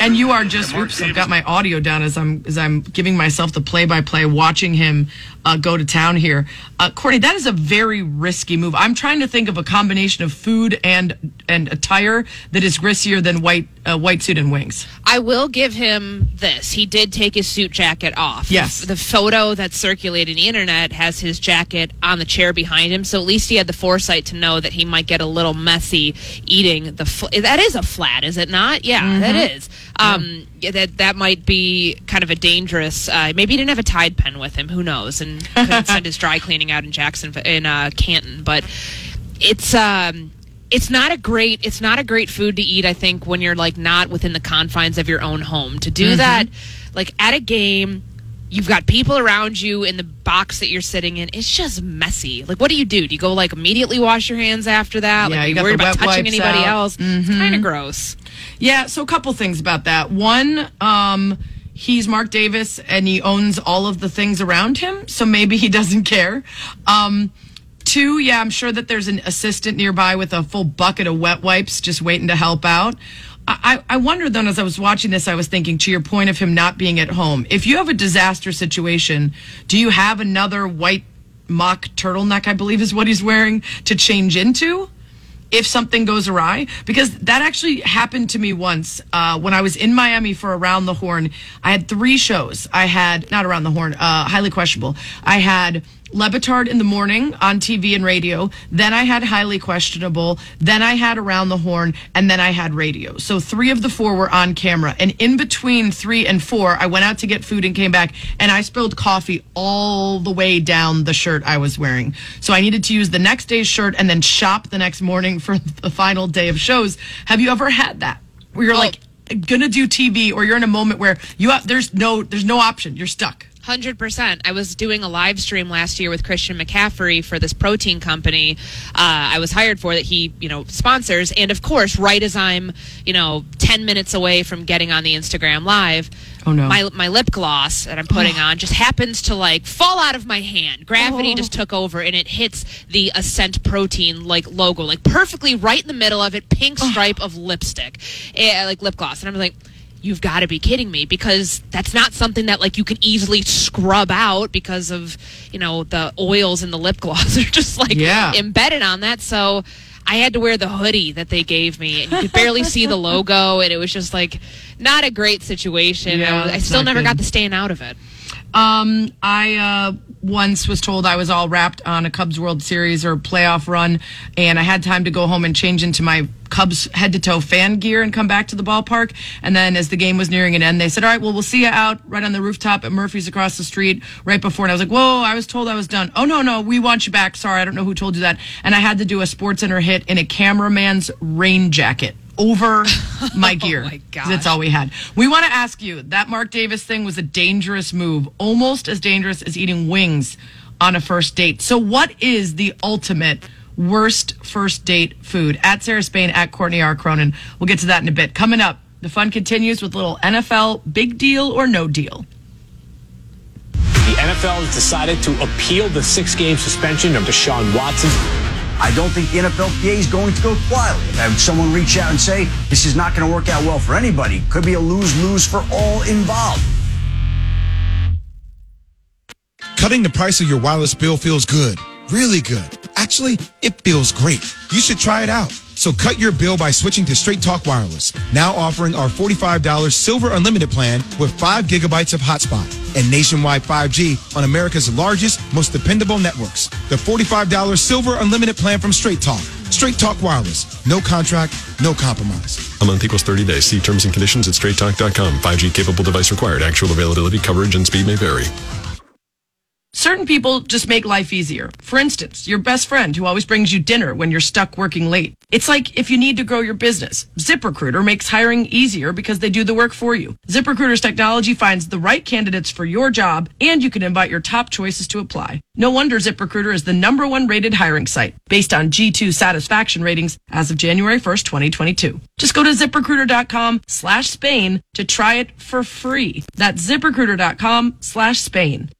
[SPEAKER 31] And you are just oops, I've got my audio down as I'm as I'm giving myself the play by play, watching him uh, go to town here. Uh, Courtney, that is a very risky move. I'm trying to think of a combination of food and and attire that is riskier than white uh, white suit and wings.
[SPEAKER 32] I will give him this. He did take his suit jacket off.
[SPEAKER 31] Yes.
[SPEAKER 32] The, the photo that's circulating the internet has his jacket on the chair behind him, so at least he had the foresight to know that he might get a little messy eating the. Fl- that is a flat, is it not? Yeah,
[SPEAKER 31] Mhm.
[SPEAKER 32] that is. Um, yeah, that that might be kind of a dangerous. Uh, maybe he didn't have a Tide pen with him. Who knows? And couldn't send his dry cleaning out in Jackson in uh, Canton, but it's um it's not a great it's not a great food to eat i think when you're like not within the confines of your own home to do
[SPEAKER 31] Mhm.
[SPEAKER 32] that like at a game you've got people around you in the box that you're sitting in it's just messy like what do you do do you go like immediately wash your hands after that
[SPEAKER 31] Yeah,
[SPEAKER 32] like
[SPEAKER 31] you got
[SPEAKER 32] worried about touching anybody
[SPEAKER 31] out.
[SPEAKER 32] else it's
[SPEAKER 31] Mhm.
[SPEAKER 32] kind of gross
[SPEAKER 31] Yeah, so a couple things about that. One, um, he's Mark Davis and he owns all of the things around him, so maybe he *laughs* doesn't care. Um, two, yeah, I'm sure that there's an assistant nearby with a full bucket of wet wipes just waiting to help out. I, I wonder then as I was watching this, I was thinking to your point of him not being at home. If you have a disaster situation, do you have another white mock turtleneck, I believe is what he's wearing, to change into if something goes awry because that actually happened to me once uh, when i was in miami for around the horn. I had three shows. I had not around the horn uh, highly questionable. I had Le Batard in the morning on TV and radio. Then I had highly questionable. Then I had around the horn, and then I had radio. So three of the four were on camera. And in between three and four, I went out to get food and came back, and I spilled coffee all the way down the shirt I was wearing. So I needed to use the next day's shirt and then shop the next morning for *laughs* the final day of shows. Have you ever had that? Where you're oh. like gonna do TV, or you're in a moment where you have, there's no there's no option. You're stuck.
[SPEAKER 32] Hundred percent. I was doing a live stream last year with Christian McCaffrey for this protein company uh, I was hired for that he, you know, sponsors. And of course, right as I'm, you know, ten minutes away from getting on the Instagram live,
[SPEAKER 31] oh no,
[SPEAKER 32] my my lip gloss that I'm putting on just happens to like fall out of my hand. Gravity
[SPEAKER 31] Oh.
[SPEAKER 32] just took over and it hits the Ascent Protein like logo, like perfectly right in the middle of it, pink stripe of lipstick, eh, like lip gloss, and I'm like. You've got to be kidding me because that's not something that like you can easily scrub out because of you know the oils in the lip gloss *laughs* are just like
[SPEAKER 31] Yeah.
[SPEAKER 32] embedded on that. So I had to wear the hoodie that they gave me, and you could barely see the logo, and it was just like not a great situation.
[SPEAKER 31] Yeah,
[SPEAKER 32] I, was- I still never
[SPEAKER 31] good.
[SPEAKER 32] got the staying out of it.
[SPEAKER 31] Um, I uh, once was told I was all wrapped on a Cubs World Series or playoff run, and I had time to go home and change into my Cubs head to toe fan gear and come back to the ballpark. And then, as the game was nearing an end, they said, "All right, well, we'll see you out right on the rooftop at Murphy's across the street right before." And I was like, "Whoa!" I was told I was done. Oh no, no, we want you back. Sorry, I don't know who told you that. And I had to do a Sports Center hit in a cameraman's rain jacket over *laughs* my gear.
[SPEAKER 32] Oh my
[SPEAKER 31] 'Cause That's all we had. We want to ask you that Mark Davis thing was a dangerous move, almost as dangerous as eating wings on a first date. So, what is the ultimate worst first date food? At Sarah Spain, at Courtney R. Cronin. We'll get to that in a bit. Coming up, the fun continues with a little NFL big deal or no deal.
[SPEAKER 33] The NFL has decided to appeal the six game suspension of Deshaun Watson.
[SPEAKER 34] I don't think the NFLPA is going to go quietly. Have someone reach out and say this is not going to work out well for anybody. Could be a lose lose for all involved.
[SPEAKER 30] Cutting the price of your wireless bill feels good. Really good. Actually, it feels great. You should try it out. So cut your bill by switching to Straight Talk Wireless. Now offering our $45 Silver Unlimited plan with 5 gigabytes of hotspot and nationwide 5G on America's largest, most dependable networks. The $45 Silver Unlimited plan from Straight Talk. Straight Talk Wireless. No contract, no compromise.
[SPEAKER 35] A month equals 30 days. See terms and conditions at straighttalk.com. 5G capable device required. Actual availability, coverage, and speed may vary.
[SPEAKER 31] Certain people just make life easier. For instance, your best friend who always brings you dinner when you're stuck working late. It's like if you need to grow your business. ZipRecruiter makes hiring easier because they do the work for you. ZipRecruiter's technology finds the right candidates for your job and you can invite your top choices to apply. No wonder ZipRecruiter is the number one rated hiring site based on G2 satisfaction ratings as of January 1st, 2022. Just go to ziprecruiter.com slash Spain to try it for free. That's ziprecruiter.com slash Spain.